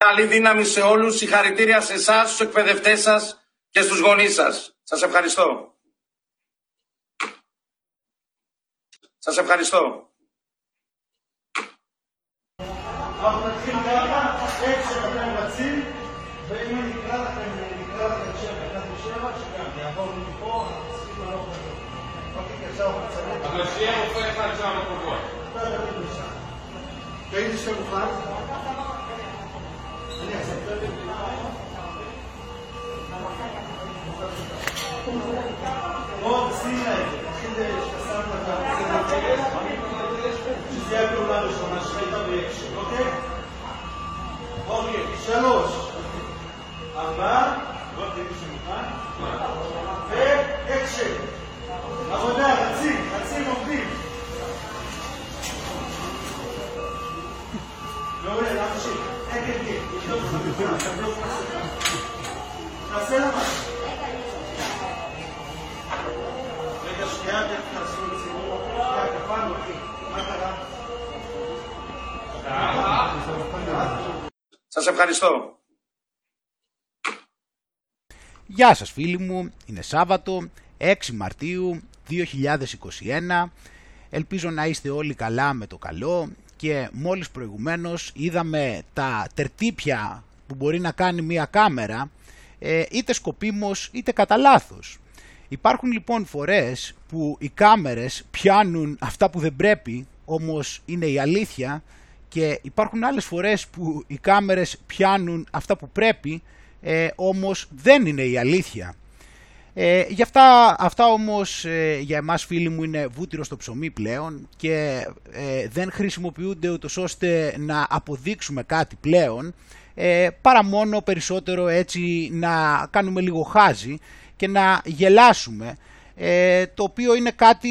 Καλή δύναμη σε όλους, συγχαρητήρια σε εσάς, στους εκπαιδευτές σας και στους γονείς σας. Σας ευχαριστώ. Σας ευχαριστώ. אבל שיהיה רופא אחד שם בקבוע. באיזה שם מוכן? בוא, שים לה את זה, תתחיל שתשמת את שזה יהיה הפעולה הראשונה שהייתה באקשן, אוקיי? אוקיי, שלוש, ארבע, בוא תגיד שמוכן, ואקשן. עבודה, רצים, רצים, עובדים. מעולה, שלוש, ארבע, ואקשן. עבודה, רצים, רצים, עובדים. לא, להמשיך. Σας ευχαριστώ. Γεια σας φίλοι μου, είναι Σάββατο, 6 Μαρτίου 2021. Ελπίζω να είστε όλοι καλά με το καλό και μόλις προηγουμένως είδαμε τα τερτύπια που μπορεί να κάνει μία κάμερα ε, είτε σκοπίμως είτε κατά λάθος. Υπάρχουν λοιπόν φορές που οι κάμερες πιάνουν αυτά που δεν πρέπει όμως είναι η αλήθεια και υπάρχουν άλλες φορές που οι κάμερες πιάνουν αυτά που πρέπει ε, όμως δεν είναι η αλήθεια. Ε, για αυτά, αυτά όμως ε, για εμάς φίλοι μου είναι βούτυρο στο ψωμί πλέον και ε, δεν χρησιμοποιούνται ούτως ώστε να αποδείξουμε κάτι πλέον ε, παρά μόνο περισσότερο έτσι να κάνουμε λίγο χάζι και να γελάσουμε ε, το οποίο είναι κάτι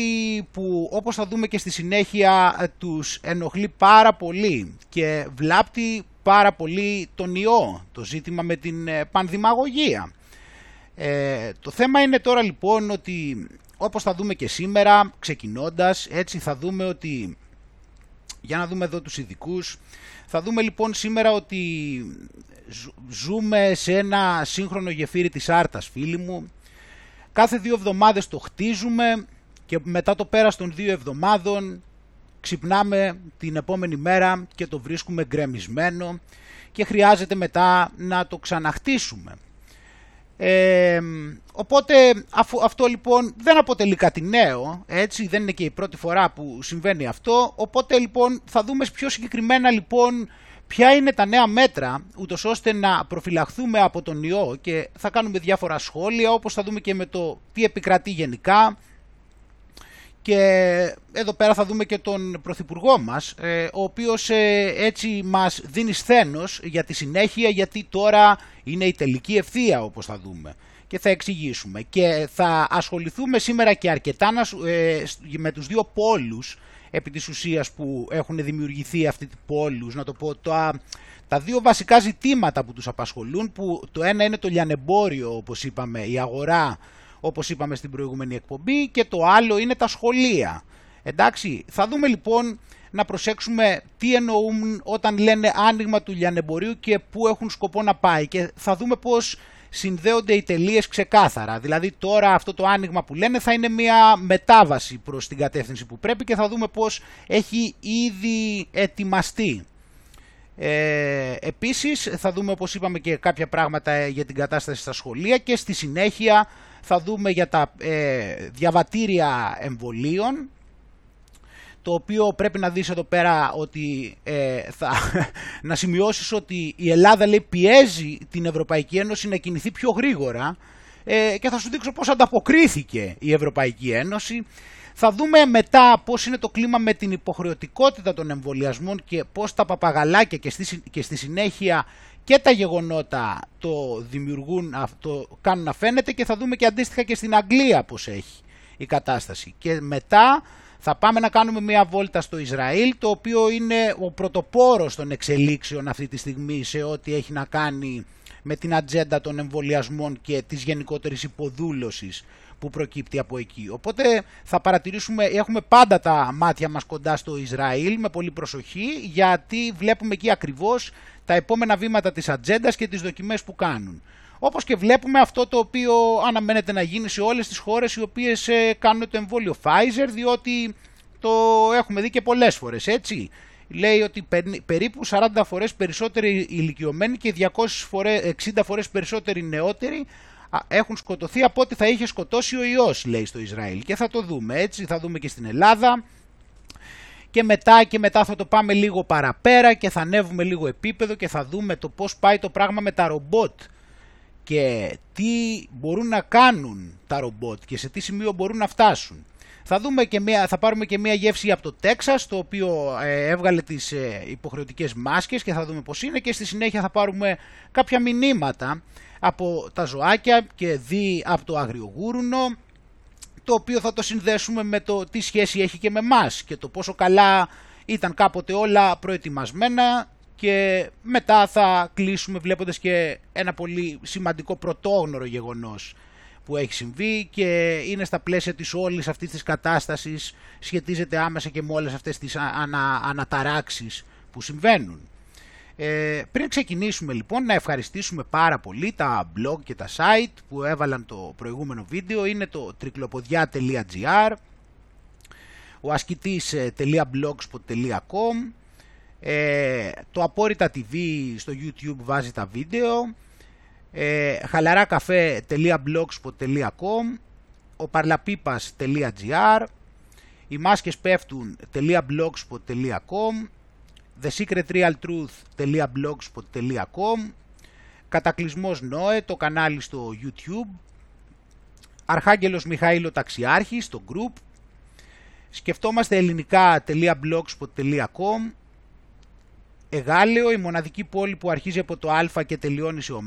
που όπως θα δούμε και στη συνέχεια τους ενοχλεί πάρα πολύ και βλάπτει πάρα πολύ τον ιό, το ζήτημα με την πανδημαγωγία. Ε, το θέμα είναι τώρα λοιπόν ότι όπως θα δούμε και σήμερα ξεκινώντας έτσι θα δούμε ότι για να δούμε εδώ τους ειδικούς. θα δούμε λοιπόν σήμερα ότι ζούμε σε ένα σύγχρονο γεφύρι της Άρτας φίλοι μου κάθε δύο εβδομάδες το χτίζουμε και μετά το πέρας των δύο εβδομάδων ξυπνάμε την επόμενη μέρα και το βρίσκουμε γκρεμισμένο και χρειάζεται μετά να το ξαναχτίσουμε. Ε, οπότε αυτό λοιπόν δεν αποτελεί κάτι νέο, έτσι δεν είναι και η πρώτη φορά που συμβαίνει αυτό, οπότε λοιπόν θα δούμε πιο συγκεκριμένα λοιπόν ποια είναι τα νέα μέτρα ούτως ώστε να προφυλαχθούμε από τον ιό και θα κάνουμε διάφορα σχόλια όπως θα δούμε και με το τι επικρατεί γενικά και εδώ πέρα θα δούμε και τον Πρωθυπουργό μας, ε, ο οποίος ε, έτσι μας δίνει σθένος για τη συνέχεια, γιατί τώρα είναι η τελική ευθεία όπως θα δούμε και θα εξηγήσουμε. Και θα ασχοληθούμε σήμερα και αρκετά ε, με τους δύο πόλους επί της ουσίας που έχουν δημιουργηθεί αυτοί οι πόλους, να το πω, τα, τα δύο βασικά ζητήματα που τους απασχολούν, που το ένα είναι το λιανεμπόριο όπως είπαμε, η αγορά όπως είπαμε στην προηγούμενη εκπομπή και το άλλο είναι τα σχολεία. Εντάξει, θα δούμε λοιπόν να προσέξουμε τι εννοούν όταν λένε άνοιγμα του λιανεμπορίου και πού έχουν σκοπό να πάει και θα δούμε πώς συνδέονται οι τελείες ξεκάθαρα. Δηλαδή τώρα αυτό το άνοιγμα που λένε θα είναι μια μετάβαση προς την κατεύθυνση που πρέπει και θα δούμε πώς έχει ήδη ετοιμαστεί. Ε, επίσης θα δούμε όπως είπαμε και κάποια πράγματα για την κατάσταση στα σχολεία και στη συνέχεια θα δούμε για τα ε, διαβατήρια εμβολίων το οποίο πρέπει να δεις εδώ πέρα ότι ε, θα, να σημειώσεις ότι η Ελλάδα λέει πιέζει την Ευρωπαϊκή Ένωση να κινηθεί πιο γρήγορα ε, και θα σου δείξω πώς ανταποκρίθηκε η Ευρωπαϊκή Ένωση. Θα δούμε μετά πώς είναι το κλίμα με την υποχρεωτικότητα των εμβολιασμών και πώς τα παπαγαλάκια και στη, και στη συνέχεια και τα γεγονότα το δημιουργούν, το κάνουν να φαίνεται και θα δούμε και αντίστοιχα και στην Αγγλία πώς έχει η κατάσταση. Και μετά θα πάμε να κάνουμε μια βόλτα στο Ισραήλ, το οποίο είναι ο πρωτοπόρος των εξελίξεων αυτή τη στιγμή σε ό,τι έχει να κάνει με την ατζέντα των εμβολιασμών και της γενικότερης υποδούλωσης που προκύπτει από εκεί. Οπότε θα παρατηρήσουμε, έχουμε πάντα τα μάτια μας κοντά στο Ισραήλ με πολύ προσοχή γιατί βλέπουμε εκεί ακριβώς τα επόμενα βήματα της ατζέντας και τις δοκιμές που κάνουν. Όπως και βλέπουμε αυτό το οποίο αναμένεται να γίνει σε όλες τις χώρες οι οποίες ε, κάνουν το εμβόλιο Pfizer διότι το έχουμε δει και πολλές φορές έτσι. Λέει ότι περίπου 40 φορές περισσότεροι ηλικιωμένοι και 260 φορές περισσότεροι νεότεροι έχουν σκοτωθεί από ό,τι θα είχε σκοτώσει ο ιός λέει στο Ισραήλ. Και θα το δούμε έτσι, θα δούμε και στην Ελλάδα. Και μετά και μετά θα το πάμε λίγο παραπέρα και θα ανέβουμε λίγο επίπεδο και θα δούμε το πώς πάει το πράγμα με τα ρομπότ. Και τι μπορούν να κάνουν τα ρομπότ και σε τι σημείο μπορούν να φτάσουν. Θα, δούμε και μια, θα πάρουμε και μια γεύση από το Τέξας, το οποίο ε, έβγαλε τις ε, υποχρεωτικές μάσκες και θα δούμε πώς είναι και στη συνέχεια θα πάρουμε κάποια μηνύματα από τα ζωάκια και δει από το αγριογούρουνο το οποίο θα το συνδέσουμε με το τι σχέση έχει και με μας και το πόσο καλά ήταν κάποτε όλα προετοιμασμένα και μετά θα κλείσουμε βλέποντας και ένα πολύ σημαντικό πρωτόγνωρο γεγονός που έχει συμβεί και είναι στα πλαίσια της όλης αυτής της κατάστασης σχετίζεται άμεσα και με όλες αυτές τις ανα, αναταράξεις που συμβαίνουν. Ε, πριν ξεκινήσουμε λοιπόν να ευχαριστήσουμε πάρα πολύ τα blog και τα site που έβαλαν το προηγούμενο βίντεο. Είναι το τρικλοποδιά.gr ο ασκητής.blogspot.com ε, το Απόρριτα TV στο YouTube βάζει τα βίντεο ε, χαλαράκαφέ.blogspot.com ο παρλαπίπας.gr οι μάσκες πέφτουν.blogspot.com thesecretrealtruth.blogspot.com Κατακλυσμός Νόε, το κανάλι στο YouTube Αρχάγγελος Μιχαήλο Ταξιάρχη στο group Σκεφτόμαστε ελληνικά.blogspot.com Εγάλεο, η μοναδική πόλη που αρχίζει από το α και τελειώνει σε ω.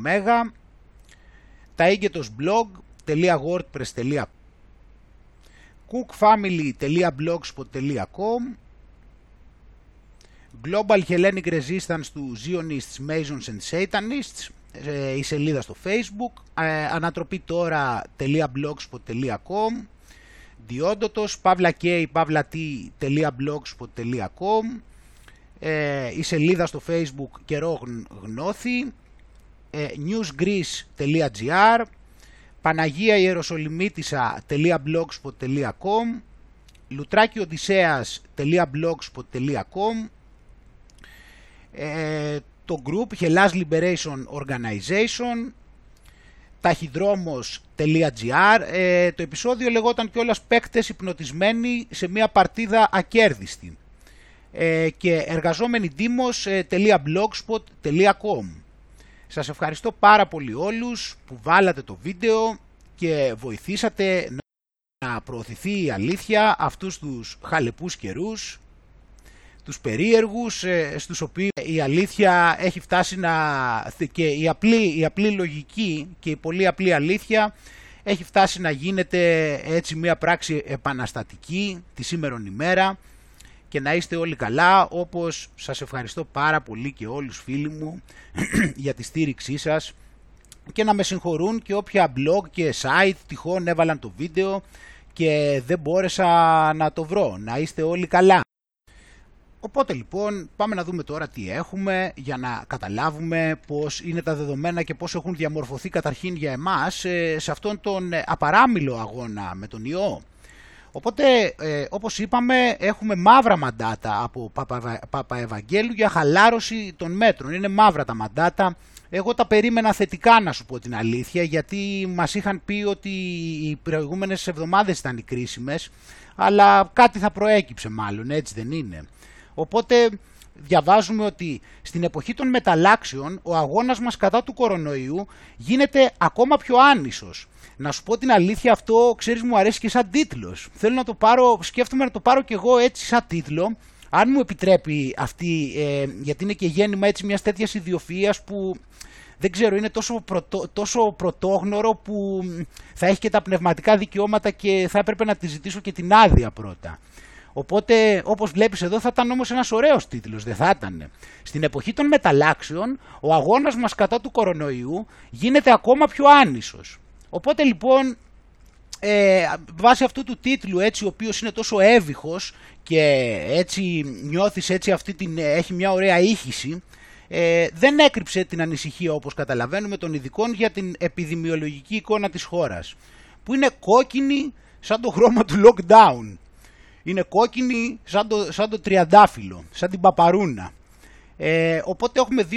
Τα έγκαιτος blog.wordpress.com cookfamily.blogspot.com Global Hellenic Resistance του Zionists, Masons and Satanists ε, η σελίδα στο facebook ε, ανατροπή τώρα.blogspot.com διόντοτος pavlak pavlat.blogspot.com ε, η σελίδα στο facebook καιρό γνώθη ε, newsgreece.gr Παναγία Ιεροσολυμίτισσα.blogspot.com λουτράκιοδησέας.blogspot.com ε, το group Hellas Liberation Organization ταχυδρόμος.gr ε, το επεισόδιο λεγόταν κιόλας παίκτες υπνοτισμένοι σε μια παρτίδα ακέρδιστη ε, και εργαζόμενοι demos.blogspot.com Σας ευχαριστώ πάρα πολύ όλους που βάλατε το βίντεο και βοηθήσατε να προωθηθεί η αλήθεια αυτούς τους χαλεπούς καιρούς τους περίεργους ε, στους οποίους η αλήθεια έχει φτάσει να... και η απλή, η απλή λογική και η πολύ απλή αλήθεια έχει φτάσει να γίνεται έτσι μια πράξη επαναστατική τη σήμερον ημέρα και να είστε όλοι καλά όπως σας ευχαριστώ πάρα πολύ και όλους φίλοι μου για τη στήριξή σας και να με συγχωρούν και όποια blog και site τυχόν έβαλαν το βίντεο και δεν μπόρεσα να το βρω. Να είστε όλοι καλά. Οπότε λοιπόν πάμε να δούμε τώρα τι έχουμε για να καταλάβουμε πώς είναι τα δεδομένα και πώς έχουν διαμορφωθεί καταρχήν για εμάς ε, σε αυτόν τον ε, απαράμιλο αγώνα με τον ιό. Οπότε ε, όπως είπαμε έχουμε μαύρα μαντάτα από Παπα, Παπα Ευαγγέλου για χαλάρωση των μέτρων. Είναι μαύρα τα μαντάτα. Εγώ τα περίμενα θετικά να σου πω την αλήθεια γιατί μας είχαν πει ότι οι προηγούμενες εβδομάδες ήταν οι κρίσιμες αλλά κάτι θα προέκυψε μάλλον έτσι δεν είναι. Οπότε διαβάζουμε ότι στην εποχή των μεταλλάξεων ο αγώνας μας κατά του κορονοϊού γίνεται ακόμα πιο άνισος. Να σου πω την αλήθεια αυτό, ξέρεις μου αρέσει και σαν τίτλος. Θέλω να το πάρω, σκέφτομαι να το πάρω κι εγώ έτσι σαν τίτλο. Αν μου επιτρέπει αυτή, ε, γιατί είναι και γέννημα έτσι μιας τέτοιας ιδιοφυΐας που δεν ξέρω, είναι τόσο, τόσο πρωτόγνωρο που θα έχει και τα πνευματικά δικαιώματα και θα έπρεπε να τη ζητήσω και την άδεια πρώτα. Οπότε, όπως βλέπεις εδώ, θα ήταν όμως ένας ωραίος τίτλος, δεν θα ήταν. Στην εποχή των μεταλλάξεων, ο αγώνας μας κατά του κορονοϊού γίνεται ακόμα πιο άνισος. Οπότε λοιπόν, ε, βάσει αυτού του τίτλου έτσι ο οποίος είναι τόσο έβυχος και έτσι νιώθεις έτσι αυτή την, έχει μια ωραία ήχηση ε, δεν έκρυψε την ανησυχία όπως καταλαβαίνουμε των ειδικών για την επιδημιολογική εικόνα της χώρας που είναι κόκκινη σαν το χρώμα του lockdown είναι κόκκινη σαν το, σαν το τριαντάφυλλο, σαν την παπαρούνα ε, οπότε έχουμε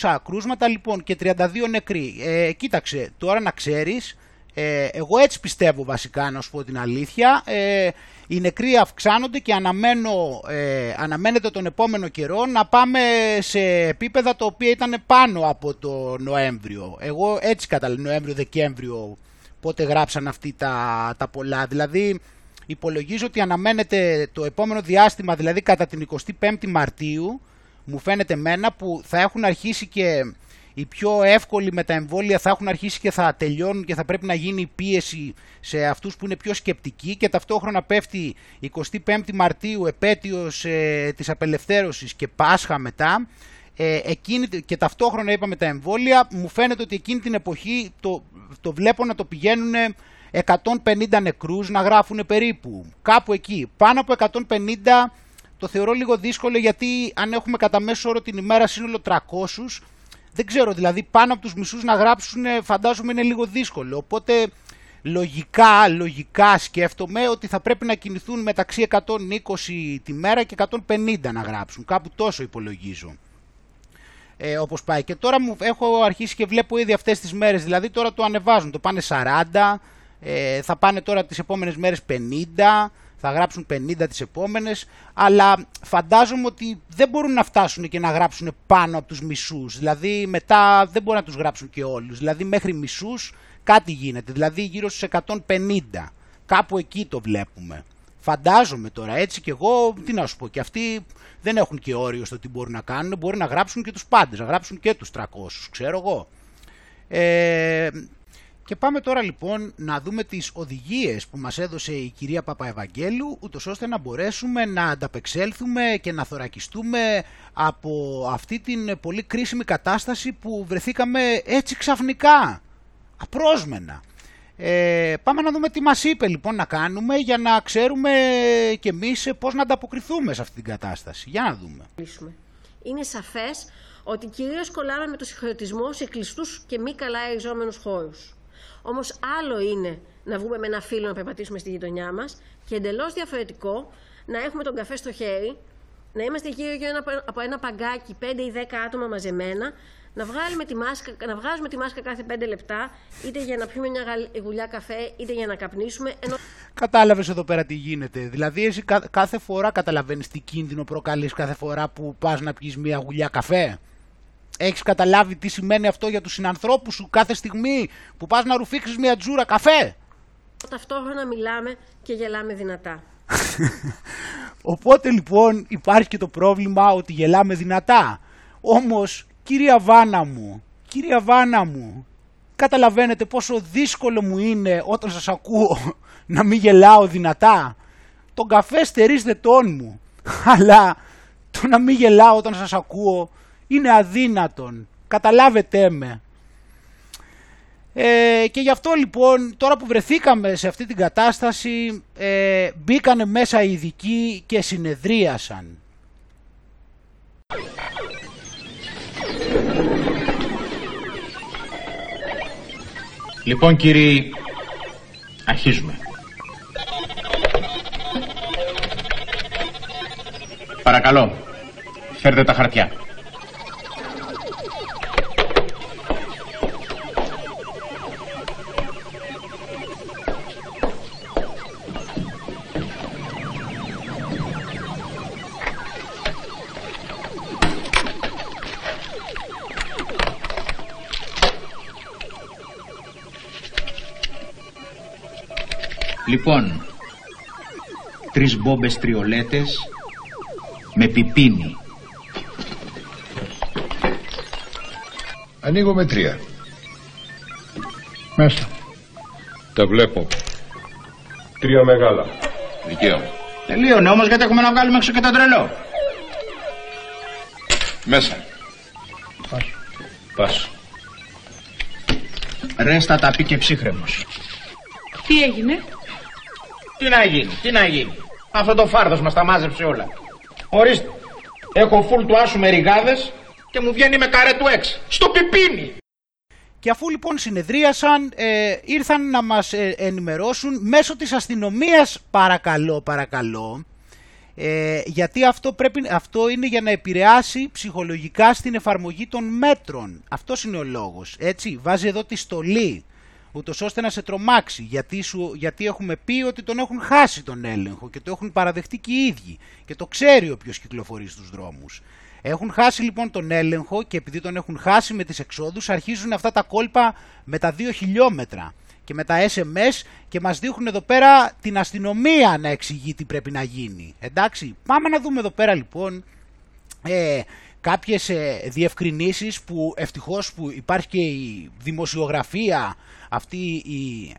2.200 κρούσματα λοιπόν και 32 νεκροί. Ε, κοίταξε, τώρα να ξέρεις, ε, εγώ έτσι πιστεύω βασικά να σου πω την αλήθεια, ε, οι νεκροί αυξάνονται και αναμένω, ε, αναμένεται τον επόμενο καιρό να πάμε σε επίπεδα το οποίο ήταν πάνω από το Νοέμβριο. Εγώ έτσι καταλαβαίνω, Νοέμβριο-Δεκέμβριο, πότε γράψαν αυτοί τα, τα πολλά. Δηλαδή υπολογίζω ότι αναμένεται το επόμενο διάστημα, δηλαδή κατά την 25η Μαρτίου, μου φαίνεται μένα που θα έχουν αρχίσει και οι πιο εύκολοι με τα εμβόλια θα έχουν αρχίσει και θα τελειώνουν και θα πρέπει να γίνει πίεση σε αυτούς που είναι πιο σκεπτικοί και ταυτόχρονα πέφτει 25η Μαρτίου επέτειος ε, της απελευθέρωσης και Πάσχα μετά. Ε, εκείνη, και ταυτόχρονα είπαμε τα εμβόλια μου φαίνεται ότι εκείνη την εποχή το, το βλέπω να το πηγαίνουν 150 νεκρούς να γράφουν περίπου κάπου εκεί πάνω από 150 το θεωρώ λίγο δύσκολο γιατί αν έχουμε κατά μέσο όρο την ημέρα σύνολο 300, δεν ξέρω, δηλαδή πάνω από τους μισούς να γράψουν φαντάζομαι είναι λίγο δύσκολο. Οπότε λογικά, λογικά σκέφτομαι ότι θα πρέπει να κινηθούν μεταξύ 120 τη μέρα και 150 να γράψουν. Κάπου τόσο υπολογίζω. Ε, όπως πάει. Και τώρα μου έχω αρχίσει και βλέπω ήδη αυτές τις μέρες, δηλαδή τώρα το ανεβάζουν, το πάνε 40, ε, θα πάνε τώρα τις επόμενες μέρες 50, θα γράψουν 50 τις επόμενες, αλλά φαντάζομαι ότι δεν μπορούν να φτάσουν και να γράψουν πάνω από τους μισούς, δηλαδή μετά δεν μπορούν να τους γράψουν και όλους, δηλαδή μέχρι μισούς κάτι γίνεται, δηλαδή γύρω στους 150, κάπου εκεί το βλέπουμε. Φαντάζομαι τώρα έτσι και εγώ, τι να σου πω, και αυτοί δεν έχουν και όριο στο τι μπορούν να κάνουν, μπορεί να γράψουν και τους πάντες, να γράψουν και τους 300, ξέρω εγώ. Ε, και πάμε τώρα λοιπόν να δούμε τις οδηγίες που μας έδωσε η κυρία Παπαευαγγέλου ούτως ώστε να μπορέσουμε να ανταπεξέλθουμε και να θωρακιστούμε από αυτή την πολύ κρίσιμη κατάσταση που βρεθήκαμε έτσι ξαφνικά, απρόσμενα. Ε, πάμε να δούμε τι μας είπε λοιπόν να κάνουμε για να ξέρουμε και εμείς πώς να ανταποκριθούμε σε αυτή την κατάσταση. Για να δούμε. Είναι σαφές ότι κυρίως κολλάμε με το συγχωρετισμό σε κλειστούς και μη καλά εριζόμενους χώρους. Όμως άλλο είναι να βγούμε με ένα φίλο να περπατήσουμε στη γειτονιά μας και εντελώς διαφορετικό να έχουμε τον καφέ στο χέρι, να είμαστε γύρω γύρω από ένα παγκάκι 5 ή 10 άτομα μαζεμένα, να, βγάλουμε τη μάσκα, να βγάζουμε τη μάσκα κάθε 5 λεπτά, είτε για να πιούμε μια γουλιά καφέ, είτε για να καπνίσουμε. Ενώ... Κατάλαβες εδώ πέρα τι γίνεται. Δηλαδή, εσύ κάθε φορά καταλαβαίνεις τι κίνδυνο προκαλείς κάθε φορά που πας να πιεις μια γουλιά καφέ; Έχεις καταλάβει τι σημαίνει αυτό για τους συνανθρώπους σου κάθε στιγμή που πας να ρουφήξεις μια τζούρα καφέ; Ταυτόχρονα μιλάμε και γελάμε δυνατά. Οπότε λοιπόν υπάρχει και το πρόβλημα ότι γελάμε δυνατά. Όμως κυρία Βάνα μου, κυρία Βάνα μου, καταλαβαίνετε πόσο δύσκολο μου είναι όταν σας ακούω να μην γελάω δυνατά; Τον καφέ στερίζεται τόν μου, αλλά το να μην γελάω όταν σας ακούω είναι αδύνατον. Καταλάβετε με. Ε, και γι' αυτό λοιπόν τώρα που βρεθήκαμε σε αυτή την κατάσταση ε, μπήκανε μέσα οι ειδικοί και συνεδρίασαν. Λοιπόν κύριοι, αρχίζουμε. Παρακαλώ, φέρτε τα χαρτιά. Λοιπόν, τρεις μπόμπες τριολέτες με πιπίνι. Ανοίγω με τρία. Μέσα. Τα βλέπω. Τρία μεγάλα. Δικαίωμα. Τελείωνε όμως γιατί έχουμε να βγάλουμε έξω και τον τρελό. Μέσα. Πάσο. Πάσο. Ρέστα τα πει και ψύχρεμος. Τι έγινε; Τι να γίνει, τι να γίνει. Αυτό το φάρδος μας τα μάζεψε όλα. Ορίστε, έχω φουλ του άσου με ριγάδες και μου βγαίνει με καρέ του έξι. Στο πιπίνι. Και αφού λοιπόν συνεδρίασαν, ε, ήρθαν να μας ε, ενημερώσουν μέσω της αστυνομίας παρακαλώ, παρακαλώ, ε, γιατί αυτό, πρέπει, αυτό είναι για να επηρεάσει ψυχολογικά στην εφαρμογή των μέτρων. Αυτός είναι ο λόγος, έτσι, βάζει εδώ τη στολή, ούτως ώστε να σε τρομάξει, γιατί, σου, γιατί έχουμε πει ότι τον έχουν χάσει τον έλεγχο και το έχουν παραδεχτεί και οι ίδιοι και το ξέρει όποιος κυκλοφορεί στους δρόμους. Έχουν χάσει λοιπόν τον έλεγχο και επειδή τον έχουν χάσει με τις εξόδους αρχίζουν αυτά τα κόλπα με τα 2 χιλιόμετρα και με τα SMS και μας δείχνουν εδώ πέρα την αστυνομία να εξηγεί τι πρέπει να γίνει. Εντάξει, πάμε να δούμε εδώ πέρα λοιπόν ε, κάποιες ε, διευκρινήσεις που ευτυχώς που υπάρχει και η δημοσιογραφία αυτή η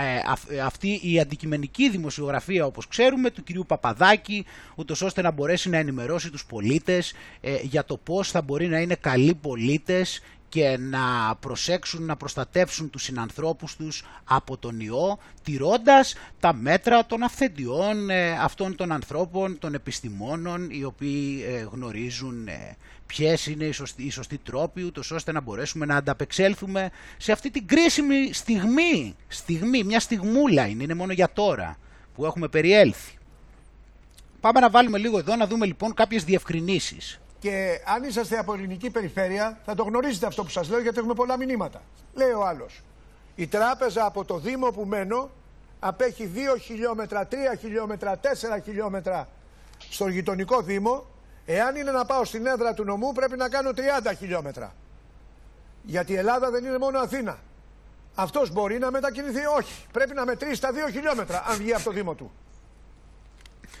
ε, ε, αυτή η αντικειμενική δημοσιογραφία όπως ξέρουμε του κυρίου Παπαδάκη ούτως ώστε να μπορέσει να ενημερώσει τους πολίτες ε, για το πώς θα μπορεί να είναι καλοί πολίτες και να προσέξουν να προστατεύσουν τους συνανθρώπους τους από τον ιό τηρώντας τα μέτρα των αυθεντιών αυτών των ανθρώπων, των επιστημόνων οι οποίοι γνωρίζουν ποιες είναι οι σωστοί, οι σωστοί τρόποι, ούτως ώστε να μπορέσουμε να ανταπεξέλθουμε σε αυτή την κρίσιμη στιγμή. Στιγμή, μια στιγμούλα είναι, είναι μόνο για τώρα που έχουμε περιέλθει. Πάμε να βάλουμε λίγο εδώ να δούμε λοιπόν κάποιες διευκρινήσεις. Και αν είσαστε από ελληνική περιφέρεια θα το γνωρίζετε αυτό που σας λέω γιατί έχουμε πολλά μηνύματα. Λέει ο άλλος, η τράπεζα από το Δήμο που μένω απέχει 2 χιλιόμετρα, 3 χιλιόμετρα, 4 χιλιόμετρα στο γειτονικό Δήμο Εάν είναι να πάω στην έδρα του νομού πρέπει να κάνω 30 χιλιόμετρα. Γιατί η Ελλάδα δεν είναι μόνο Αθήνα. Αυτός μπορεί να μετακινηθεί, όχι. Πρέπει να μετρήσει τα 2 χιλιόμετρα αν βγει από το Δήμο του.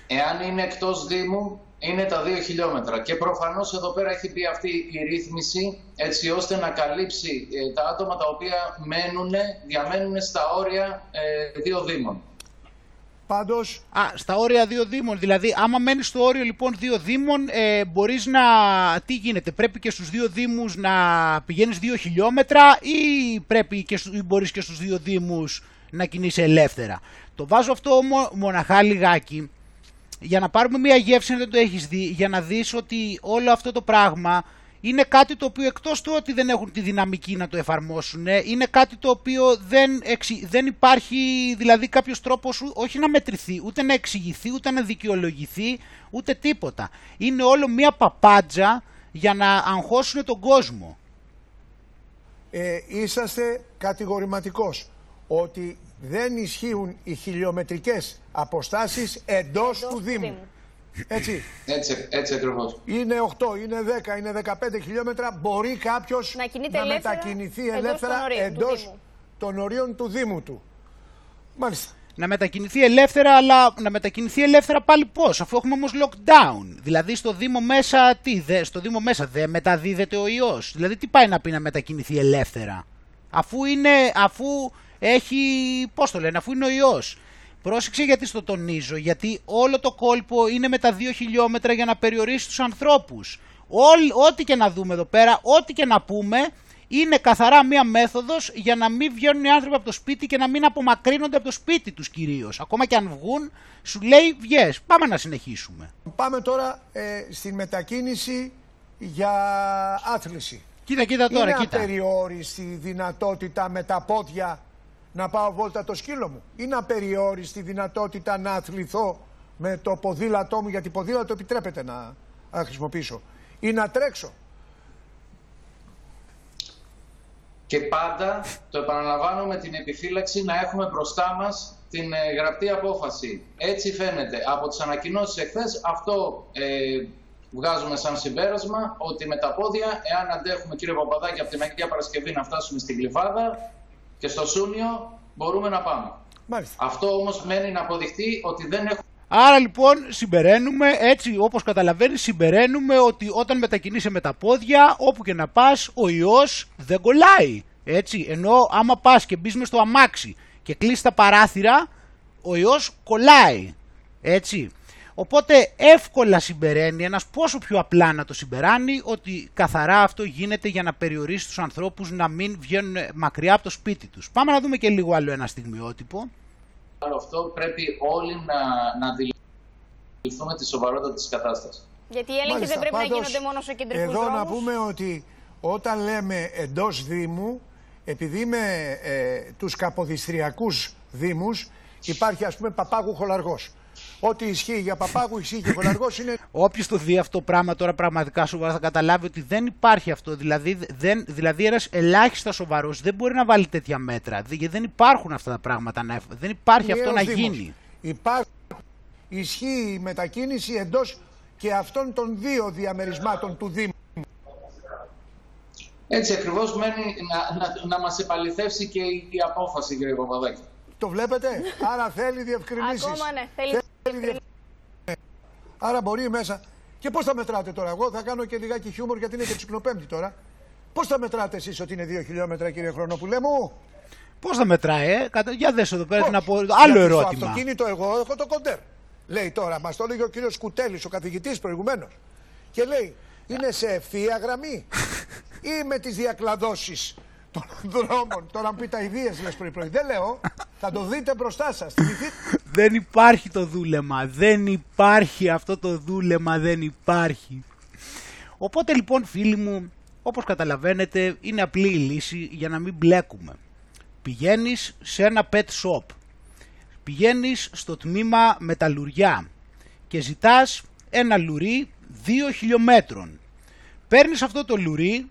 Εάν είναι εκτός Δήμου, είναι τα 2 χιλιόμετρα. Και προφανώς εδώ πέρα έχει πει αυτή η ρύθμιση έτσι ώστε να καλύψει ε, τα άτομα τα οποία μένουν, διαμένουν στα όρια ε, δύο Δήμων. Πάντως... Α, στα όρια δύο δήμων. Δηλαδή, άμα μένεις στο όριο λοιπόν δύο δήμων, ε, μπορείς να... Τι γίνεται, πρέπει και στους δύο δήμους να πηγαίνεις δύο χιλιόμετρα ή πρέπει και στου... μπορείς και στους δύο δήμους να κινείσαι ελεύθερα. Το βάζω αυτό μοναχά λιγάκι για να πάρουμε μια γεύση αν δεν το έχεις δει, για να δεις ότι όλο αυτό το πράγμα είναι κάτι το οποίο εκτός του ότι δεν έχουν τη δυναμική να το εφαρμόσουν, είναι κάτι το οποίο δεν, δεν υπάρχει δηλαδή κάποιος τρόπος όχι να μετρηθεί, ούτε να εξηγηθεί, ούτε να δικαιολογηθεί, ούτε τίποτα. Είναι όλο μία παπάντζα για να αγχώσουν τον κόσμο. Ε, είσαστε κατηγορηματικός ότι δεν ισχύουν οι χιλιομετρικές αποστάσεις εντός, του Δήμου. Έτσι. Έτσι, έτσι ακριβώς. Είναι 8, είναι 10, είναι 15 χιλιόμετρα. Μπορεί κάποιος να, να μετακινηθεί ελεύθερα εντός των ορίων του Δήμου του. Μάλιστα. Να μετακινηθεί ελεύθερα, αλλά να μετακινηθεί ελεύθερα πάλι πώς, αφού έχουμε όμως lockdown. Δηλαδή στο Δήμο μέσα, τι, δε, στο Δήμο μέσα δεν μεταδίδεται ο ιός. Δηλαδή τι πάει να πει να μετακινηθεί ελεύθερα; Αφού είναι, αφού έχει, πώς το λένε, αφού είναι ο ιός. Πρόσεξε γιατί στο τονίζω, γιατί όλο το κόλπο είναι με τα δύο χιλιόμετρα για να περιορίσει τους ανθρώπους. ό,τι και να δούμε εδώ πέρα, ό,τι και να πούμε, είναι καθαρά μία μέθοδος για να μην βγαίνουν οι άνθρωποι από το σπίτι και να μην απομακρύνονται από το σπίτι τους κυρίως. Ακόμα και αν βγουν, σου λέει βγες. Πάμε να συνεχίσουμε. Πάμε τώρα ε, στην μετακίνηση για άθληση. Κοίτα, κοίτα τώρα, είναι κοίτα. Είναι απεριόριστη δυνατότητα με τα πόδια να πάω βόλτα το σκύλο μου. Είναι απεριόριστη δυνατότητα να αθληθώ με το ποδήλατό μου, γιατί ποδήλατο επιτρέπεται να, χρησιμοποιήσω. Ή να τρέξω. Και πάντα, το επαναλαμβάνω με την επιφύλαξη, να έχουμε μπροστά μας την ε, γραπτή απόφαση. Έτσι φαίνεται. Από τις ανακοινώσεις εχθές αυτό ε, βγάζουμε σαν συμπέρασμα ότι με τα πόδια, εάν αντέχουμε κύριε Παπαδάκη από την Αγία Παρασκευή να φτάσουμε στην Κλειφάδα, και στο Σούνιο μπορούμε να πάμε. Μάλιστα. Αυτό όμως μένει να αποδειχτεί ότι δεν έχουμε... Άρα λοιπόν συμπεραίνουμε, έτσι όπως καταλαβαίνεις, συμπεραίνουμε ότι όταν μετακινείσαι με τα πόδια, όπου και να πας, ο ιός δεν κολλάει. Έτσι, ενώ άμα πας και μπεις στο αμάξι και κλείσει τα παράθυρα, ο ιός κολλάει. Έτσι. Οπότε εύκολα συμπεραίνει ένας πόσο πιο απλά να το συμπεράνει ότι καθαρά αυτό γίνεται για να περιορίσει τους ανθρώπους να μην βγαίνουν μακριά από το σπίτι τους. Πάμε να δούμε και λίγο άλλο ένα στιγμιότυπο. Αυτό πρέπει όλοι να, να αντιληφθούμε τη σοβαρότητα της κατάστασης. Γιατί οι έλεγχοι δεν πρέπει να γίνονται μόνο σε κεντρικούς Εδώ δρόμους. να πούμε ότι όταν λέμε εντός Δήμου, επειδή με ε, τους καποδιστριακούς Δήμους υπάρχει ας πούμε Παπάγου Χολαργός. Ό,τι ισχύει για Παπάγου ισχύει και Χολαργός είναι Όποιος το δει αυτό το πράγμα τώρα πραγματικά σοβαρά θα καταλάβει ότι δεν υπάρχει αυτό. Δηλαδή, δεν, δηλαδή ένας ελάχιστα σοβαρός δεν μπορεί να βάλει τέτοια μέτρα. Δη- Γιατί δεν υπάρχουν αυτά τα πράγματα. Να, δεν υπάρχει αυτό να ενιαίος Δήμος. γίνει. Υπάρχει, ισχύει η μετακίνηση εντός και αυτών των δύο διαμερισμάτων του Δήμου. Έτσι ακριβώς μένει να, να, να μας επαληθεύσει και η, η απόφαση κύριε Παπαδάκη. Το βλέπετε, άρα θέλει διευκρινήσεις. Ακόμα ναι, θέλει Θέλει Άρα μπορεί μέσα. Και πώς θα μετράτε τώρα, Εγώ θα κάνω και λιγάκι χιούμορ γιατί είναι και τσικνοπέμπτη τώρα. Πώς θα μετράτε εσείς ότι είναι 2 χιλιόμετρα, κύριε Χρονοπουλέ μου; Πώς θα μετράει, ε; Κατα- Για δες εδώ πέρα Πώς; να πω άλλο Γιατί ερώτημα. Στο αυτοκίνητο, εγώ έχω το κοντέρ. Λέει τώρα, μας το έλεγε ο κύριος Κουτέλης, ο καθηγητής προηγουμένως. Και λέει, είναι σε ευθεία γραμμή ή με τις διακλαδώσεις; Των δρόμων. Τώρα, αν πείτε αειδίε, λε πρωί-πρωί. Δεν λέω. Θα το δείτε μπροστά σας. Δεν υπάρχει το δούλεμα. Δεν υπάρχει αυτό το δούλεμα. Δεν υπάρχει. Οπότε λοιπόν φίλοι μου, όπως καταλαβαίνετε, είναι απλή η λύση για να μην μπλέκουμε. Πηγαίνεις σε ένα pet shop. Πηγαίνεις στο τμήμα μεταλλουριά και ζητάς ένα λουρί 2 χιλιόμετρων. Παίρνεις αυτό το λουρί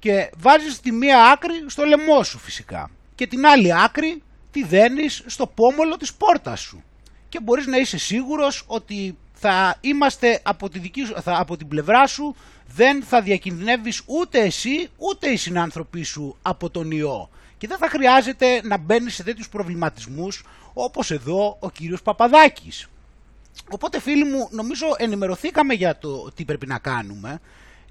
και βάζεις τη μία άκρη στο λαιμό σου φυσικά και την άλλη άκρη τη δένεις στο πόμολο της πόρτας σου και μπορείς να είσαι σίγουρος ότι θα είμαστε από, τη δική σου, θα, από την πλευρά σου δεν θα διακινδυνεύεις ούτε εσύ ούτε οι συνάνθρωποι σου από τον ιό και δεν θα χρειάζεται να μπαίνεις σε τέτοιους προβληματισμούς όπως εδώ ο κύριος Παπαδάκης. Οπότε φίλοι μου νομίζω ενημερωθήκαμε για το τι πρέπει να κάνουμε.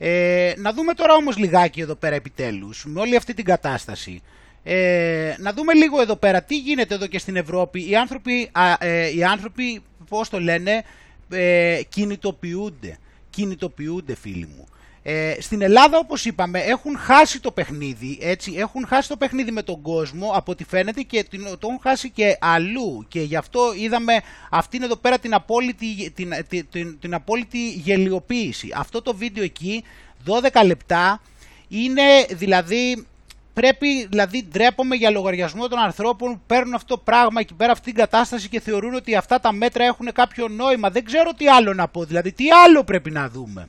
Ε, να δούμε τώρα όμως λιγάκι εδώ πέρα επιτέλους με όλη αυτή την κατάσταση. Ε, να δούμε λίγο εδώ πέρα τι γίνεται εδώ και στην Ευρώπη. Οι άνθρωποι, α, ε, οι άνθρωποι πώς το λένε, ε, κινητοποιούνται. Κινητοποιούνται φίλοι μου. Ε, στην Ελλάδα όπως είπαμε έχουν χάσει το παιχνίδι, έτσι, έχουν χάσει το παιχνίδι με τον κόσμο από ό,τι φαίνεται και την- το έχουν χάσει και αλλού και γι' αυτό είδαμε αυτήν εδώ πέρα την απόλυτη, την, την, την, την απόλυτη γελιοποίηση. Αυτό το βίντεο εκεί, 12 λεπτά, είναι δηλαδή πρέπει, δηλαδή ντρέπομαι για λογαριασμό των ανθρώπων που παίρνουν αυτό το πράγμα εκεί πέρα, αυτή την κατάσταση και θεωρούν ότι αυτά τα μέτρα έχουν κάποιο νόημα. Δεν ξέρω τι άλλο να πω, δηλαδή τι άλλο πρέπει να δούμε.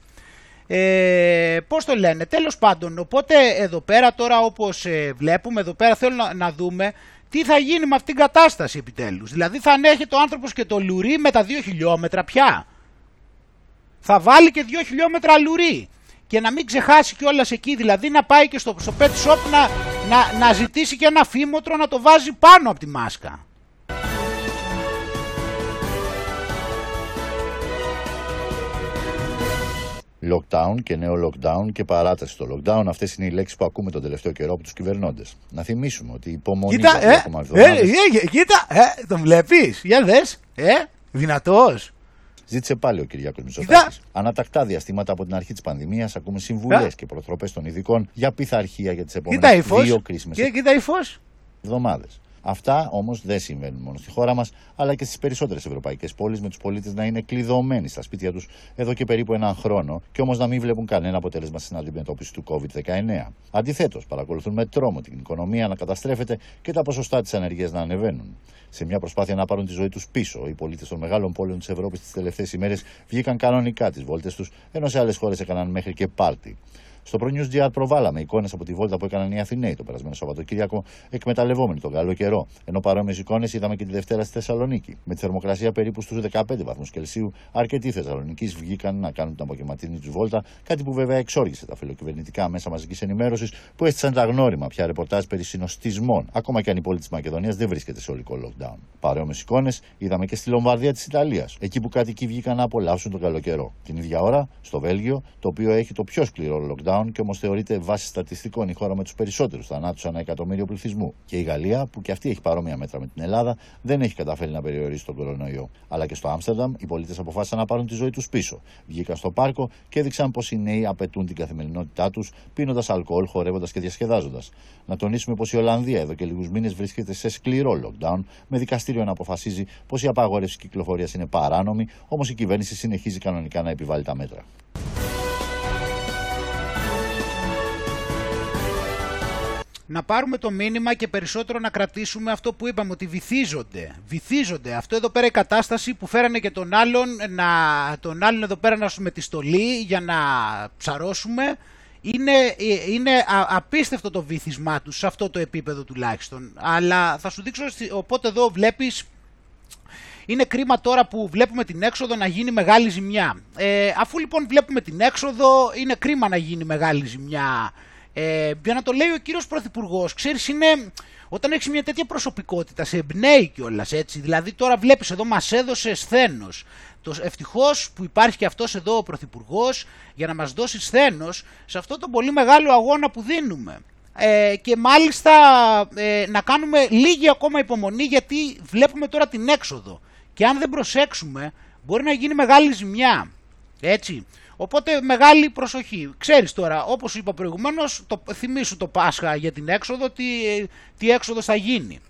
Ε, πώς το λένε, τέλος πάντων, οπότε εδώ πέρα τώρα όπως ε, βλέπουμε, εδώ πέρα θέλω να, να δούμε τι θα γίνει με αυτήν την κατάσταση επιτέλους. Δηλαδή θα ανέχεται ο άνθρωπος και το λουρί με τα 2 χιλιόμετρα πια. Θα βάλει και 2 χιλιόμετρα λουρί. Και να μην ξεχάσει κιόλας εκεί, δηλαδή να πάει και στο, στο pet shop να, να, να ζητήσει και ένα φήμοτρο να το βάζει πάνω από τη μάσκα. Lockdown και νέο lockdown και παράταση στο lockdown. Αυτές είναι οι λέξεις που ακούμε τον τελευταίο καιρό από τους κυβερνώντες. Να θυμίσουμε ότι η υπομονή Κοίτα, για δύο ε, ακόμα ε, εβδομάδες ε, ε, κοίτα, ε, τον βλέπεις, για δες, ε, δυνατός. Ζήτησε πάλι ο Κυριάκος Μητσοτάκης. Ανατακτά διαστήματα από την αρχή της πανδημίας ακούμε συμβουλές Ε. και προτροπές των ειδικών για πειθαρχία για τις Κοίτα επόμενες ύφος, δύο κρίσιμες Κοίτα, κοίτα ύφος. εβδομάδες. Αυτά όμως δεν συμβαίνουν μόνο στη χώρα μας, αλλά και στις περισσότερες ευρωπαϊκές πόλεις, με τους πολίτες να είναι κλειδωμένοι στα σπίτια τους εδώ και περίπου έναν χρόνο, και όμως να μην βλέπουν κανένα αποτέλεσμα στην αντιμετώπιση του COVID-19. Αντιθέτως, παρακολουθούν με τρόμο την οικονομία να καταστρέφεται και τα ποσοστά της ανεργίας να ανεβαίνουν. Σε μια προσπάθεια να πάρουν τη ζωή τους πίσω, οι πολίτες των μεγάλων πόλεων της Ευρώπης τις τελευταίες ημέρες βγήκαν κανονικά τις βόλτες τους, ενώ σε άλλες χώρες έκαναν μέχρι και πάρτι. Στο Pro News GR προβάλαμε εικόνες από τη βόλτα που έκαναν οι Αθηναίοι το περασμένο Σαββατοκύριακο, εκμεταλλευόμενοι τον καλό καιρό. Ενώ παρόμοιες εικόνες είδαμε και τη Δευτέρα στη Θεσσαλονίκη. Με τη θερμοκρασία περίπου στους 15 βαθμούς Κελσίου, αρκετοί Θεσσαλονίκη βγήκαν να κάνουν την απογευματινή τους βόλτα, κάτι που βέβαια εξόργησε τα φιλοκυβερνητικά μέσα μαζικής ενημέρωσης που έστησαν τα γνώριμα πια ρεπορτάζ περί συνοστισμών, ακόμα και αν η πόλη της Μακεδονίας δεν βρίσκεται σε ολικό lockdown. Παρόμοιες εικόνες είδαμε και στη Λομβαρδία της Ιταλίας, εκεί που κάτοικοι βγήκαν να απολαύσουν τον καλό καιρό. Την ίδια ώρα, στο Βέλγιο, το οποίο έχει το πιο σκληρό lockdown lockdown και όμως θεωρείται βάσει στατιστικών η χώρα με τους περισσότερους θανάτους ανά εκατομμύριο πληθυσμού. Και η Γαλλία, που και αυτή έχει παρόμοια μέτρα με την Ελλάδα, δεν έχει καταφέρει να περιορίσει τον κορονοϊό. Αλλά και στο Άμστερνταμ οι πολίτες αποφάσισαν να πάρουν τη ζωή τους πίσω. Βγήκαν στο πάρκο και έδειξαν πως οι νέοι απαιτούν την καθημερινότητά τους, πίνοντας αλκοόλ, χορεύοντας και διασκεδάζοντας. Να τονίσουμε πως η Ολλανδία εδώ και λίγους μήνες βρίσκεται σε σκληρό lockdown, με δικαστήριο να αποφασίζει πως η απαγόρευση κυκλοφορίας είναι παράνομη, όμως η κυβέρνηση συνεχίζει κανονικά να επιβάλλει τα μέτρα. Να πάρουμε το μήνυμα και περισσότερο να κρατήσουμε αυτό που είπαμε ότι βυθίζονται. Βυθίζονται. Αυτό εδώ πέρα η κατάσταση που φέρανε και τον άλλον, να, τον άλλον εδώ πέρα να σου με τη στολή για να ψαρώσουμε. Είναι, είναι απίστευτο το βυθισμά τους σε αυτό το επίπεδο τουλάχιστον. Αλλά θα σου δείξω, οπότε εδώ βλέπεις είναι κρίμα τώρα που βλέπουμε την έξοδο να γίνει μεγάλη ζημιά. Ε, αφού λοιπόν βλέπουμε την έξοδο, είναι κρίμα να γίνει μεγάλη ζημιά ε, για να το λέει ο κύριος Πρωθυπουργός, ξέρεις είναι όταν έχεις μια τέτοια προσωπικότητα σε εμπνέει κιόλας έτσι. Δηλαδή τώρα βλέπεις εδώ μας έδωσε σθένος. Το, ευτυχώς που υπάρχει και αυτός εδώ ο Πρωθυπουργός για να μας δώσει σθένος σε αυτό το πολύ μεγάλο αγώνα που δίνουμε. Ε, και μάλιστα ε, να κάνουμε λίγη ακόμα υπομονή γιατί βλέπουμε τώρα την έξοδο. Και αν δεν προσέξουμε μπορεί να γίνει μεγάλη ζημιά. Έτσι. Οπότε μεγάλη προσοχή. Ξέρεις τώρα, όπως είπα προηγουμένως, το, θυμήσου το Πάσχα για την έξοδο, τι, τι έξοδος θα γίνει.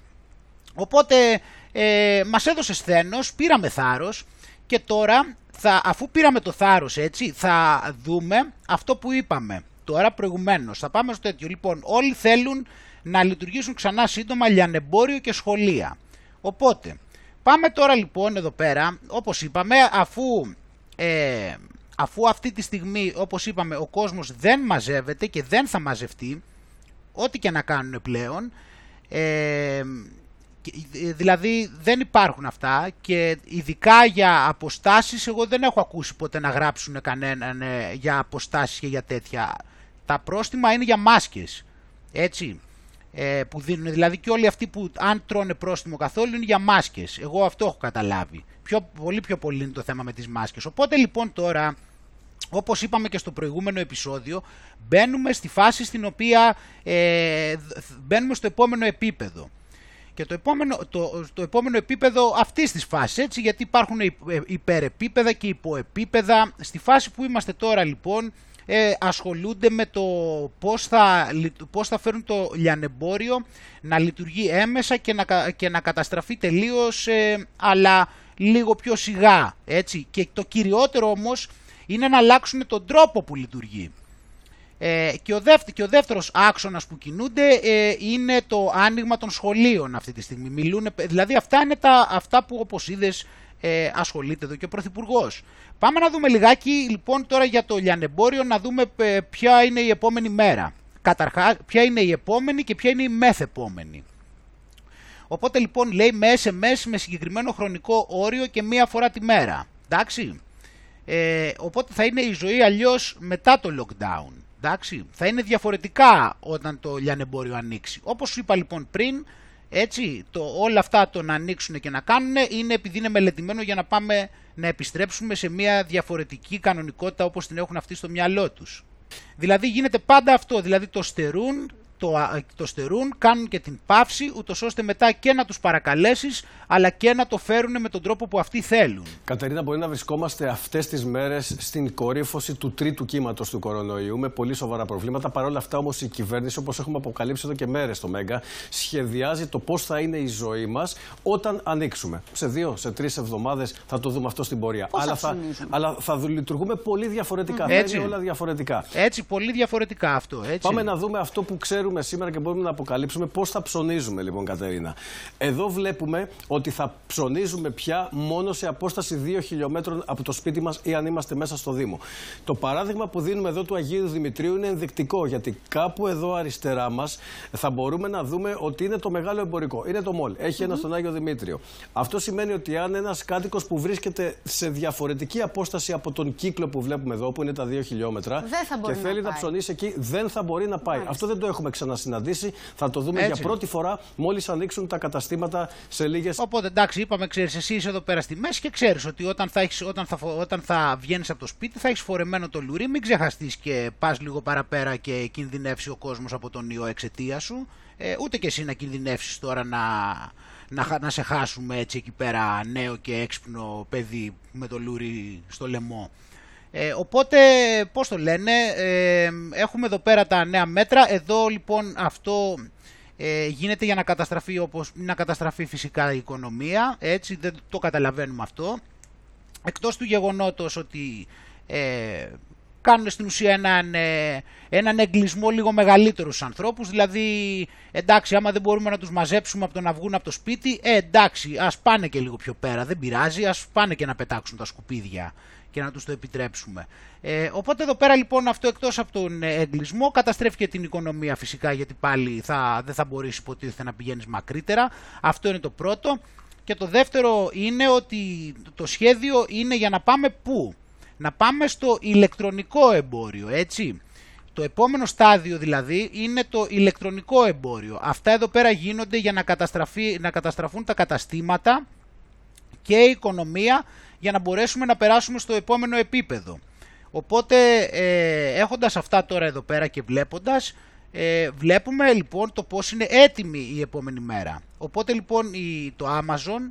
Οπότε ε, μας έδωσε σθένος, πήραμε θάρρος και τώρα θα, αφού πήραμε το θάρρος έτσι θα δούμε αυτό που είπαμε τώρα προηγουμένως. Θα πάμε στο τέτοιο. Λοιπόν όλοι θέλουν να λειτουργήσουν ξανά σύντομα λιανεμπόριο και σχολεία. Οπότε πάμε τώρα λοιπόν εδώ πέρα όπως είπαμε αφού ε, αφού αυτή τη στιγμή όπως είπαμε ο κόσμος δεν μαζεύεται και δεν θα μαζευτεί ό,τι και να κάνουν πλέον ε, δηλαδή δεν υπάρχουν αυτά και ειδικά για αποστάσεις εγώ δεν έχω ακούσει ποτέ να γράψουν κανέναν ε, για αποστάσεις και για τέτοια. Τα πρόστιμα είναι για μάσκες έτσι ε, που δίνουν. Δηλαδή και όλοι αυτοί που αν τρώνε πρόστιμο καθόλου είναι για μάσκες. Εγώ αυτό έχω καταλάβει. Πιο, πολύ πιο πολύ είναι το θέμα με τις μάσκες. Οπότε λοιπόν τώρα όπως είπαμε και στο προηγούμενο επεισόδιο, μπαίνουμε στη φάση στην οποία ε, μπαίνουμε στο επόμενο επίπεδο. Και το επόμενο, το, το επόμενο επίπεδο αυτής της φάσης, έτσι, γιατί υπάρχουν ε, υπερεπίπεδα και υποεπίπεδα. Στη φάση που είμαστε τώρα λοιπόν, ε, ασχολούνται με το πώς θα, πώς θα φέρουν το λιανεμπόριο να λειτουργεί έμεσα και να, και να καταστραφεί τελείως, ε, αλλά λίγο πιο σιγά, έτσι. Και το κυριότερο όμως είναι να αλλάξουν τον τρόπο που λειτουργεί. Ε, και, ο δεύτερο, και ο δεύτερος άξονας που κινούνται ε, είναι το άνοιγμα των σχολείων αυτή τη στιγμή. Μιλούν, δηλαδή αυτά είναι τα, αυτά που όπως είδες ε, ασχολείται εδώ και ο Πρωθυπουργός. Πάμε να δούμε λιγάκι λοιπόν τώρα για το λιανεμπόριο να δούμε ε, ποια είναι η επόμενη μέρα. Καταρχάς ποια είναι η επόμενη και ποια είναι η μεθεπόμενη. Οπότε λοιπόν λέει με SMS με συγκεκριμένο χρονικό όριο και μία φορά τη μέρα. Εντάξει. Ε, οπότε θα είναι η ζωή αλλιώς μετά το lockdown. Εντάξει, θα είναι διαφορετικά όταν το λιανεμπόριο ανοίξει. Όπως σου είπα λοιπόν πριν, έτσι, το, όλα αυτά το να ανοίξουν και να κάνουν είναι επειδή είναι μελετημένο για να πάμε να επιστρέψουμε σε μια διαφορετική κανονικότητα όπως την έχουν αυτοί στο μυαλό τους. Δηλαδή γίνεται πάντα αυτό, δηλαδή το στερούν το, το στερούν, κάνουν και την παύση, ούτως ώστε μετά και να τους παρακαλέσεις, αλλά και να το φέρουν με τον τρόπο που αυτοί θέλουν. Κατερίνα, μπορεί να βρισκόμαστε αυτές τις μέρες στην κορύφωση του τρίτου κύματος του κορονοϊού με πολύ σοβαρά προβλήματα. Παρ' όλα αυτά, όμως, η κυβέρνηση, όπως έχουμε αποκαλύψει εδώ και μέρες στο ΜΕΓΑ, σχεδιάζει το πώς θα είναι η ζωή μας όταν ανοίξουμε. Σε δύο, σε τρεις εβδομάδες θα το δούμε αυτό στην πορεία. αλλά θα, αλλά θα λειτουργούμε πολύ διαφορετικά. Mm. Θα είναι όλα διαφορετικά. Έτσι, πολύ διαφορετικά αυτό. Έτσι. Πάμε να δούμε αυτό που ξέρουμε ξέρουμε σήμερα και μπορούμε να αποκαλύψουμε πώς θα ψωνίζουμε, λοιπόν, Κατερίνα. Εδώ βλέπουμε ότι θα ψωνίζουμε πια μόνο σε απόσταση 2 χιλιόμετρων από το σπίτι μας ή αν είμαστε μέσα στο Δήμο. Το παράδειγμα που δίνουμε εδώ του Αγίου Δημητρίου είναι ενδεικτικό, γιατί κάπου εδώ αριστερά μας θα μπορούμε να δούμε ότι είναι το μεγάλο εμπορικό. Είναι το μόλ. Έχει ένα στον Άγιο Δημήτριο. Αυτό σημαίνει ότι αν ένας κάτοικος που βρίσκεται σε διαφορετική απόσταση από τον κύκλο που βλέπουμε εδώ, που είναι τα 2 χιλιόμετρα, και θέλει να, ψωνίσει εκεί, δεν θα μπορεί να πάει. Αυτό δεν το έχουμε ξανασυναντήσει. Θα το δούμε Έτσι. για πρώτη φορά μόλις ανοίξουν τα καταστήματα σε λίγε. Οπότε εντάξει, είπαμε, ξέρεις, εσύ είσαι εδώ πέρα στη μέση και ξέρεις ότι όταν θα, έχεις, όταν θα, φο- όταν θα βγαίνεις από το σπίτι θα έχεις φορεμένο το λουρί. Μην ξεχαστείς και πας λίγο παραπέρα και κινδυνεύσει ο κόσμος από τον ιό εξαιτία σου. Ε, ούτε και εσύ να κινδυνεύσεις τώρα να, να, χα- να σε χάσουμε έτσι εκεί πέρα νέο και έξυπνο παιδί με το λουρί στο λαιμό. Ε, οπότε, πώς το λένε, ε, έχουμε εδώ πέρα τα νέα μέτρα. Εδώ λοιπόν αυτό ε, γίνεται για να καταστραφεί, όπως, να καταστραφεί φυσικά η οικονομία, έτσι δεν το καταλαβαίνουμε αυτό. Εκτός του γεγονότος ότι ε, κάνουν στην ουσία έναν, ε, έναν εγκλισμό λίγο μεγαλύτερο στους ανθρώπους, δηλαδή εντάξει άμα δεν μπορούμε να τους μαζέψουμε από το να βγουν από το σπίτι, ε, εντάξει ας πάνε και λίγο πιο πέρα, δεν πειράζει, ας πάνε και να πετάξουν τα σκουπίδια και να τους το επιτρέψουμε. Ε, οπότε εδώ πέρα λοιπόν αυτό εκτός από τον ε, εγκλισμό καταστρέφει και την οικονομία φυσικά γιατί πάλι θα, δεν θα μπορείς υποτίθεται να πηγαίνεις μακρύτερα. Αυτό είναι το πρώτο. Και το δεύτερο είναι ότι το σχέδιο είναι για να πάμε πού; Να πάμε στο ηλεκτρονικό εμπόριο, έτσι. Το επόμενο στάδιο δηλαδή είναι το ηλεκτρονικό εμπόριο. Αυτά εδώ πέρα γίνονται για να, καταστραφεί, να καταστραφούν τα καταστήματα και η οικονομία για να μπορέσουμε να περάσουμε στο επόμενο επίπεδο. Οπότε ε, έχοντας αυτά τώρα εδώ πέρα και βλέποντας ε, βλέπουμε λοιπόν το πώς είναι έτοιμη η επόμενη μέρα. Οπότε λοιπόν η, το Amazon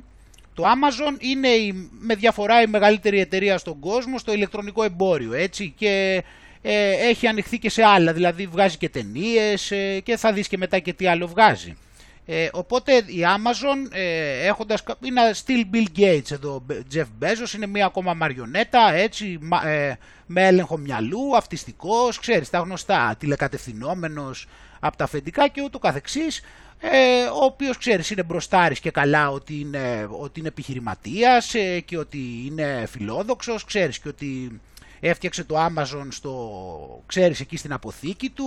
το Amazon είναι η, με διαφορά η μεγαλύτερη εταιρεία στον κόσμο στο ηλεκτρονικό εμπόριο έτσι και ε, έχει ανοιχθεί και σε άλλα δηλαδή βγάζει και ταινίες και θα δεις και μετά και τι άλλο βγάζει. Ε, οπότε η Amazon ε, έχοντας, κα- είναι still Bill Gates εδώ, Jeff Bezos, είναι μία ακόμα μαριονέτα, έτσι, μα- ε, με έλεγχο μυαλού, αυτιστικός, ξέρεις, τα γνωστά, τηλεκατευθυνόμενος από τα αφεντικά και ούτω καθεξής, ε, ο οποίος, ξέρεις, είναι μπροστάρης και καλά ότι είναι, ότι είναι επιχειρηματίας ε, και ότι είναι φιλόδοξος, ξέρεις, και ότι έφτιαξε το Amazon στο, ξέρεις, εκεί στην αποθήκη του.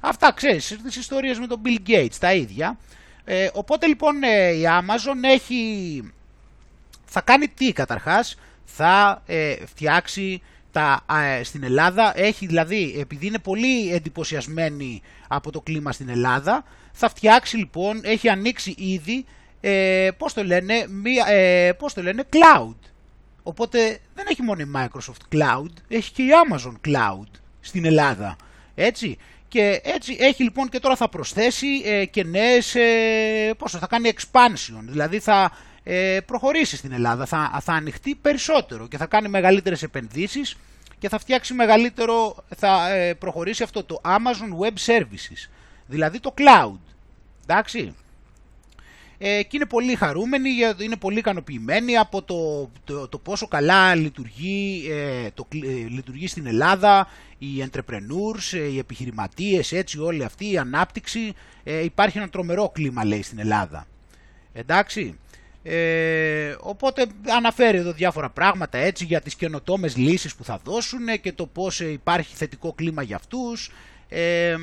Αυτά, ξέρεις, τις ιστορίες με τον Bill Gates, τα ίδια. Ε, οπότε λοιπόν ε, η Amazon έχει, θα κάνει τι καταρχάς, θα ε, φτιάξει τα, ε, στην Ελλάδα, έχει δηλαδή, επειδή είναι πολύ εντυπωσιασμένη από το κλίμα στην Ελλάδα, θα φτιάξει λοιπόν, έχει ανοίξει ήδη, ε, πώς το λένε, μία, ε, πώς το λένε, cloud. Οπότε δεν έχει μόνο η Microsoft Cloud, έχει και η Amazon Cloud στην Ελλάδα. Έτσι. Και έτσι έχει λοιπόν και τώρα θα προσθέσει ε, και νέες, ε, πόσο, θα κάνει expansion, δηλαδή θα ε, προχωρήσει στην Ελλάδα, θα, θα ανοιχτεί περισσότερο και θα κάνει μεγαλύτερες επενδύσεις και θα φτιάξει μεγαλύτερο, θα ε, προχωρήσει αυτό το Amazon Web Services, δηλαδή το cloud. Εντάξει ε, και είναι πολύ χαρούμενοι, για- είναι πολύ ικανοποιημένοι από το, το, το πόσο καλά λειτουργεί, ε, το, κλ- ε, λειτουργεί στην Ελλάδα οι entrepreneurs, ε, οι επιχειρηματίες, έτσι όλη αυτή η ανάπτυξη. Ε, υπάρχει ένα τρομερό κλίμα λέει στην Ελλάδα. Εντάξει. Ε, οπότε αναφέρει εδώ διάφορα πράγματα έτσι για τις καινοτόμες λύσεις που θα δώσουν και το πώς ε, υπάρχει θετικό κλίμα για αυτούς ε,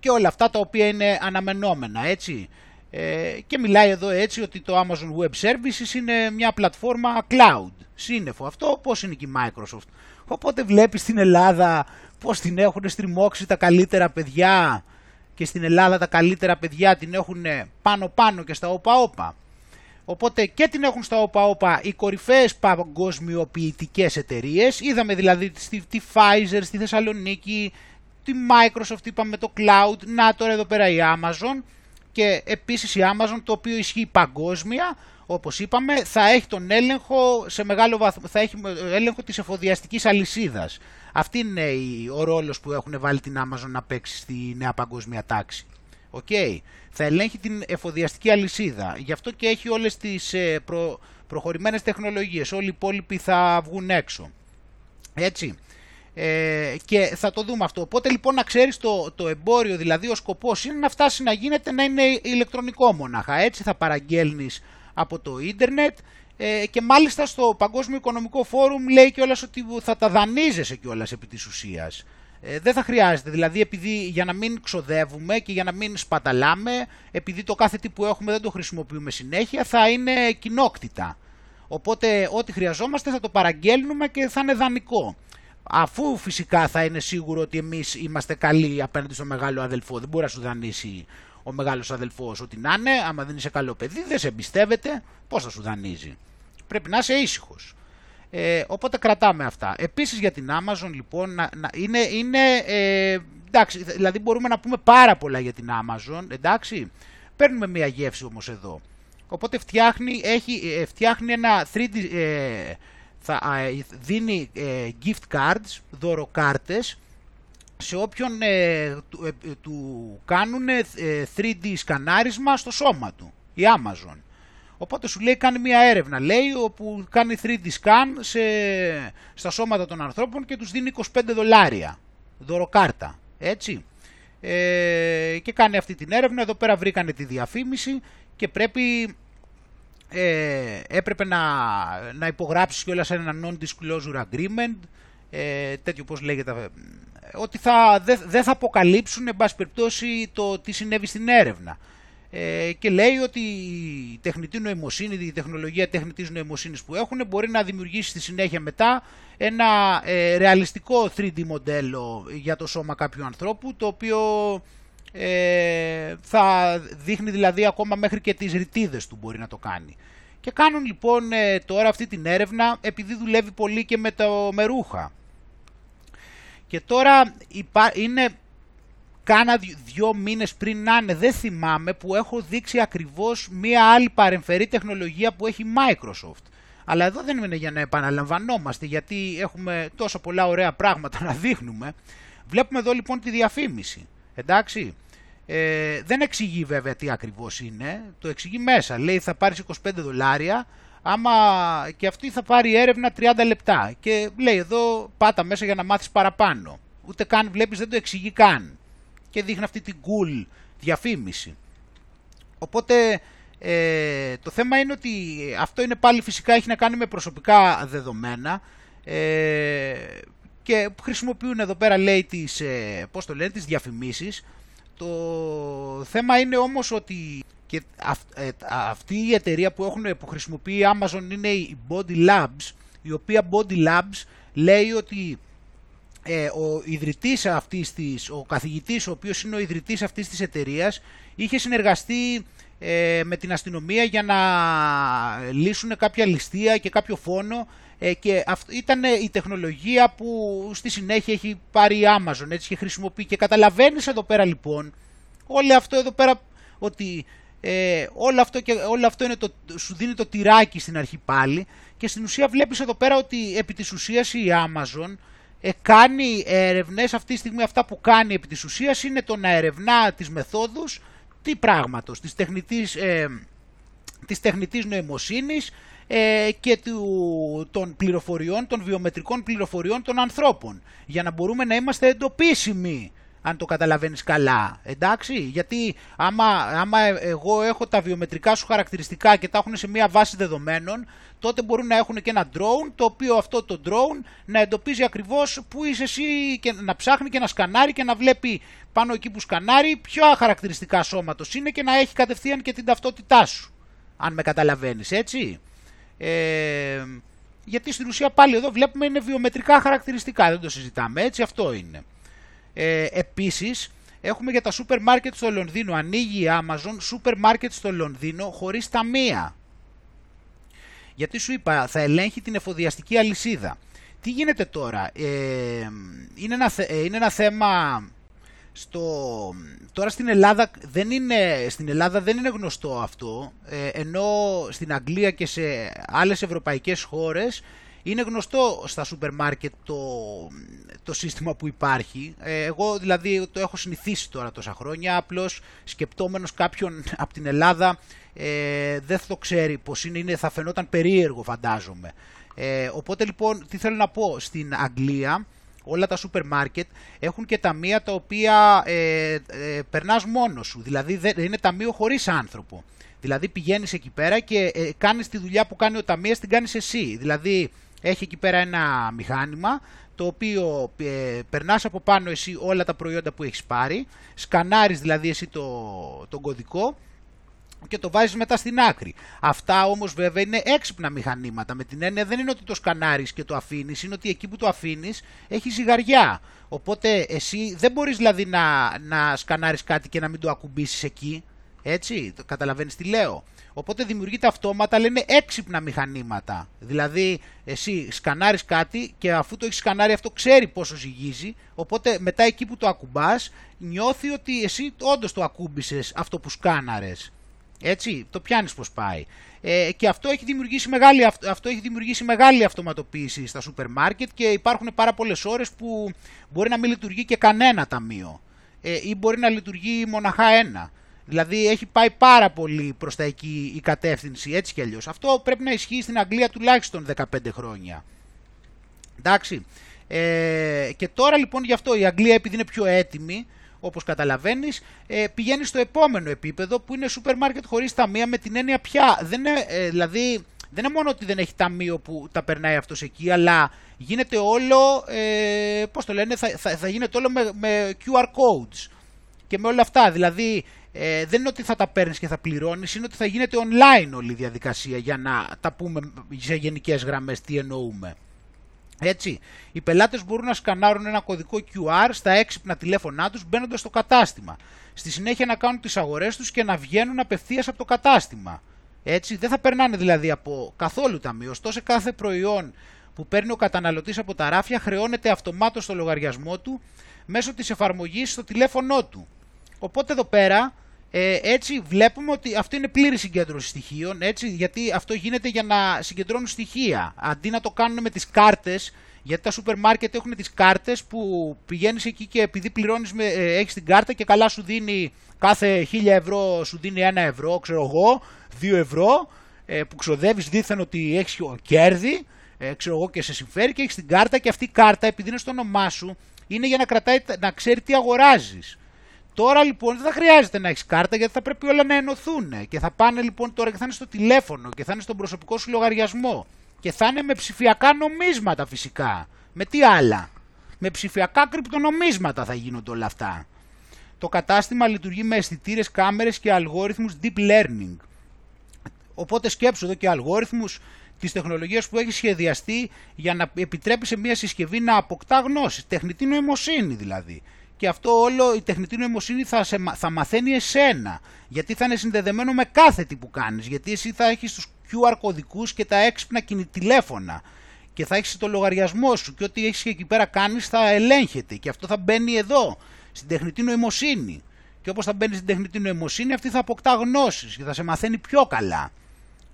και όλα αυτά τα οποία είναι αναμενόμενα έτσι. Ε, και μιλάει εδώ έτσι ότι το Amazon Web Services είναι μια πλατφόρμα cloud, σύννεφο αυτό, πώς είναι και η Microsoft. Οπότε βλέπεις στην Ελλάδα πώς την έχουν στριμώξει τα καλύτερα παιδιά και στην Ελλάδα τα καλύτερα παιδιά την έχουν πάνω πάνω και στα όπα όπα. Οπότε και την έχουν στα όπα όπα οι κορυφαίες παγκοσμιοποιητικές εταιρείες. Είδαμε δηλαδή τη, τη Pfizer στη Θεσσαλονίκη, τη Microsoft είπαμε το Cloud, να τώρα εδώ πέρα η Amazon και επίσης η Amazon το οποίο ισχύει παγκόσμια όπως είπαμε θα έχει τον έλεγχο σε μεγάλο βαθμό, θα έχει έλεγχο της εφοδιαστικής αλυσίδας. Αυτή είναι η- ο ρόλος που έχουν βάλει την Amazon να παίξει στη νέα παγκόσμια τάξη. Οκ. Θα ελέγχει την εφοδιαστική αλυσίδα. Γι' αυτό και έχει όλες τις ε, προ, προχωρημένες τεχνολογίες. Όλοι οι υπόλοιποι θα βγουν έξω. Έτσι. Ε, και θα το δούμε αυτό. Οπότε λοιπόν να ξέρεις το, το εμπόριο, δηλαδή ο σκοπός είναι να φτάσει να γίνεται να είναι ηλεκτρονικό μόναχα. Έτσι θα παραγγέλνεις από το ίντερνετ ε, και μάλιστα στο Παγκόσμιο Οικονομικό Φόρουμ λέει κιόλας ότι θα τα δανείζεσαι κιόλας επί της ουσίας. Ε, δεν θα χρειάζεται, δηλαδή επειδή για να μην ξοδεύουμε και για να μην σπαταλάμε, επειδή το κάθε τι που έχουμε δεν το χρησιμοποιούμε συνέχεια, θα είναι κοινόκτητα. Οπότε ό,τι χρειαζόμαστε θα το παραγγέλνουμε και θα είναι δανεικό. Αφού φυσικά θα είναι σίγουρο ότι εμείς είμαστε καλοί απέναντι στο μεγάλο αδελφό. Δεν μπορεί να σου δανείσει ο μεγάλος αδελφός ότι να είναι, άμα δεν είσαι καλό παιδί, δεν σε εμπιστεύεται, πώς θα σου δανείζει. Πρέπει να είσαι ήσυχος. Ε, οπότε κρατάμε αυτά. Επίσης για την Amazon λοιπόν να, να, είναι, είναι ε, εντάξει, δηλαδή μπορούμε να πούμε πάρα πολλά για την Amazon, εντάξει. Παίρνουμε μια γεύση όμως εδώ. Οπότε φτιάχνει, έχει, ε, φτιάχνει ένα 3D, ε, θα, δίνει ε, gift cards, δωροκάρτες, σε όποιον ε, του, του κάνουν 3D σκανάρισμα στο σώμα του, η Amazon. Οπότε σου λέει κάνει μια έρευνα, λέει, όπου κάνει 3D scan σε, στα σώματα των ανθρώπων και τους δίνει 25 δολάρια δωροκάρτα, έτσι. Ε, και κάνει αυτή την έρευνα, εδώ πέρα βρήκανε τη διαφήμιση και πρέπει ε, έπρεπε να, να υπογράψεις κιόλας ένα non-disclosure agreement, ε, τέτοιο πώς λέγεται, ε, ότι θα, δεν θα αποκαλύψουν, εν πάση περιπτώσει, το τι συνέβη στην έρευνα. Ε, και λέει ότι η τεχνητή νοημοσύνη, η τεχνολογία τεχνητής νοημοσύνης που έχουν μπορεί να δημιουργήσει στη συνέχεια μετά ένα ε, ρεαλιστικό 3D μοντέλο για το σώμα κάποιου ανθρώπου το οποίο ε, θα δείχνει δηλαδή ακόμα μέχρι και τις ρητίδες του μπορεί να το κάνει. Και κάνουν λοιπόν ε, τώρα αυτή την έρευνα επειδή δουλεύει πολύ και με το μερούχα. Και τώρα είναι κάνα δυο μήνες πριν να είναι, δεν θυμάμαι, που έχω δείξει ακριβώς μία άλλη παρεμφερή τεχνολογία που έχει Microsoft. Αλλά εδώ δεν είναι για να επαναλαμβανόμαστε, γιατί έχουμε τόσο πολλά ωραία πράγματα να δείχνουμε. Βλέπουμε εδώ λοιπόν τη διαφήμιση, εντάξει. Ε, δεν εξηγεί βέβαια τι ακριβώς είναι, το εξηγεί μέσα. Λέει θα πάρεις 25 δολάρια, άμα και αυτή θα πάρει έρευνα 30 λεπτά. Και λέει εδώ πάτα μέσα για να μάθεις παραπάνω. Ούτε καν βλέπεις δεν το εξηγεί καν και δείχνει αυτή την cool διαφήμιση. Οπότε ε, το θέμα είναι ότι αυτό είναι πάλι φυσικά έχει να κάνει με προσωπικά δεδομένα ε, και χρησιμοποιούν εδώ πέρα λέει τις, ε, πώς το λένε, τις διαφημίσεις. Το θέμα είναι όμως ότι και ε, αυτή η εταιρεία που, έχουν, που χρησιμοποιεί η Amazon είναι η Body Labs η οποία Body Labs λέει ότι ε, ο ιδρυτής αυτής της, ο καθηγητής ο οποίος είναι ο ιδρυτής αυτής της εταιρείας είχε συνεργαστεί ε, με την αστυνομία για να λύσουν κάποια ληστεία και κάποιο φόνο ε, και αυτό ήταν η τεχνολογία που στη συνέχεια έχει πάρει η Amazon έτσι και χρησιμοποιεί. Και καταλαβαίνεις εδώ πέρα λοιπόν όλο αυτό εδώ πέρα ότι ε, όλο, αυτό και, όλο αυτό είναι το, σου δίνει το τυράκι στην αρχή πάλι. Και στην ουσία βλέπεις εδώ πέρα ότι επί της ουσίας η Amazon ε, κάνει ερευνές αυτή τη στιγμή αυτά που κάνει επί της ουσίας είναι το να ερευνά τις μεθόδους τι πράγματος, της τεχνητής, ε, της τεχνητής νοημοσύνης ε, και του, των πληροφοριών, των βιομετρικών πληροφοριών των ανθρώπων για να μπορούμε να είμαστε εντοπίσιμοι αν το καταλαβαίνεις καλά, εντάξει, γιατί άμα, άμα εγώ έχω τα βιομετρικά σου χαρακτηριστικά και τα έχουν σε μια βάση δεδομένων, τότε μπορούν να έχουν και ένα drone, το οποίο αυτό το drone να εντοπίζει ακριβώς που είσαι εσύ και να ψάχνει και να σκανάρει και να βλέπει πάνω εκεί που σκανάρει ποια χαρακτηριστικά σώματος είναι και να έχει κατευθείαν και την ταυτότητά σου, αν με καταλαβαίνεις, έτσι. Ε, γιατί στην ουσία πάλι εδώ βλέπουμε είναι βιομετρικά χαρακτηριστικά, δεν το συζητάμε, έτσι αυτό είναι. Ε, επίσης, έχουμε για τα σούπερ μάρκετ στο Λονδίνο, ανοίγει η Amazon σούπερ μάρκετ στο Λονδίνο χωρίς ταμεία. Γιατί σου είπα, θα ελέγχει την εφοδιαστική αλυσίδα. Τι γίνεται τώρα, ε, είναι, ένα, ε, είναι ένα θέμα στο... Τώρα στην Ελλάδα, δεν είναι, στην Ελλάδα δεν είναι γνωστό αυτό, ε, ενώ στην Αγγλία και σε άλλες ευρωπαϊκές χώρες είναι γνωστό στα σούπερ μάρκετ το, το σύστημα που υπάρχει. Ε, εγώ δηλαδή το έχω συνηθίσει τώρα τόσα χρόνια, απλώς σκεπτόμενος κάποιον από την Ελλάδα ε, δεν θα το ξέρει πως είναι, είναι, θα φαινόταν περίεργο φαντάζομαι. Ε, οπότε λοιπόν τι θέλω να πω, στην Αγγλία όλα τα σούπερ μάρκετ έχουν και ταμεία τα οποία ε, ε, περνάς μόνος σου, δηλαδή δεν, είναι ταμείο χωρίς άνθρωπο. Δηλαδή πηγαίνεις εκεί πέρα και ε, κάνεις τη δουλειά που κάνει ο ταμείας, την κάνεις εσύ. Δηλαδή έχει εκεί πέρα ένα μηχάνημα το οποίο ε, περνάς από πάνω εσύ όλα τα προϊόντα που έχεις πάρει, σκανάρεις δηλαδή εσύ το, τον κωδικό και το βάζεις μετά στην άκρη. Αυτά όμως βέβαια είναι έξυπνα μηχανήματα. Με την έννοια δεν είναι ότι το σκανάρεις και το αφήνεις, είναι ότι εκεί που το αφήνεις έχει ζυγαριά. Οπότε εσύ δεν μπορείς δηλαδή να, να σκανάρεις κάτι και να μην το ακουμπήσεις εκεί. Έτσι, το καταλαβαίνεις τι λέω. Οπότε δημιουργείται αυτόματα, λένε έξυπνα μηχανήματα. Δηλαδή, εσύ σκανάρεις κάτι και αφού το έχεις σκανάρει αυτό ξέρει πόσο ζυγίζει. Οπότε μετά εκεί που το ακουμπάς, νιώθει ότι εσύ όντως το ακούμπησες αυτό που σκάναρες. Έτσι, το πιάνεις πως πάει. Ε, και αυτό έχει, δημιουργήσει μεγάλη, αυτό έχει δημιουργήσει μεγάλη αυτοματοποίηση στα σούπερ μάρκετ και υπάρχουν πάρα πολλές ώρες που μπορεί να μην λειτουργεί και κανένα ταμείο. Ε, ή μπορεί να λειτουργεί μοναχά ένα. Δηλαδή έχει πάει πάρα πολύ προς τα εκεί η κατεύθυνση έτσι κι αλλιώς. Αυτό πρέπει να ισχύει στην Αγγλία τουλάχιστον 15 χρόνια. Εντάξει. Ε, και τώρα λοιπόν γι' αυτό η Αγγλία επειδή είναι πιο έτοιμη όπως καταλαβαίνεις, ε, πηγαίνει στο επόμενο επίπεδο που είναι σούπερ μάρκετ χωρίς ταμεία με την έννοια πια. Δεν είναι, ε, δηλαδή, δεν είναι μόνο ότι δεν έχει ταμείο που τα περνάει αυτός εκεί, αλλά γίνεται όλο, ε, πώς το λένε, θα, θα, θα γίνεται όλο με, με QR codes και με όλα αυτά. Δηλαδή, ε, δεν είναι ότι θα τα παίρνεις και θα πληρώνεις, είναι ότι θα γίνεται online όλη η διαδικασία για να τα πούμε σε γενικές γραμμές τι εννοούμε. Έτσι, οι πελάτες μπορούν να σκανάρουν ένα κωδικό QR στα έξυπνα τηλέφωνά τους μπαίνοντας στο κατάστημα. Στη συνέχεια να κάνουν τις αγορές τους και να βγαίνουν απευθείας από το κατάστημα. Έτσι, δεν θα περνάνε δηλαδή από καθόλου ταμείο. Ωστόσο, κάθε προϊόν που παίρνει ο καταναλωτής από τα ράφια χρεώνεται αυτομάτως στο λογαριασμό του μέσω της εφαρμογής στο τηλέφωνό του. Οπότε εδώ πέρα ε, έτσι βλέπουμε ότι αυτό είναι πλήρη συγκέντρωση στοιχείων, έτσι, γιατί αυτό γίνεται για να συγκεντρώνουν στοιχεία. Αντί να το κάνουν με τις κάρτες, γιατί τα σούπερ μάρκετ έχουν τις κάρτες που πηγαίνεις εκεί και επειδή πληρώνεις με, ε, έχεις την κάρτα και καλά σου δίνει κάθε χίλια ευρώ σου δίνει ένα ευρώ, ξέρω εγώ, δύο ευρώ, ε, που ξοδεύεις δίθεν ότι έχεις κέρδη, ε, ξέρω εγώ και σε συμφέρει και έχεις την κάρτα και αυτή η κάρτα επειδή είναι στο όνομά σου είναι για να, κρατάει, να ξέρει τι αγοράζεις. Τώρα λοιπόν δεν θα χρειάζεται να έχεις κάρτα γιατί θα πρέπει όλα να ενωθούν. Και θα πάνε λοιπόν τώρα και θα είναι στο τηλέφωνο και θα είναι στον προσωπικό σου λογαριασμό. Και θα είναι με ψηφιακά νομίσματα φυσικά. Με τι άλλα; Με ψηφιακά κρυπτονομίσματα θα γίνονται όλα αυτά. Το κατάστημα λειτουργεί με αισθητήρες, κάμερες και αλγόριθμους deep learning. Οπότε σκέψου εδώ και αλγόριθμους της τεχνολογίας που έχει σχεδιαστεί για να επιτρέπει σε μια συσκευή να αποκτά γνώση, τεχνητή νοημοσύνη δηλαδή και αυτό όλο η τεχνητή νοημοσύνη θα, σε, θα μαθαίνει εσένα. Γιατί θα είναι συνδεδεμένο με κάθε τι που κάνεις. Γιατί εσύ θα έχεις τους QR κωδικούς και τα έξυπνα τηλέφωνα. Και θα έχεις το λογαριασμό σου και ό,τι έχεις εκεί πέρα κάνεις θα ελέγχεται. Και αυτό θα μπαίνει εδώ, στην τεχνητή νοημοσύνη. Και όπως θα μπαίνει στην τεχνητή νοημοσύνη αυτή θα αποκτά γνώσεις και θα σε μαθαίνει πιο καλά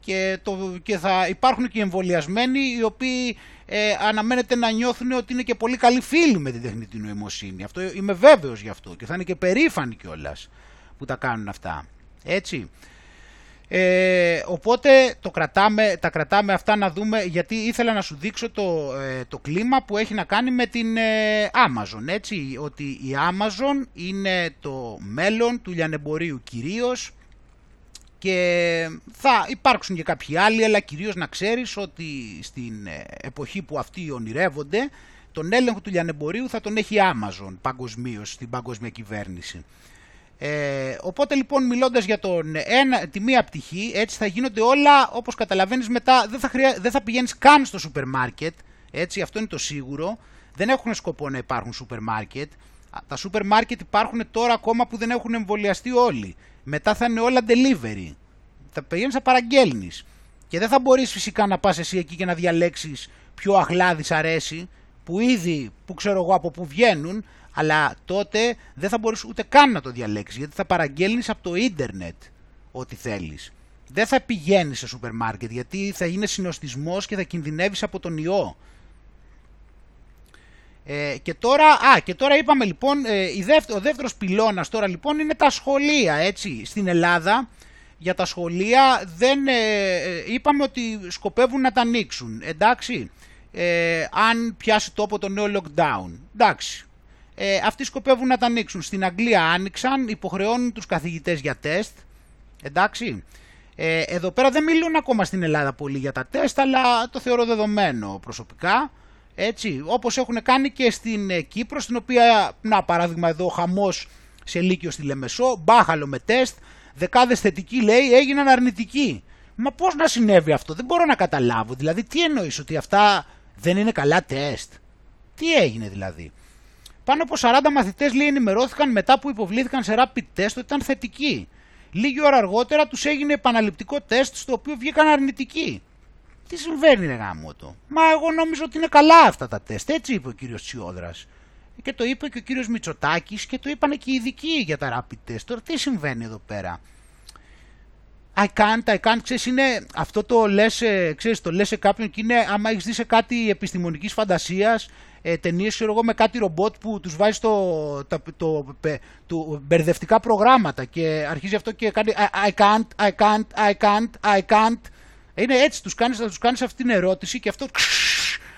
και, το, και θα υπάρχουν και εμβολιασμένοι οι οποίοι ε, αναμένεται να νιώθουν ότι είναι και πολύ καλοί φίλοι με την τεχνητή νοημοσύνη. Αυτό είμαι βέβαιος γι' αυτό και θα είναι και περήφανοι κιόλας που τα κάνουν αυτά. Έτσι. Ε, οπότε το κρατάμε, τα κρατάμε αυτά να δούμε γιατί ήθελα να σου δείξω το, ε, το κλίμα που έχει να κάνει με την ε, Amazon έτσι ότι η Amazon είναι το μέλλον του λιανεμπορίου κυρίως και θα υπάρξουν και κάποιοι άλλοι, αλλά κυρίως να ξέρεις ότι στην ε, εποχή που αυτοί ονειρεύονται, τον έλεγχο του λιανεμπορίου θα τον έχει Amazon παγκοσμίως στην παγκόσμια κυβέρνηση. Ε, οπότε λοιπόν μιλώντας για τον ένα, τη μία πτυχή, έτσι θα γίνονται όλα όπως καταλαβαίνεις μετά, δεν θα, χρειά, δεν θα πηγαίνεις καν στο σούπερ μάρκετ, έτσι αυτό είναι το σίγουρο, δεν έχουν σκοπό να υπάρχουν σούπερ μάρκετ, τα σούπερ μάρκετ υπάρχουν τώρα ακόμα που δεν έχουν εμβολιαστεί όλοι. Μετά θα είναι όλα delivery. Θα πηγαίνεις να παραγγέλνεις. Και δεν θα μπορείς φυσικά να πας εσύ εκεί και να διαλέξεις ποιο αχλάδις αρέσει, που ήδη που ξέρω εγώ από πού βγαίνουν, αλλά τότε δεν θα μπορείς ούτε καν να το διαλέξεις, γιατί θα παραγγέλνεις από το ίντερνετ ό,τι θέλεις. Δεν θα πηγαίνεις σε σούπερ μάρκετ, γιατί θα είναι συνοστισμός και θα κινδυνεύεις από τον ιό. Ε, και, τώρα, α, και τώρα είπαμε λοιπόν, ε, η ο δεύτερος πυλώνας τώρα λοιπόν είναι τα σχολεία, έτσι. Στην Ελλάδα για τα σχολεία δεν ε, ε, είπαμε ότι σκοπεύουν να τα ανοίξουν, εντάξει. αν πιάσει τόπο το νέο lockdown, εντάξει. αυτοί σκοπεύουν να τα ανοίξουν. Στην Αγγλία άνοιξαν, υποχρεώνουν τους καθηγητές για τεστ, εντάξει. εδώ πέρα δεν μιλούν ακόμα στην Ελλάδα πολύ για τα τεστ, αλλά το θεωρώ δεδομένο προσωπικά. Έτσι, όπως έχουν κάνει και στην ε, Κύπρο, στην οποία, να παράδειγμα εδώ, χαμός σε Λύκειο στη Λεμεσό, μπάχαλο με τεστ, δεκάδες θετικοί λέει έγιναν αρνητικοί. Μα πώς να συνέβη αυτό, δεν μπορώ να καταλάβω. Δηλαδή τι εννοείς ότι αυτά δεν είναι καλά τεστ; Τι έγινε δηλαδή; Πάνω από 40 μαθητές λέει ενημερώθηκαν μετά που υποβλήθηκαν σε rapid test ότι ήταν θετικοί. Λίγη ώρα αργότερα τους έγινε επαναληπτικό τεστ στο οποίο βγήκαν αρνητικοί. Τι συμβαίνει ρε γάμο Μα εγώ νόμιζα ότι είναι καλά αυτά τα τεστ. Έτσι είπε ο κύριος Τσιόδρας. Και το είπε και ο κύριος Μητσοτάκης και το είπαν και οι ειδικοί για τα rapid test. Τώρα τι συμβαίνει εδώ πέρα; I can't, I can't, ξέρεις, είναι, αυτό το λες, ε, ξέρεις, το λες σε κάποιον και είναι, άμα έχεις δει σε κάτι επιστημονικής φαντασίας, ε, ταινίες, ξέρω εγώ, με κάτι ρομπότ που τους βάζει το, το, το, το, μπερδευτικά προγράμματα και αρχίζει αυτό και κάνει I, I can't, I can't, I can't, I can't. Είναι έτσι, τους κάνεις, θα τους κάνεις αυτή την ερώτηση και αυτό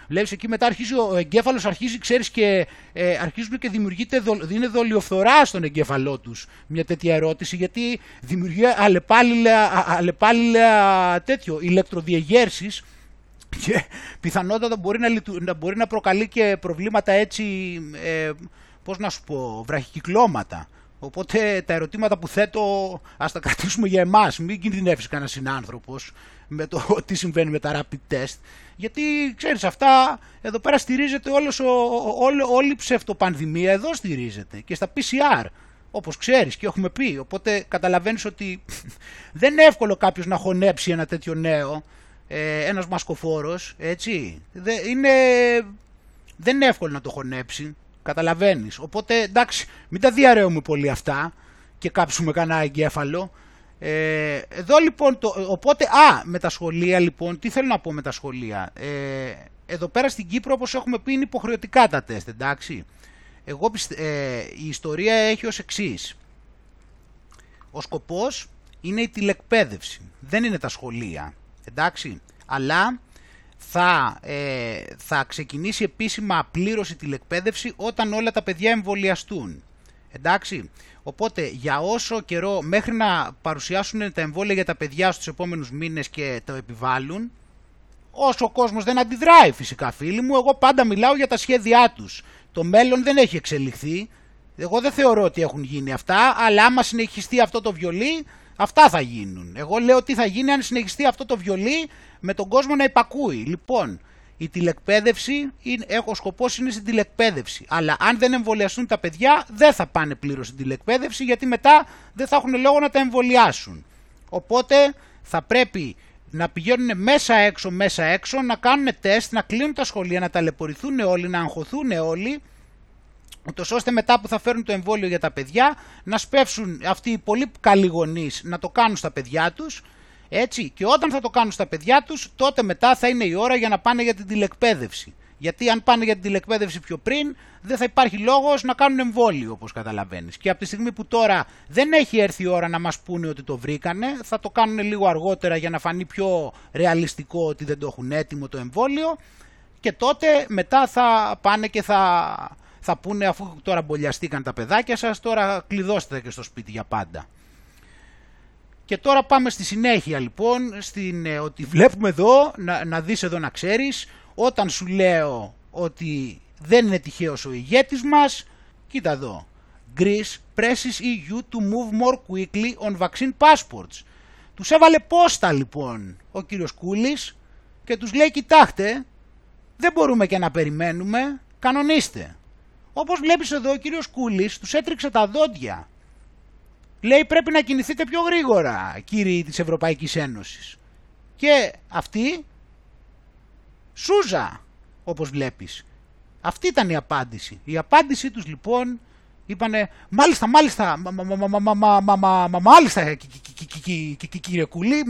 Βλέπει εκεί μετά αρχίζει ο εγκέφαλο, αρχίζει, ξέρει και ε, αρχίζουν και δημιουργείται, είναι δολιοφθορά στον εγκέφαλό του μια τέτοια ερώτηση, γιατί δημιουργεί αλλεπάλληλα, αλλεπάλληλα τέτοιο, ηλεκτροδιεγέρσει και πιθανότατα μπορεί να, να, μπορεί να προκαλεί και προβλήματα έτσι, ε, πώς να σου πω, βραχικυκλώματα. Οπότε τα ερωτήματα που θέτω ας τα κρατήσουμε για εμάς, μην κινδυνεύσει κανένα συνάνθρωπος με το τι συμβαίνει με τα rapid test. Γιατί ξέρεις αυτά, εδώ πέρα στηρίζεται όλος ο, όλη, όλη η ψευτοπανδημία, εδώ στηρίζεται και στα PCR. Όπως ξέρεις και έχουμε πει, οπότε καταλαβαίνεις ότι δεν είναι εύκολο κάποιος να χωνέψει ένα τέτοιο νέο, ε, ένας μασκοφόρος, έτσι. Δεν είναι, δεν είναι εύκολο να το χωνέψει, καταλαβαίνεις. Οπότε εντάξει, μην τα διαρρέουμε πολύ αυτά και κάψουμε κανένα εγκέφαλο. Ε, εδώ λοιπόν, το, οπότε, α, με τα σχολεία λοιπόν, τι θέλω να πω με τα σχολεία; Ε, εδώ πέρα στην Κύπρο όπως έχουμε πει είναι υποχρεωτικά τα τεστ, εντάξει. Εγώ ε, η ιστορία έχει ως εξής. Ο σκοπός είναι η τηλεκπαίδευση, δεν είναι τα σχολεία, εντάξει. Αλλά θα, ε, θα ξεκινήσει επίσημα απλήρωση τηλεκπαίδευση όταν όλα τα παιδιά εμβολιαστούν. Εντάξει. Οπότε για όσο καιρό μέχρι να παρουσιάσουν τα εμβόλια για τα παιδιά στους επόμενους μήνες και το επιβάλλουν, όσο ο κόσμος δεν αντιδράει φυσικά φίλοι μου, εγώ πάντα μιλάω για τα σχέδιά τους. Το μέλλον δεν έχει εξελιχθεί, εγώ δεν θεωρώ ότι έχουν γίνει αυτά, αλλά άμα συνεχιστεί αυτό το βιολί, αυτά θα γίνουν. Εγώ λέω τι θα γίνει αν συνεχιστεί αυτό το βιολί με τον κόσμο να υπακούει. Λοιπόν, η τηλεκπαίδευση, έχω σκοπός είναι στην τηλεκπαίδευση. Αλλά αν δεν εμβολιαστούν τα παιδιά, δεν θα πάνε πλήρως στην τηλεκπαίδευση, γιατί μετά δεν θα έχουν λόγο να τα εμβολιάσουν. Οπότε θα πρέπει να πηγαίνουν μέσα έξω, μέσα έξω, να κάνουν τεστ, να κλείνουν τα σχολεία, να ταλαιπωρηθούν όλοι, να αγχωθούν όλοι, ούτως ώστε μετά που θα φέρουν το εμβόλιο για τα παιδιά, να σπεύσουν αυτοί οι πολύ καλοί γονείς να το κάνουν στα παιδιά τους έτσι, και όταν θα το κάνουν στα παιδιά τους, τότε μετά θα είναι η ώρα για να πάνε για την τηλεκπαίδευση. Γιατί αν πάνε για την τηλεκπαίδευση πιο πριν, δεν θα υπάρχει λόγος να κάνουν εμβόλιο, όπως καταλαβαίνεις. Και από τη στιγμή που τώρα δεν έχει έρθει η ώρα να μας πούνε ότι το βρήκανε, θα το κάνουν λίγο αργότερα για να φανεί πιο ρεαλιστικό ότι δεν το έχουν έτοιμο το εμβόλιο. Και τότε μετά θα πάνε και θα, θα πούνε αφού τώρα μπολιαστήκαν τα παιδάκια σας, τώρα κλειδώστε και στο σπίτι για πάντα. Και τώρα πάμε στη συνέχεια λοιπόν, στην, ε, ότι βλέπουμε εδώ, να, να δεις εδώ να ξέρεις, όταν σου λέω ότι δεν είναι τυχαίος ο ηγέτης μας, κοίτα εδώ, Greece presses EU to move more quickly on vaccine passports. Τους έβαλε πόστα λοιπόν ο κύριος Κούλης και τους λέει κοιτάξτε, δεν μπορούμε και να περιμένουμε, κανονίστε. Όπως βλέπεις εδώ ο κύριος Κούλης τους έτριξε τα δόντια λέει πρέπει να κινηθείτε πιο γρήγορα κύριοι της Ευρωπαϊκής Ένωσης. Και αυτή σούζα όπως βλέπεις. Αυτή ήταν η απάντηση. Η απάντησή τους λοιπόν είπανε μάλιστα μάλιστα μάλιστα κύριε Κουλή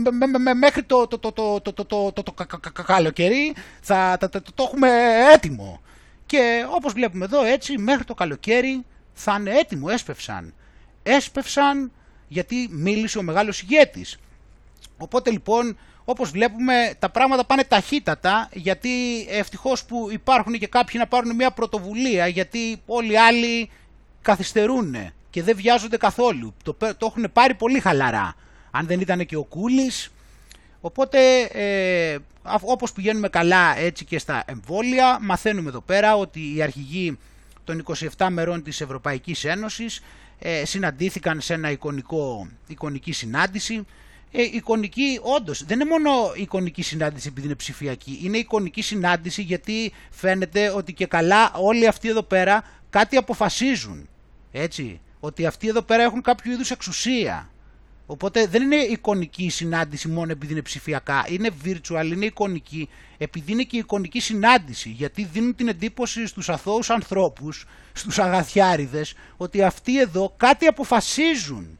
μέχρι το το καλοκαίρι θα το έχουμε έτοιμο. Και όπως βλέπουμε εδώ έτσι μέχρι το καλοκαίρι θα είναι έτοιμο, έσπευσαν έσπευσαν γιατί μίλησε ο μεγάλος ηγέτης. Οπότε λοιπόν όπως βλέπουμε τα πράγματα πάνε ταχύτατα γιατί ευτυχώς που υπάρχουν και κάποιοι να πάρουν μια πρωτοβουλία γιατί όλοι οι άλλοι καθυστερούν και δεν βιάζονται καθόλου. Το, το έχουν πάρει πολύ χαλαρά. Αν δεν ήταν και ο Κούλης. Οπότε ε, όπως πηγαίνουμε καλά έτσι και στα εμβόλια μαθαίνουμε εδώ πέρα ότι οι αρχηγοί των 27 μερών της Ευρωπαϊκής Ένωσης ε, συναντήθηκαν σε ένα εικονικό, εικονική συνάντηση. Ε, εικονική, όντως, δεν είναι μόνο εικονική συνάντηση επειδή είναι ψηφιακή, είναι εικονική συνάντηση γιατί φαίνεται ότι και καλά όλοι αυτοί εδώ πέρα κάτι αποφασίζουν. Έτσι, ότι αυτοί εδώ πέρα έχουν κάποιο είδους εξουσία. Οπότε δεν είναι εικονική η συνάντηση μόνο επειδή είναι ψηφιακά, είναι virtual, είναι εικονική, επειδή είναι και εικονική συνάντηση, γιατί δίνουν την εντύπωση στους αθώους ανθρώπους, στους αγαθιάριδες, ότι αυτοί εδώ κάτι αποφασίζουν.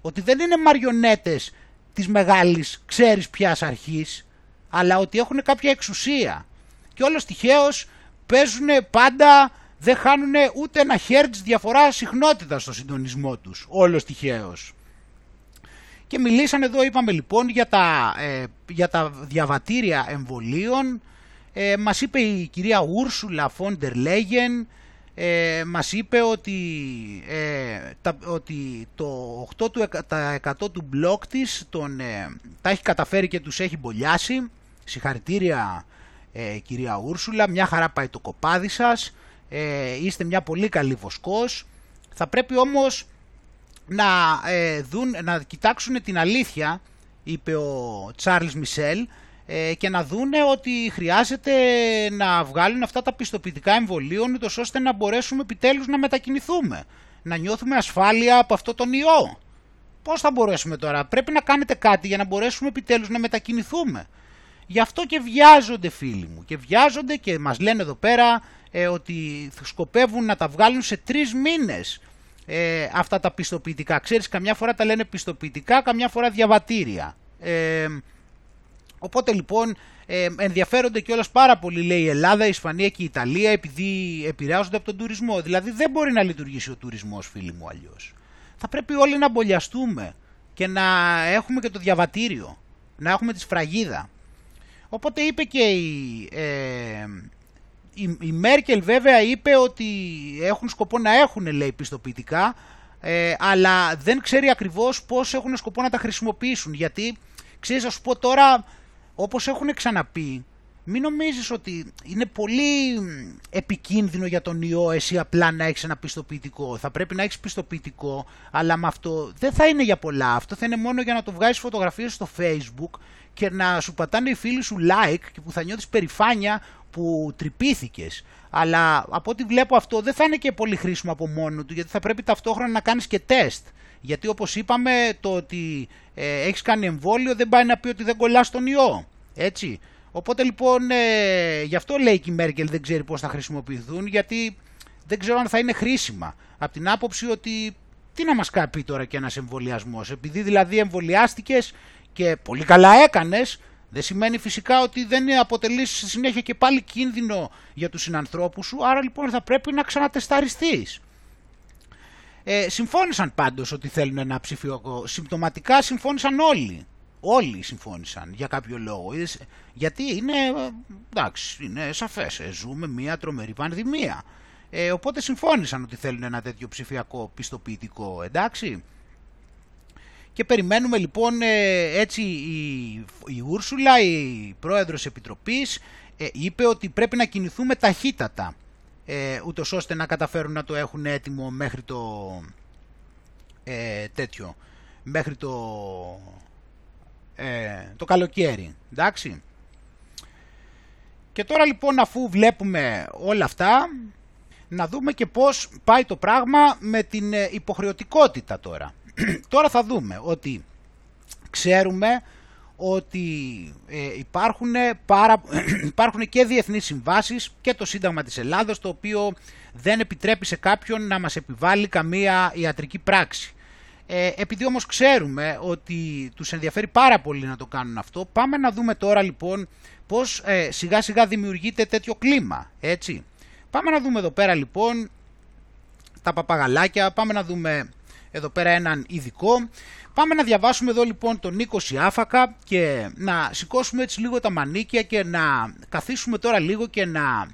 Ότι δεν είναι μαριονέτες της μεγάλης ξέρεις ποιας αρχής, αλλά ότι έχουν κάποια εξουσία. Και όλος τυχαίως παίζουν πάντα, δεν χάνουν ούτε ένα χέρτς διαφορά συχνότητα στο συντονισμό τους, όλος τυχαίως. Και μιλήσαν εδώ, είπαμε λοιπόν, για τα, ε, για τα διαβατήρια εμβολίων. Ε, μας είπε η κυρία Ούρσουλα Φόντερ Λέγεν, ε, μας είπε ότι, ε, τα, ότι το 8% του, τα 100 του μπλοκ της τον, ε, τα έχει καταφέρει και τους έχει μπολιάσει. Συγχαρητήρια ε, κυρία Ούρσουλα, μια χαρά πάει το κοπάδι σας, ε, είστε μια πολύ καλή βοσκός. Θα πρέπει όμως να, ε, δουν, να κοιτάξουν την αλήθεια, είπε ο Τσάρλς Μισελ, ε, και να δούνε ότι χρειάζεται να βγάλουν αυτά τα πιστοποιητικά εμβολίων ώστε να μπορέσουμε επιτέλους να μετακινηθούμε, να νιώθουμε ασφάλεια από αυτό τον ιό. Πώς θα μπορέσουμε τώρα, πρέπει να κάνετε κάτι για να μπορέσουμε επιτέλους να μετακινηθούμε. Γι' αυτό και βιάζονται φίλοι μου και βιάζονται και μας λένε εδώ πέρα ε, ότι σκοπεύουν να τα βγάλουν σε τρεις μήνες ε, αυτά τα πιστοποιητικά. Ξέρεις, καμιά φορά τα λένε πιστοποιητικά, καμιά φορά διαβατήρια. Ε, οπότε λοιπόν ε, ενδιαφέρονται κιόλας πάρα πολύ, λέει η Ελλάδα, η Ισπανία και η Ιταλία, επειδή επηρεάζονται από τον τουρισμό. Δηλαδή δεν μπορεί να λειτουργήσει ο τουρισμός, φίλοι μου, αλλιώς. Θα πρέπει όλοι να μπολιαστούμε και να έχουμε και το διαβατήριο, να έχουμε τη σφραγίδα. Οπότε είπε και η, ε, η, Μέρκελ βέβαια είπε ότι έχουν σκοπό να έχουν λέει πιστοποιητικά ε, αλλά δεν ξέρει ακριβώς πώς έχουν σκοπό να τα χρησιμοποιήσουν γιατί ξέρεις να σου πω τώρα όπως έχουν ξαναπεί μην νομίζεις ότι είναι πολύ επικίνδυνο για τον ιό εσύ απλά να έχεις ένα πιστοποιητικό. Θα πρέπει να έχεις πιστοποιητικό, αλλά με αυτό δεν θα είναι για πολλά. Αυτό θα είναι μόνο για να το βγάζεις φωτογραφίες στο facebook και να σου πατάνε οι φίλοι σου like και που θα νιώθεις περηφάνεια που τρυπήθηκες. Αλλά από ό,τι βλέπω αυτό δεν θα είναι και πολύ χρήσιμο από μόνο του γιατί θα πρέπει ταυτόχρονα να κάνεις και τεστ. Γιατί όπως είπαμε το ότι ε, έχεις κάνει εμβόλιο δεν πάει να πει ότι δεν κολλάς τον ιό. Έτσι. Οπότε λοιπόν ε, γι' αυτό λέει και η Μέρκελ δεν ξέρει πώς θα χρησιμοποιηθούν γιατί δεν ξέρω αν θα είναι χρήσιμα. Από την άποψη ότι τι να μας πει τώρα και ένας εμβολιασμός. Επειδή δηλαδή εμβολιάστηκες και πολύ καλά έκανες δεν σημαίνει φυσικά ότι δεν αποτελεί στη συνέχεια και πάλι κίνδυνο για τους συνανθρώπους σου, άρα λοιπόν θα πρέπει να ξανατεσταριστείς. Ε, συμφώνησαν πάντως ότι θέλουν ένα ψηφιακό. Συμπτωματικά συμφώνησαν όλοι. Όλοι συμφώνησαν για κάποιο λόγο. Γιατί είναι, εντάξει, είναι σαφές. Ε, ζούμε μια τρομερή πανδημία. Ε, οπότε συμφώνησαν ότι θέλουν ένα τέτοιο ψηφιακό πιστοποιητικό, εντάξει. Και περιμένουμε λοιπόν ε, έτσι η, η Ούρσουλα, η πρόεδρος Επιτροπής, ε, είπε ότι πρέπει να κινηθούμε ταχύτατα, ε, ούτως ώστε να καταφέρουν να το έχουν έτοιμο μέχρι το ε, τέτοιο, μέχρι το, ε, το καλοκαίρι, εντάξει. Και τώρα λοιπόν αφού βλέπουμε όλα αυτά, να δούμε και πώς πάει το πράγμα με την υποχρεωτικότητα τώρα. Τώρα θα δούμε ότι ξέρουμε ότι ε, υπάρχουν, πάρα, υπάρχουν και διεθνείς συμβάσεις και το Σύνταγμα της Ελλάδος το οποίο δεν επιτρέπει σε κάποιον να μας επιβάλλει καμία ιατρική πράξη. Ε, επειδή όμως ξέρουμε ότι τους ενδιαφέρει πάρα πολύ να το κάνουν αυτό, πάμε να δούμε τώρα λοιπόν πώς ε, σιγά σιγά δημιουργείται τέτοιο κλίμα, έτσι. Πάμε να δούμε εδώ πέρα λοιπόν τα παπαγαλάκια, πάμε να δούμε εδώ πέρα έναν ειδικό. Πάμε να διαβάσουμε εδώ λοιπόν τον Νίκο Σιάφακα και να σηκώσουμε έτσι λίγο τα μανίκια και να καθίσουμε τώρα λίγο και να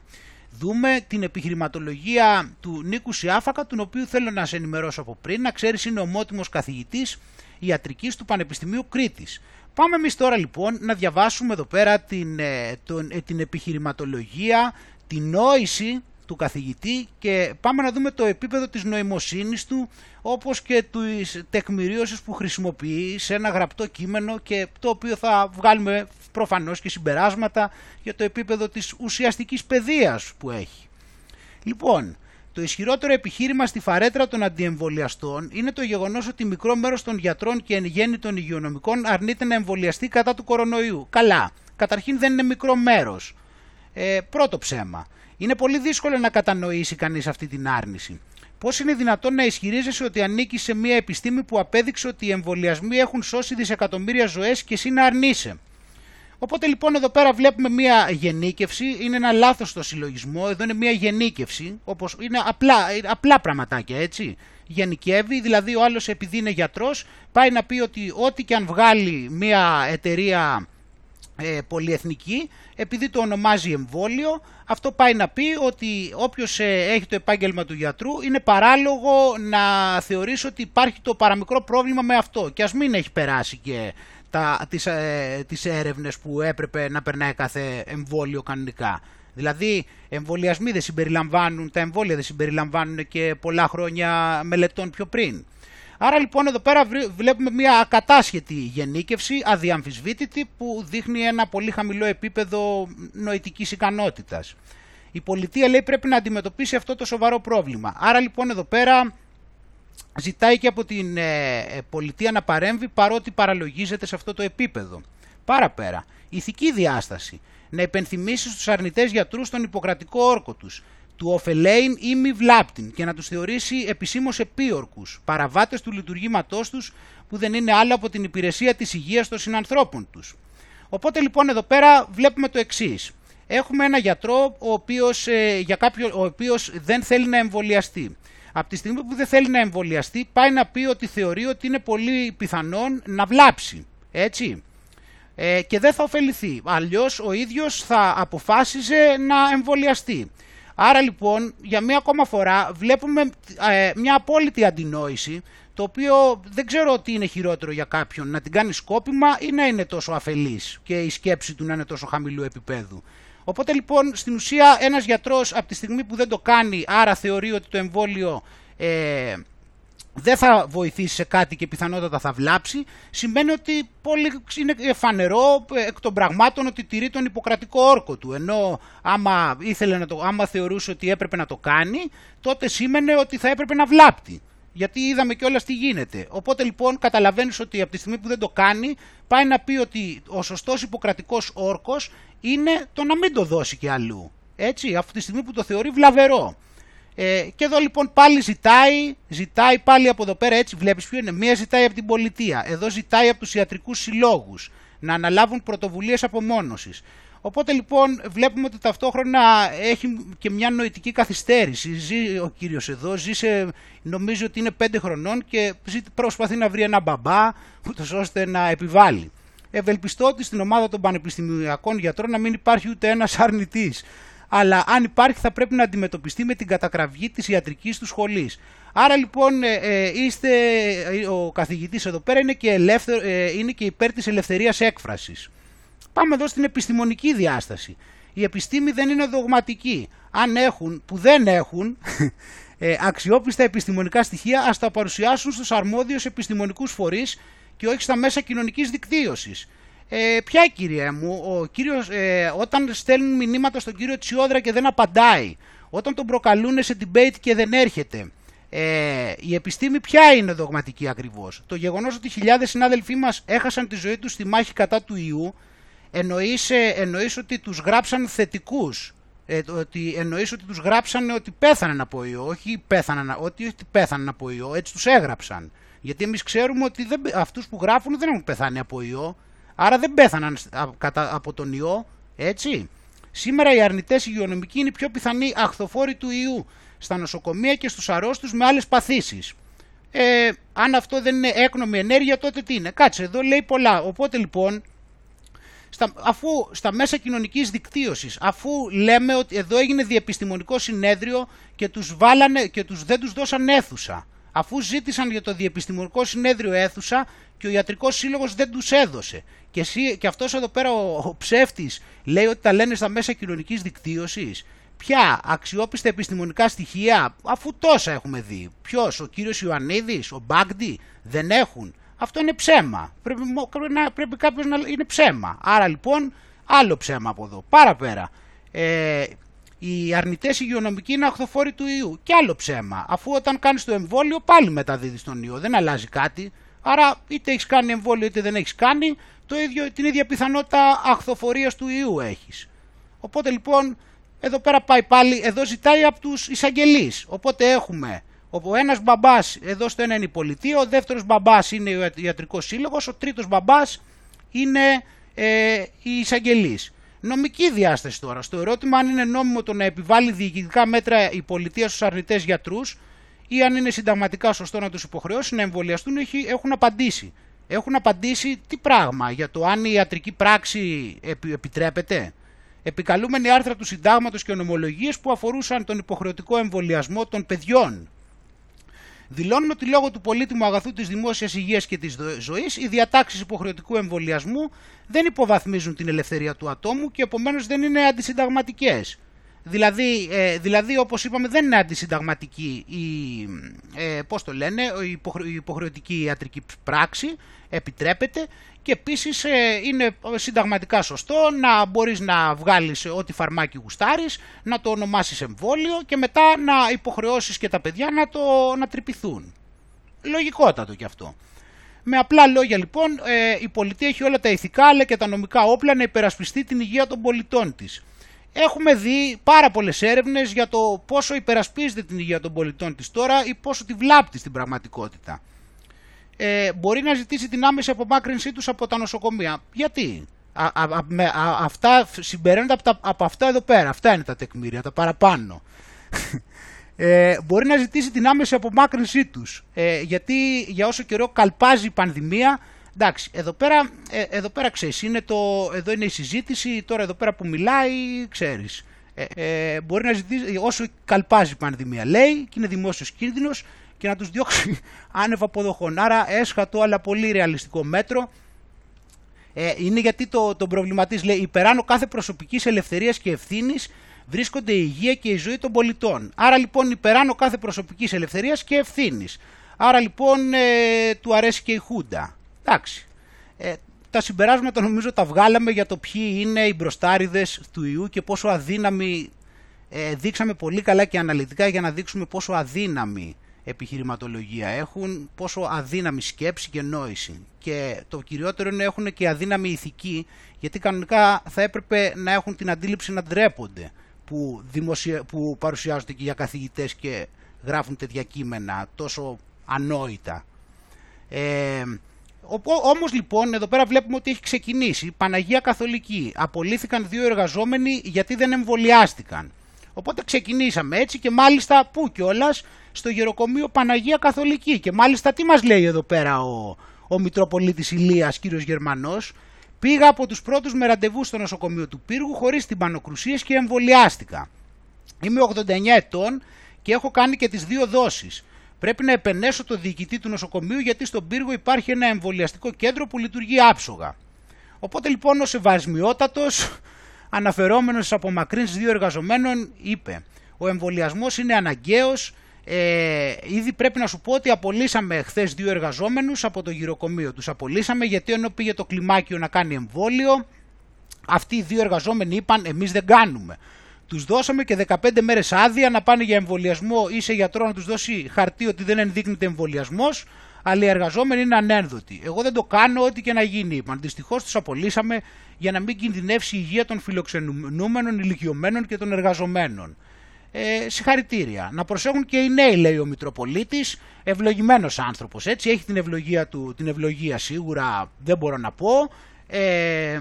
δούμε την επιχειρηματολογία του Νίκου Σιάφακα, τον οποίο θέλω να σε ενημερώσω από πριν, να ξέρεις είναι ομότιμος καθηγητής ιατρικής του Πανεπιστημίου Κρήτης. Πάμε εμείς τώρα λοιπόν να διαβάσουμε εδώ πέρα την, ε, τον, ε, την επιχειρηματολογία, την νόηση του καθηγητή και πάμε να δούμε το επίπεδο της νοημοσύνης του όπως και της τεκμηρίωσης που χρησιμοποιεί σε ένα γραπτό κείμενο και το οποίο θα βγάλουμε προφανώς και συμπεράσματα για το επίπεδο της ουσιαστικής παιδείας που έχει. Λοιπόν, το ισχυρότερο επιχείρημα στη φαρέτρα των αντιεμβολιαστών είναι το γεγονός ότι μικρό μέρος των γιατρών και εν γέννη των υγειονομικών αρνείται να εμβολιαστεί κατά του κορονοϊού. Καλά. Καταρχήν δεν είναι μικρό μέρος. Ε, πρώτο ψέμα. Είναι πολύ δύσκολο να κατανοήσει κανείς αυτή την άρνηση. Πώς είναι δυνατόν να ισχυρίζεσαι ότι ανήκεις σε μια επιστήμη που απέδειξε ότι οι εμβολιασμοί έχουν σώσει δισεκατομμύρια ζωές και εσύ να αρνείσαι; Οπότε λοιπόν εδώ πέρα βλέπουμε μια γενίκευση, είναι ένα λάθος στο συλλογισμό, εδώ είναι μια γενίκευση, όπως είναι απλά, απλά πραγματάκια έτσι. Γενικεύει, δηλαδή ο άλλος επειδή είναι γιατρός πάει να πει ότι ό,τι και αν βγάλει μια εταιρεία ε, πολυεθνική, επειδή το ονομάζει εμβόλιο, αυτό πάει να πει ότι όποιος ε, έχει το επάγγελμα του γιατρού είναι παράλογο να θεωρήσει ότι υπάρχει το παραμικρό πρόβλημα με αυτό και ας μην έχει περάσει και τα, τις, ε, τις έρευνες που έπρεπε να περνάει κάθε εμβόλιο κανονικά. Δηλαδή, εμβολιασμοί δεν συμπεριλαμβάνουν, τα εμβόλια δεν συμπεριλαμβάνουν και πολλά χρόνια μελετών πιο πριν. Άρα λοιπόν εδώ πέρα βλέπουμε μια ακατάσχετη γενίκευση, αδιαμφισβήτητη, που δείχνει ένα πολύ χαμηλό επίπεδο νοητικής ικανότητας. Η πολιτεία λέει πρέπει να αντιμετωπίσει αυτό το σοβαρό πρόβλημα. Άρα λοιπόν εδώ πέρα ζητάει και από την ε, ε, πολιτεία να παρέμβει παρότι παραλογίζεται σε αυτό το επίπεδο. Παραπέρα, ηθική διάσταση. Να υπενθυμίσει στους αρνητές γιατρούς τον υποκρατικό όρκο τους, του ωφελέιν ή μη βλάπτην και να τους θεωρήσει επισήμως επίορκους, παραβάτες του λειτουργήματός τους που δεν είναι άλλο από την υπηρεσία της υγείας των συνανθρώπων τους. Οπότε λοιπόν εδώ πέρα βλέπουμε το εξής. Έχουμε ένα γιατρό ο οποίος, ε, για κάποιο, ο οποίος δεν θέλει να εμβολιαστεί από τη στιγμή που δεν θέλει να εμβολιαστεί, πάει να πει ότι θεωρεί ότι είναι πολύ πιθανόν να βλάψει. Έτσι. Ε, και δεν θα ωφεληθεί. Αλλιώς ο ίδιος θα αποφάσιζε να εμβολιαστεί. Άρα λοιπόν για μία ακόμα φορά βλέπουμε ε, μια απόλυτη αντινόηση το οποίο δεν ξέρω τι είναι χειρότερο για κάποιον να την κάνει σκόπιμα ή να είναι τόσο αφελής και η σκέψη του να είναι τόσο χαμηλού επίπεδου. Οπότε λοιπόν στην ουσία ένας γιατρός από τη στιγμή που δεν το κάνει, άρα θεωρεί ότι το εμβόλιο ε, δεν θα βοηθήσει σε κάτι και πιθανότατα θα βλάψει, σημαίνει ότι πολύ είναι φανερό ε, εκ των πραγμάτων ότι τηρεί τον υποκρατικό όρκο του. Ενώ άμα, ήθελε να το, άμα θεωρούσε ότι έπρεπε να το κάνει, τότε σήμαινε ότι θα έπρεπε να βλάπτει. Γιατί είδαμε κιόλας τι γίνεται. Οπότε λοιπόν καταλαβαίνεις ότι από τη στιγμή που δεν το κάνει, πάει να πει ότι ο σωστός υποκρατικός όρκος είναι το να μην το δώσει και αλλού. Έτσι, αυτή τη στιγμή που το θεωρεί βλαβερό. Ε, και εδώ λοιπόν πάλι ζητάει, ζητάει πάλι από εδώ πέρα, έτσι βλέπεις ποιο είναι, μία ζητάει από την πολιτεία, εδώ ζητάει από τους ιατρικούς συλλόγους να αναλάβουν πρωτοβουλίες απομόνωσης. Οπότε λοιπόν βλέπουμε ότι ταυτόχρονα έχει και μια νοητική καθυστέρηση. Ζει ο κύριος εδώ, ζει σε, νομίζει ότι είναι πέντε χρονών και προσπαθεί να βρει ένα μπαμπά ούτως ώστε να επιβάλλει. Ευελπιστώ ότι στην ομάδα των πανεπιστημιακών γιατρών να μην υπάρχει ούτε ένας αρνητής. Αλλά αν υπάρχει θα πρέπει να αντιμετωπιστεί με την κατακραυγή της ιατρικής του σχολής. Άρα λοιπόν ε, ε, είστε, ε, ο καθηγητής εδώ πέρα είναι και, ελεύθερο, είναι και υπέρ της ελευθερίας έκφρασης. Πάμε εδώ στην επιστημονική διάσταση. Η επιστήμη δεν είναι δογματική. Αν έχουν, που δεν έχουν, αξιόπιστα επιστημονικά στοιχεία, ας τα παρουσιάσουν στους αρμόδιους επιστημονικούς φορείς και όχι στα μέσα κοινωνικής δικτύωσης. Ε, ποια κυρία μου, ο κύριος, ε, όταν στέλνουν μηνύματα στον κύριο Τσιόδρα και δεν απαντάει, όταν τον προκαλούν σε debate και δεν έρχεται, ε, η επιστήμη ποια είναι δογματική ακριβώς; Το γεγονός ότι χιλιάδες συνάδελφοί μας έχασαν τη ζωή τους στη μάχη κατά του ιού, εννοείς, ε, εννοείς ότι τους γράψαν θετικούς, ε, ότι εννοείς ότι τους γράψαν ότι πέθαναν από ιό, όχι πέθαναν, ότι πέθαναν από ιό, έτσι τους έγραψαν. Γιατί εμείς ξέρουμε ότι δεν, αυτούς που γράφουν δεν έχουν πεθάνει από ιό, άρα δεν πέθαναν από τον ιό, έτσι. Σήμερα οι αρνητές υγειονομικοί είναι οι πιο πιθανοί αχθοφόροι του ιού στα νοσοκομεία και στους αρρώστους με άλλες παθήσεις. Ε, αν αυτό δεν είναι έκνομη ενέργεια τότε τι είναι. Κάτσε εδώ λέει πολλά. Οπότε λοιπόν στα, αφού στα μέσα κοινωνικής δικτύωσης, αφού λέμε ότι εδώ έγινε διεπιστημονικό συνέδριο και τους, βάλανε, και τους δεν τους δώσαν αίθουσα, αφού ζήτησαν για το διεπιστημονικό συνέδριο αίθουσα και ο ιατρικός σύλλογος δεν τους έδωσε. Και, εσύ, και αυτός εδώ πέρα ο, ο ψεύτης λέει ότι τα λένε στα μέσα κοινωνικής δικτύωσης. Ποια αξιόπιστα επιστημονικά στοιχεία, αφού τόσα έχουμε δει. Ποιος, ο κύριος Ιωαννίδης, ο Μπάγκντι, δεν έχουν. Αυτό είναι ψέμα. Πρέπει, πρέπει κάποιος να είναι ψέμα. Άρα λοιπόν, άλλο ψέμα από εδώ. Πάρα πέρα. Ε, οι αρνητές υγειονομικοί είναι αχθοφόροι του ιού. Και άλλο ψέμα. Αφού όταν κάνεις το εμβόλιο, πάλι μεταδίδεις τον ιό. Δεν αλλάζει κάτι. Άρα, είτε έχεις κάνει εμβόλιο είτε δεν έχεις κάνει, το ίδιο, την ίδια πιθανότητα αχθοφορίας του ιού έχεις. Οπότε λοιπόν, εδώ πέρα πάει πάλι, εδώ ζητάει από τους εισαγγελείς. Οπότε έχουμε ο ένας μπαμπάς, εδώ στο ένα είναι η πολιτεία, ο δεύτερος μπαμπάς είναι ο ιατρικός σύλλογος, ο τρίτος μπαμπάς είναι ε, οι εισαγγελείς. Νομική διάσταση τώρα. Στο ερώτημα αν είναι νόμιμο το να επιβάλλει διοικητικά μέτρα η πολιτεία στους αρνητές γιατρούς ή αν είναι συνταγματικά σωστό να τους υποχρεώσει να εμβολιαστούν, έχουν απαντήσει. Έχουν απαντήσει τι πράγμα για το αν η ιατρική πράξη επιτρέπεται. Επικαλούμενοι άρθρα του συντάγματος και ονομολογίες που αφορούσαν τον υποχρεωτικό εμβολιασμό των παιδιών δηλώνουν ότι λόγω του πολύτιμου αγαθού της δημόσιας υγείας και της ζωής, οι διατάξεις υποχρεωτικού εμβολιασμού δεν υποβαθμίζουν την ελευθερία του ατόμου και επομένως δεν είναι αντισυνταγματικές. Δηλαδή, ε, δηλαδή όπως είπαμε δεν είναι αντισυνταγματική η, ε, πώς το λένε, η υποχρεωτική ιατρική πράξη, επιτρέπεται και επίσης ε, είναι συνταγματικά σωστό να μπορείς να βγάλεις ό,τι φαρμάκι γουστάρεις, να το ονομάσεις εμβόλιο και μετά να υποχρεώσεις και τα παιδιά να, το, να τρυπηθούν. Λογικότατο κι αυτό. Με απλά λόγια λοιπόν ε, η πολιτεία έχει όλα τα ηθικά αλλά και τα νομικά όπλα να υπερασπιστεί την υγεία των πολιτών της. Έχουμε δει πάρα πολλές έρευνες για το πόσο υπερασπίζεται την υγεία των πολιτών της τώρα ή πόσο τη βλάπτει στην πραγματικότητα ε, μπορεί να ζητήσει την άμεση απομάκρυνσή τους από τα νοσοκομεία. Γιατί; Α, α, με, αυτά συμπεραίνονται από, τα, από αυτά εδώ πέρα. Αυτά είναι τα τεκμήρια, τα παραπάνω. Ε, μπορεί να ζητήσει την άμεση απομάκρυνσή τους. Ε, γιατί για όσο καιρό καλπάζει η πανδημία, εντάξει, εδώ πέρα, ε, εδώ πέρα ξέρεις, είναι το, εδώ είναι η συζήτηση, τώρα εδώ πέρα που μιλάει, ξέρεις. Ε, ε, μπορεί να ζητήσει, όσο καλπάζει η πανδημία λέει και είναι δημόσιος κίνδυνος, και να τους διώξει άνευ αποδοχών. Άρα έσχατο αλλά πολύ ρεαλιστικό μέτρο. Ε, είναι γιατί το, το προβληματής λέει υπεράνω κάθε προσωπικής ελευθερίας και ευθύνης βρίσκονται η υγεία και η ζωή των πολιτών. Άρα λοιπόν υπεράνω κάθε προσωπικής ελευθερίας και ευθύνης. Άρα λοιπόν ε, του αρέσει και η Χούντα. Εντάξει. Ε, τα συμπεράσματα νομίζω τα βγάλαμε για το ποιοι είναι οι μπροστάριδες του ιού και πόσο αδύναμοι ε, δείξαμε πολύ καλά και αναλυτικά για να δείξουμε πόσο αδύναμοι επιχειρηματολογία έχουν, πόσο αδύναμη σκέψη και νόηση. Και το κυριότερο είναι έχουν και αδύναμη ηθική, γιατί κανονικά θα έπρεπε να έχουν την αντίληψη να ντρέπονται που, δημοσια... που παρουσιάζονται και για καθηγητές και γράφουν τέτοια κείμενα τόσο ανόητα. Ε, όμως λοιπόν εδώ πέρα βλέπουμε ότι έχει ξεκινήσει Παναγία Καθολική. Απολύθηκαν δύο εργαζόμενοι γιατί δεν εμβολιάστηκαν. Οπότε ξεκινήσαμε έτσι και μάλιστα που κιόλας στο γεροκομείο Παναγία Καθολική. Και μάλιστα τι μας λέει εδώ πέρα ο, ο Μητροπολίτης Ηλίας, κύριος Γερμανός, πήγα από τους πρώτους με ραντεβού στο νοσοκομείο του Πύργου χωρίς τυμπανοκρουσίες και εμβολιάστηκα. Είμαι 89 ετών και έχω κάνει και τις δύο δόσεις. Πρέπει να επενέσω το διοικητή του νοσοκομείου γιατί στον Πύργο υπάρχει ένα εμβολιαστικό κέντρο που λειτουργεί άψογα. Οπότε λοιπόν ο Σεβασμιότατος, αναφερόμενος στις απομακρύνσεις δύο εργαζομένων, είπε «Ο εμβολιασμός είναι αναγκαίος ε, ήδη πρέπει να σου πω ότι απολύσαμε χθες δύο εργαζόμενους από το γυροκομείο. Τους απολύσαμε γιατί ενώ πήγε το κλιμάκιο να κάνει εμβόλιο, αυτοί οι δύο εργαζόμενοι είπαν εμείς δεν κάνουμε. Τους δώσαμε και 15 μέρες άδεια να πάνε για εμβολιασμό ή σε γιατρό να τους δώσει χαρτί ότι δεν ενδείκνυται εμβολιασμός, αλλά οι εργαζόμενοι είναι ανένδοτοι. Εγώ δεν το κάνω ό,τι και να γίνει, είπαν. Δυστυχώς του απολύσαμε για να μην κινδυνεύσει η υγεία των φιλοξενούμενων, ηλικιωμένων και των εργαζομένων ε, συγχαρητήρια. Να προσέχουν και οι νέοι, λέει ο Μητροπολίτης. Ευλογημένος άνθρωπος. Έτσι, έχει την ευλογία του, την ευλογία σίγουρα δεν μπορώ να πω. Ε,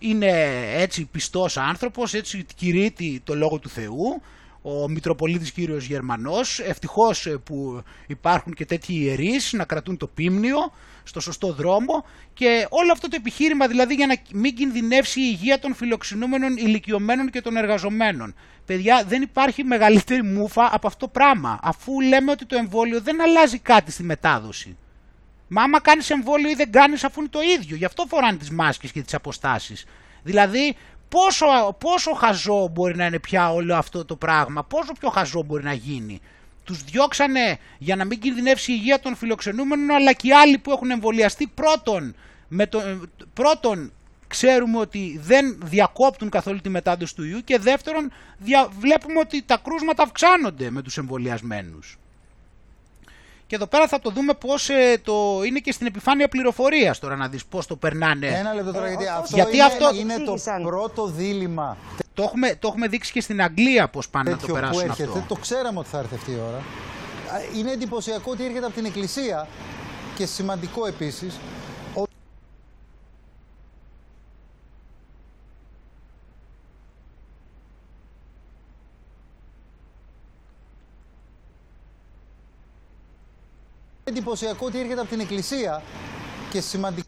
είναι έτσι πιστός άνθρωπος, έτσι κηρύττει το λόγο του Θεού ο Μητροπολίτης κύριος Γερμανός, ευτυχώς ε, που υπάρχουν και τέτοιοι ιερείς να κρατούν το πίμνιο στο σωστό δρόμο και όλο αυτό το επιχείρημα δηλαδή για να μην κινδυνεύσει η υγεία των φιλοξενούμενων ηλικιωμένων και των εργαζομένων. Παιδιά δεν υπάρχει μεγαλύτερη μούφα από αυτό το πράγμα αφού λέμε ότι το εμβόλιο δεν αλλάζει κάτι στη μετάδοση. Μα άμα κάνεις εμβόλιο ή δεν κάνεις αφού είναι το ίδιο, γι' αυτό φοράνε τις μάσκες και τις αποστάσεις. Δηλαδή Πόσο, πόσο χαζό μπορεί να είναι πια όλο αυτό το πράγμα, πόσο πιο χαζό μπορεί να γίνει; Τους διώξανε για να μην κινδυνεύσει η υγεία των φιλοξενούμενων, αλλά και οι άλλοι που έχουν εμβολιαστεί πρώτον, με το, πρώτον ξέρουμε ότι δεν διακόπτουν καθόλου τη μετάδοση του ιού και δεύτερον βλέπουμε ότι τα κρούσματα αυξάνονται με τους εμβολιασμένους. Και εδώ πέρα θα το δούμε πώς ε, το είναι και στην επιφάνεια πληροφορίας τώρα να δεις πώς το περνάνε. Ένα λεπτό τώρα γιατί, αυτό, γιατί είναι, αυτό είναι το πρώτο δίλημα. Το έχουμε, το έχουμε δείξει και στην Αγγλία πώς πάνε να το περάσουν που έρχεται, αυτό. Το ξέραμε ότι θα έρθει αυτή η ώρα. Είναι εντυπωσιακό ότι έρχεται από την Εκκλησία και σημαντικό επίσης εντυπωσιακό ότι έρχεται από την Εκκλησία και σημαντικό.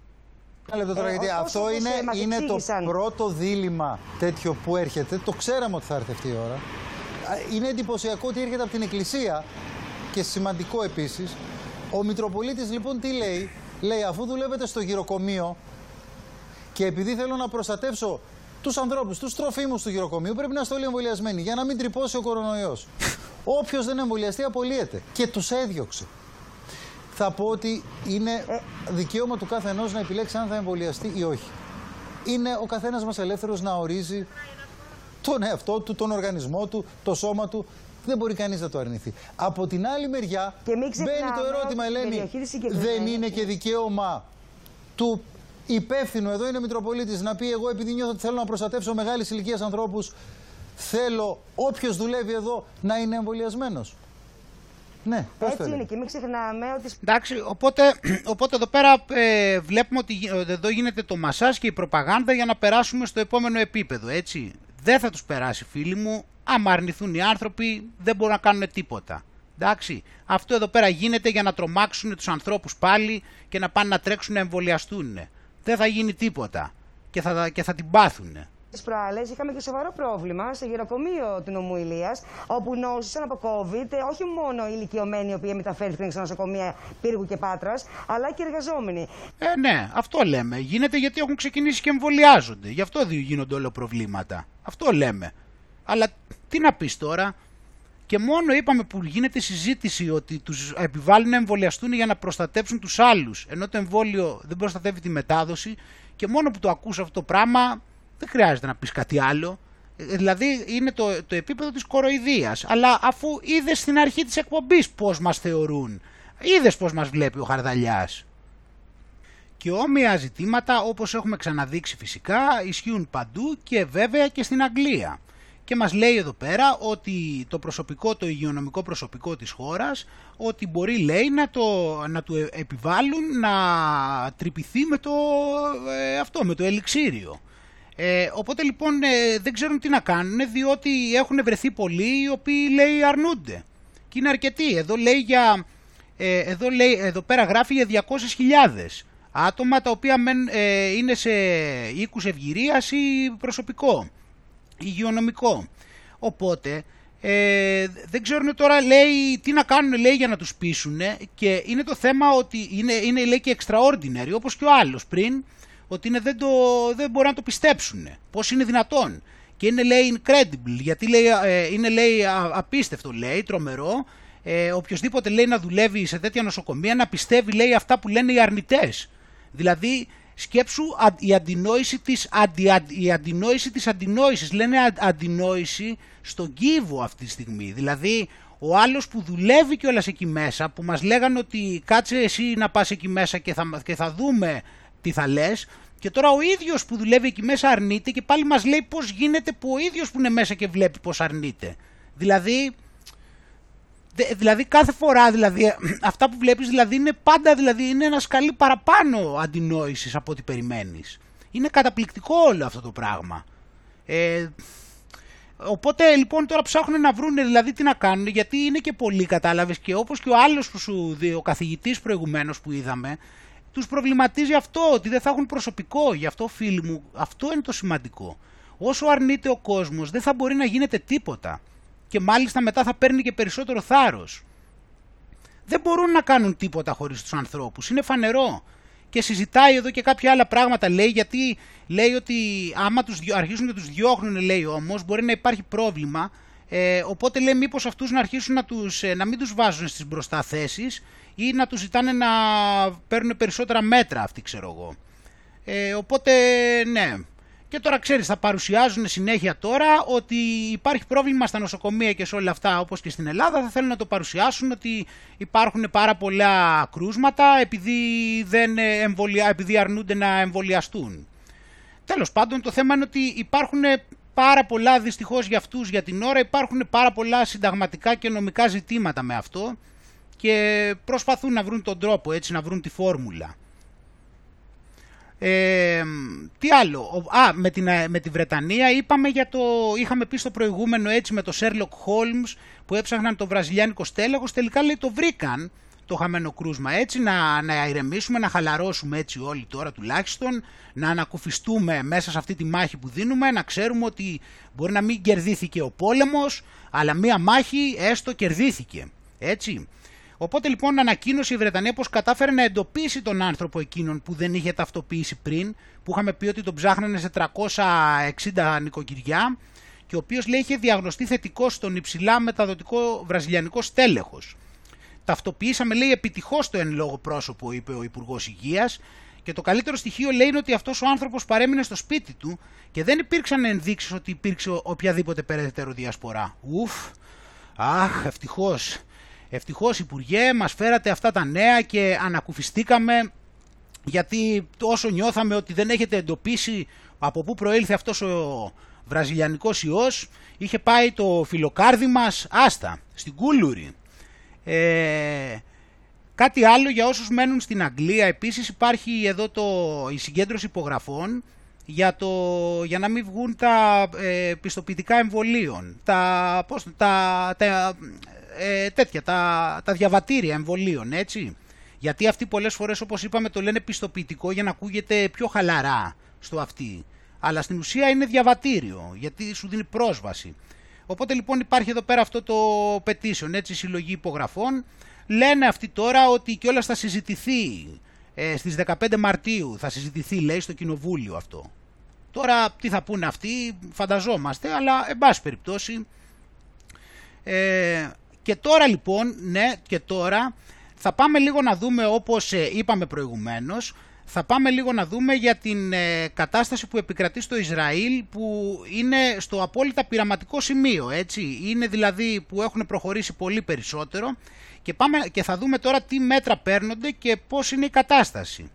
Ένα λεπτό τώρα, Ε, γιατί όσο αυτό όπως, είναι, ε, μας είναι το εξήγησαν. πρώτο δίλημα τέτοιο που έρχεται. Το ξέραμε ότι θα έρθει αυτή η ώρα. Α, Είναι εντυπωσιακό ότι έρχεται από την Εκκλησία και σημαντικό επίσης. Ο Μητροπολίτης λοιπόν τι λέει; Λέει αφού δουλεύετε στο γυροκομείο και επειδή θέλω να προστατεύσω τους ανθρώπους, τους τροφίμους του γυροκομείου, πρέπει να είστε όλοι εμβολιασμένοι για να μην τρυπώσει ο κορονοϊός. Όποιος δεν εμβολιαστεί, απολύεται. Και τους έδιωξε. Θα πω ότι είναι δικαίωμα του κάθε ενός να επιλέξει αν θα εμβολιαστεί ή όχι. Είναι ο καθένας μας ελεύθερος να ορίζει τον εαυτό του, τον οργανισμό του, το σώμα του. Δεν μπορεί κανείς να το αρνηθεί. Από την άλλη μεριά μπαίνει ξεχνάμε το ερώτημα, ότι η Ελένη, διαχείριση συγκεκριμένη- δεν είναι και δικαίωμα του υπεύθυνου, εδώ είναι ο Μητροπολίτης, να πει εγώ επειδή νιώθω ότι θέλω να προστατεύσω μεγάλης ηλικίας ανθρώπους, θέλω όποιος δουλεύει εδώ να είναι εμβολιασμένος. Ναι, πώς το Έτσι έλεγε. είναι και μην ξεχνάμε ότι Εντάξει, οπότε, οπότε εδώ πέρα ε, βλέπουμε ότι γι- ε, εδώ γίνεται το μασάζ και η προπαγάνδα για να περάσουμε στο επόμενο επίπεδο, έτσι. Δεν θα τους περάσει φίλοι μου, άμα αρνηθούν οι άνθρωποι δεν μπορούν να κάνουν τίποτα. Εντάξει, αυτό εδώ πέρα γίνεται για να τρομάξουν τους ανθρώπους πάλι και να πάνε να τρέξουν να εμβολιαστούν. Δεν θα γίνει τίποτα και θα, και θα την πάθουν. Τις προάλλες είχαμε και σοβαρό πρόβλημα σε γεροκομείο του νομού Ηλίας, όπου νόσησαν από COVID όχι μόνο οι ηλικιωμένοι οι οποίοι μεταφέρθηκαν σε νοσοκομεία Πύργου και Πάτρας, αλλά και οι εργαζόμενοι. Ε, ναι, αυτό λέμε. Γίνεται γιατί έχουν ξεκινήσει και εμβολιάζονται. Γι' αυτό δι- γίνονται όλα προβλήματα. Αυτό λέμε. Αλλά τι να πεις τώρα. Και μόνο είπαμε που γίνεται συζήτηση ότι τους επιβάλλουν να εμβολιαστούν για να προστατέψουν τους άλλους. Ενώ το εμβόλιο δεν προστατεύει τη μετάδοση. Και μόνο που το ακούς αυτό το πράγμα δεν χρειάζεται να πεις κάτι άλλο. Ε, Δηλαδή είναι το, το επίπεδο της κοροϊδίας. Αλλά αφού είδες στην αρχή της εκπομπής πώς μας θεωρούν. Είδες πώς μας βλέπει ο Χαρδαλιάς. Και όμοια ζητήματα όπως έχουμε ξαναδείξει φυσικά ισχύουν παντού και βέβαια και στην Αγγλία. Και μας λέει εδώ πέρα ότι το προσωπικό, το υγειονομικό προσωπικό της χώρας ότι μπορεί λέει να, το, να του ε- επιβάλλουν να τρυπηθεί με το, ε, αυτό, με το ελιξίριο. Ε, οπότε λοιπόν ε, δεν ξέρουν τι να κάνουν διότι έχουν βρεθεί πολλοί οι οποίοι λέει αρνούνται. Και είναι αρκετοί. Εδώ λέει για, ε, εδώ, λέει, εδώ πέρα γράφει για 200.000 άτομα τα οποία μεν, ε, είναι σε οίκους ευγυρίας ή προσωπικό, υγειονομικό. Οπότε ε, δεν ξέρουν τώρα λέει τι να κάνουν λέει για να τους πείσουν και είναι το θέμα ότι είναι, είναι λέει και extraordinary όπως και ο άλλος πριν ότι είναι, δεν, το, δεν μπορούν να το πιστέψουν. Πώς είναι δυνατόν. Και είναι λέει incredible γιατί λέει, ε, είναι λέει α- απίστευτο λέει, τρομερό ε, οποιοδήποτε λέει να δουλεύει σε τέτοια νοσοκομεία να πιστεύει λέει αυτά που λένε οι αρνητές. Δηλαδή σκέψου α- η αντινόηση της, αντι, αντι- η αντινόηση της αντινόησης. Λένε αν- αντινόηση στον κύβο αυτή τη στιγμή. Δηλαδή ο άλλος που δουλεύει κιόλας εκεί μέσα που μας λέγανε ότι κάτσε εσύ να πας εκεί μέσα και θα, και θα δούμε τι θα λες και τώρα ο ίδιος που δουλεύει εκεί μέσα αρνείται και πάλι μας λέει πώς γίνεται που ο ίδιος που είναι μέσα και βλέπει πώς αρνείται. Δηλαδή Δε- δηλαδή κάθε φορά δηλαδή, αυτά που βλέπεις δηλαδή είναι πάντα δηλαδή είναι ένα σκαλί παραπάνω αντινόησης από ό,τι περιμένεις. Είναι καταπληκτικό όλο αυτό το πράγμα. Ε, οπότε λοιπόν τώρα ψάχνουν να βρουν δηλαδή τι να κάνουν γιατί είναι και πολύ κατάλαβες και όπως και ο άλλος που σου δει, ο καθηγητής προηγουμένως που είδαμε τους προβληματίζει αυτό ότι δεν θα έχουν προσωπικό γι' αυτό φίλοι μου αυτό είναι το σημαντικό. Όσο αρνείται ο κόσμος δεν θα μπορεί να γίνεται τίποτα και μάλιστα μετά θα παίρνει και περισσότερο θάρρος. Δεν μπορούν να κάνουν τίποτα χωρίς τους ανθρώπους, είναι φανερό. και συζητάει εδώ και κάποια άλλα πράγματα. Λέει γιατί λέει ότι άμα τους αρχίσουν και τους διώχνουν λέει όμως μπορεί να υπάρχει πρόβλημα ε, οπότε λέει μήπως αυτούς να αρχίσουν να, τους, ε, να μην τους βάζουν στις μπροστά θέσεις ή να τους ζητάνε να παίρνουν περισσότερα μέτρα αυτοί ξέρω εγώ. Ε, οπότε ναι. Και τώρα ξέρεις θα παρουσιάζουν συνέχεια τώρα ότι υπάρχει πρόβλημα στα νοσοκομεία και σε όλα αυτά όπως και στην Ελλάδα θα θέλουν να το παρουσιάσουν ότι υπάρχουν πάρα πολλά κρούσματα επειδή, δεν εμβολια... επειδή αρνούνται να εμβολιαστούν. Τέλος πάντων το θέμα είναι ότι υπάρχουν πάρα πολλά δυστυχώς για αυτούς για την ώρα υπάρχουν πάρα πολλά συνταγματικά και νομικά ζητήματα με αυτό και προσπαθούν να βρουν τον τρόπο έτσι να βρουν τη φόρμουλα. Ε, τι άλλο, α, με, την, με τη Βρετανία είπαμε για το, είχαμε πει στο προηγούμενο έτσι με το Sherlock Holmes που έψαχναν το βραζιλιάνικο στέλεχος, τελικά λέει το βρήκαν το χαμένο κρούσμα έτσι, να, να ηρεμήσουμε, να χαλαρώσουμε έτσι όλοι τώρα τουλάχιστον, να ανακουφιστούμε μέσα σε αυτή τη μάχη που δίνουμε, να ξέρουμε ότι μπορεί να μην κερδίθηκε ο πόλεμος, αλλά μία μάχη έστω κερδίθηκε, έτσι. Οπότε λοιπόν ανακοίνωσε η Βρετανία πως κατάφερε να εντοπίσει τον άνθρωπο εκείνον που δεν είχε ταυτοποιήσει πριν, που είχαμε πει ότι τον ψάχνανε σε 360 νοικοκυριά και ο οποίος λέει είχε διαγνωστεί θετικό στον υψηλά μεταδοτικό βραζιλιανικό στέλεχος. Ταυτοποιήσαμε λέει επιτυχώς το εν λόγω πρόσωπο, είπε ο Υπουργός Υγείας και το καλύτερο στοιχείο λέει είναι ότι αυτός ο άνθρωπος παρέμεινε στο σπίτι του και δεν υπήρξαν ενδείξεις ότι υπήρξε οποιαδήποτε περαιτέρω διασπορά. Ουφ, αχ, ευτυχώς. Ευτυχώς Υπουργέ μας φέρατε αυτά τα νέα και ανακουφιστήκαμε γιατί όσο νιώθαμε ότι δεν έχετε εντοπίσει από πού προήλθε αυτός ο βραζιλιανικός ιός είχε πάει το φιλοκάρδι μας άστα στην Κούλουρη. Ε, κάτι άλλο για όσους μένουν στην Αγγλία επίσης υπάρχει εδώ το, η συγκέντρωση υπογραφών για, το, για να μην βγουν τα ε, πιστοποιητικά εμβολίων, τα, πώς, τα, τα, ε, τέτοια, τα, τα διαβατήρια εμβολίων, έτσι. Γιατί αυτοί πολλές φορές όπως είπαμε το λένε πιστοποιητικό για να ακούγεται πιο χαλαρά στο αυτή. Αλλά στην ουσία είναι διαβατήριο γιατί σου δίνει πρόσβαση. Οπότε λοιπόν υπάρχει εδώ πέρα αυτό το petition, έτσι, συλλογή υπογραφών. Λένε αυτοί τώρα ότι κιόλας θα συζητηθεί ε, στις 15 Μαρτίου, θα συζητηθεί λέει στο κοινοβούλιο αυτό. Τώρα τι θα πούνε αυτοί, φανταζόμαστε, αλλά εν πάση περιπτώσει. Ε, και τώρα λοιπόν, ναι, και τώρα θα πάμε λίγο να δούμε όπως ε, είπαμε προηγουμένως, θα πάμε λίγο να δούμε για την ε, κατάσταση που επικρατεί στο Ισραήλ που είναι στο απόλυτα πειραματικό σημείο, έτσι. Είναι δηλαδή που έχουν προχωρήσει πολύ περισσότερο και, πάμε, και θα δούμε τώρα τι μέτρα παίρνονται και πώς είναι η κατάσταση.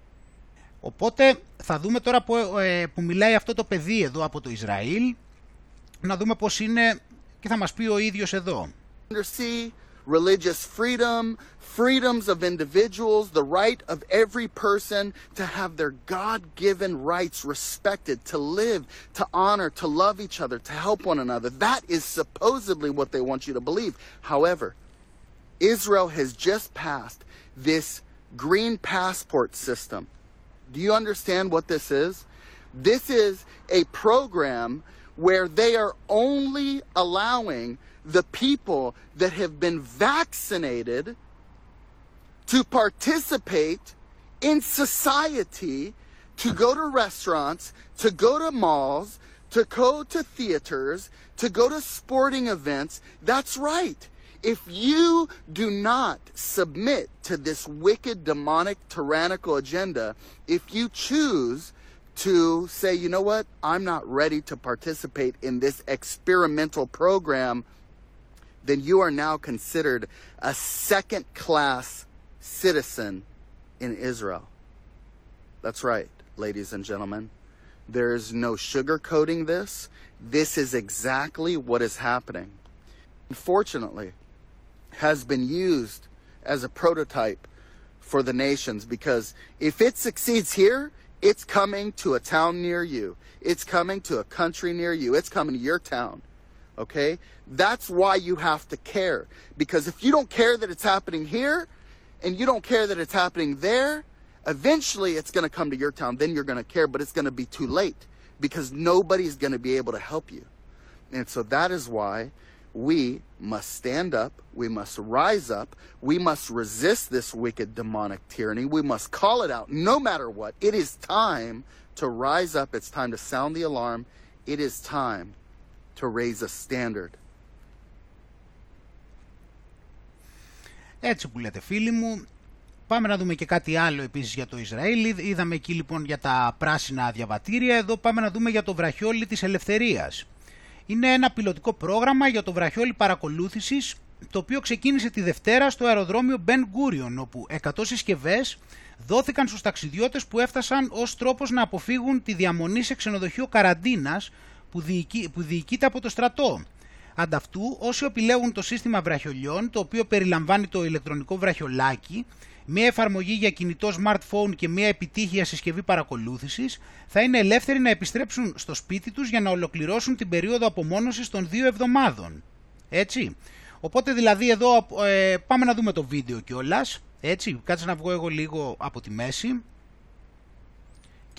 Οπότε θα δούμε τώρα που, ε, που μιλάει αυτό το παιδί εδώ από το Ισραήλ, να δούμε πώς είναι και θα μας πει ο ίδιος εδώ. Religious freedom, freedoms of individuals, the right of every person to have their God given rights respected, to live, to honor, to love each other, to help one another. That is supposedly what they want you to believe. However, Israel has just passed this green passport system. Do you understand what this is? This is a program where they are only allowing the people that have been vaccinated to participate in society, to go to restaurants, to go to malls, to go to theaters, to go to sporting events. That's right. If you do not submit to this wicked, demonic, tyrannical agenda, if you choose to say, you know what, I'm not ready to participate in this experimental program then you are now considered a second class citizen in Israel. That's right, ladies and gentlemen. There is no sugarcoating this. This is exactly what is happening. Unfortunately, has been used as a prototype for the nations because if it succeeds here, it's coming to a town near you. It's coming to a country near you. It's coming to your town. Okay? That's why you have to care. Because if you don't care that it's happening here and you don't care that it's happening there, eventually it's going to come to your town. Then you're going to care, but it's going to be too late because nobody's going to be able to help you. And so that is why we must stand up, we must rise up, we must resist this wicked demonic tyranny, we must call it out no matter what. It is time to rise up, it's time to sound the alarm, it is time to raise a standard. Έτσι που λέτε φίλοι μου, Πάμε να δούμε και κάτι άλλο επίσης για το Ισραήλ. Είδαμε εκεί λοιπόν για τα πράσινα διαβατήρια. Εδώ πάμε να δούμε για το βραχιόλι της ελευθερίας. Είναι ένα πιλωτικό πρόγραμμα για το βραχιόλι παρακολούθησης το οποίο ξεκίνησε τη Δευτέρα στο αεροδρόμιο Ben Gurion όπου 100 συσκευές δόθηκαν στους ταξιδιώτες που έφτασαν ως τρόπος να αποφύγουν τη διαμονή σε ξενοδοχείο καραντίνας που, διοικεί, που διοικείται από το στρατό. Ανταυτού, όσοι επιλέγουν το σύστημα βραχιολιών, το οποίο περιλαμβάνει το ηλεκτρονικό βραχιολάκι, μια εφαρμογή για κινητό smartphone και μια επιτύχια συσκευή παρακολούθησης θα είναι ελεύθεροι να επιστρέψουν στο σπίτι τους για να ολοκληρώσουν την περίοδο απομόνωσης των δύο εβδομάδων. Έτσι. Οπότε δηλαδή εδώ ε, πάμε να δούμε το βίντεο κιόλας. Έτσι, κάτσε να βγω εγώ λίγο από τη μέση.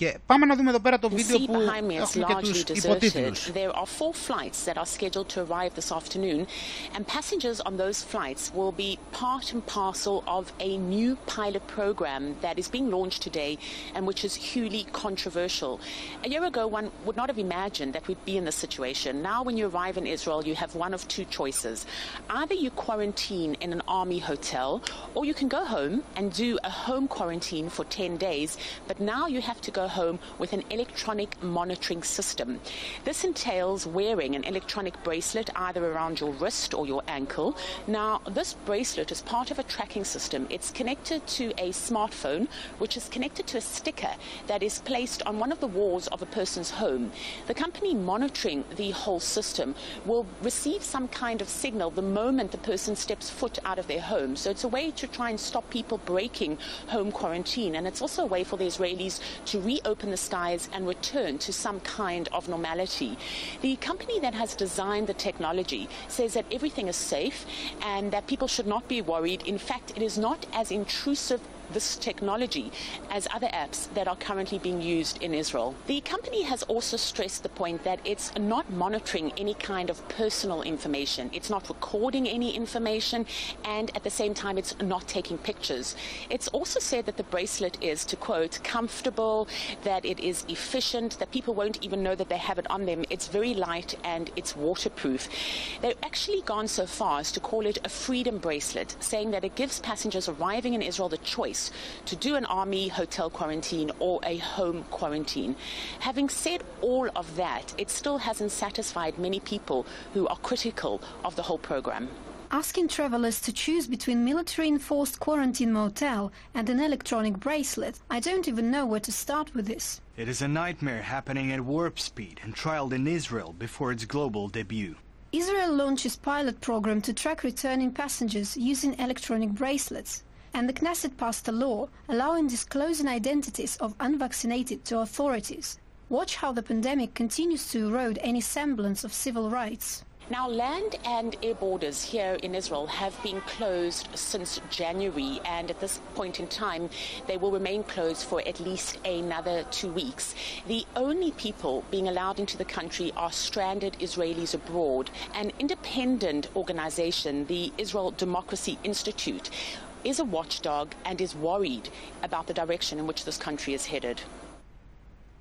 Και πάμε να δούμε εδώ πέρα το βίντεο που έχουμε και τους υποτίτλους. There are four flights that are scheduled to arrive this afternoon and passengers on those flights will be part and parcel of a new pilot program that is being launched today and which is hugely controversial. A year ago one would not have imagined that we'd be in this situation. Now when you arrive in Israel you have one of two choices. Either you quarantine in an army hotel or you can go home and do a home quarantine for 10 days but now you have to go home with an electronic monitoring system. This entails wearing an electronic bracelet either around your wrist or your ankle. Now, this bracelet is part of a tracking system. It's connected to a smartphone, which is connected to a sticker that is placed on one of the walls of a person's home. The company monitoring the whole system will receive some kind of signal the moment the person steps foot out of their home. So it's a way to try and stop people breaking home quarantine. And it's also a way for the Israelis to reopen the skies and return to some kind of normality. The company that has designed the technology says that everything is safe and that people should not be worried. In fact, it is not as intrusive this technology as other apps that are currently being used in Israel. The company has also stressed the point that it's not monitoring any kind of personal information. It's not recording any information and at the same time it's not taking pictures. It's also said that the bracelet is to quote comfortable, that it is efficient, that people won't even know that they have it on them. It's very light and it's waterproof. They've actually gone so far as to call it a freedom bracelet, saying that it gives passengers arriving in Israel the choice to do an army hotel quarantine or a home quarantine. Having said all of that, it still hasn't satisfied many people who are critical of the whole program. Asking travelers to choose between military enforced quarantine motel and an electronic bracelet, I don't even know where to start with this. It is a nightmare happening at warp speed and trialed in Israel before its global debut. Israel launches pilot program to track returning passengers using electronic bracelets and the Knesset passed a law allowing disclosing identities of unvaccinated to authorities. Watch how the pandemic continues to erode any semblance of civil rights. Now, land and air borders here in Israel have been closed since January, and at this point in time, they will remain closed for at least another two weeks. The only people being allowed into the country are stranded Israelis abroad. An independent organization, the Israel Democracy Institute, is a watchdog and is worried about the direction in which this country is headed.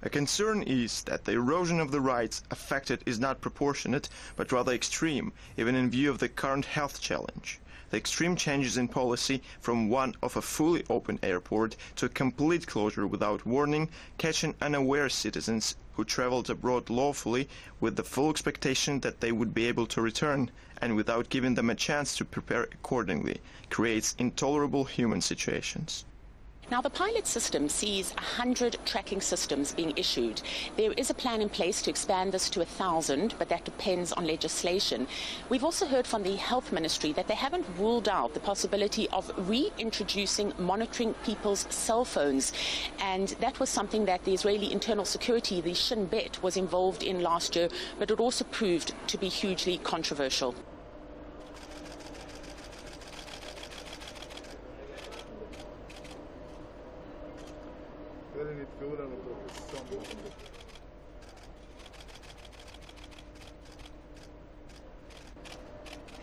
A concern is that the erosion of the rights affected is not proportionate, but rather extreme, even in view of the current health challenge. The extreme changes in policy from one of a fully open airport to a complete closure without warning, catching unaware citizens who traveled abroad lawfully with the full expectation that they would be able to return, and without giving them a chance to prepare accordingly, creates intolerable human situations. Now, the pilot system sees 100 tracking systems being issued. There is a plan in place to expand this to 1,000, but that depends on legislation. We've also heard from the Health Ministry that they haven't ruled out the possibility of reintroducing monitoring people's cell phones. And that was something that the Israeli Internal Security, the Shin Bet, was involved in last year, but it also proved to be hugely controversial. יתקעו לנו פה כסתם.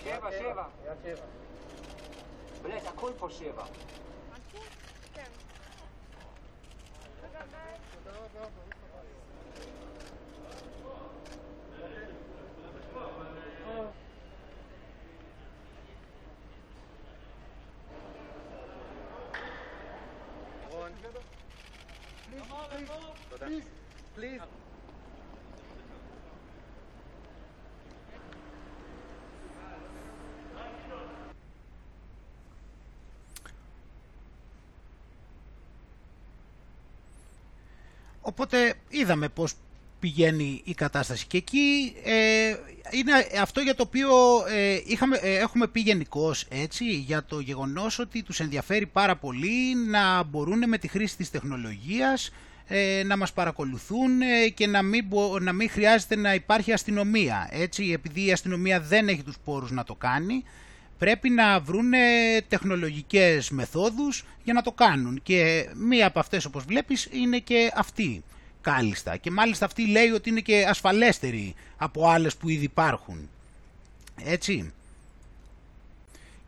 שבע, שבע. יד שבע. בלט, הכל פה שבע. כן. תודה רבה. Please, please. Οπότε είδαμε πώς πηγαίνει η κατάσταση. Και εκεί ε, είναι αυτό για το οποίο ε, είχαμε, ε, έχουμε πει γενικώς έτσι για το γεγονός ότι τους ενδιαφέρει πάρα πολύ να μπορούν με τη χρήση της τεχνολογίας ε, να μας παρακολουθούν ε, και να μην, να μην χρειάζεται να υπάρχει αστυνομία έτσι επειδή η αστυνομία δεν έχει τους πόρους να το κάνει. Πρέπει να βρουν τεχνολογικές μεθόδους για να το κάνουν. Και μία από αυτές όπως βλέπεις είναι και αυτή κάλλιστα και μάλιστα αυτή λέει ότι είναι και ασφαλέστερη από άλλες που ήδη υπάρχουν. Έτσι.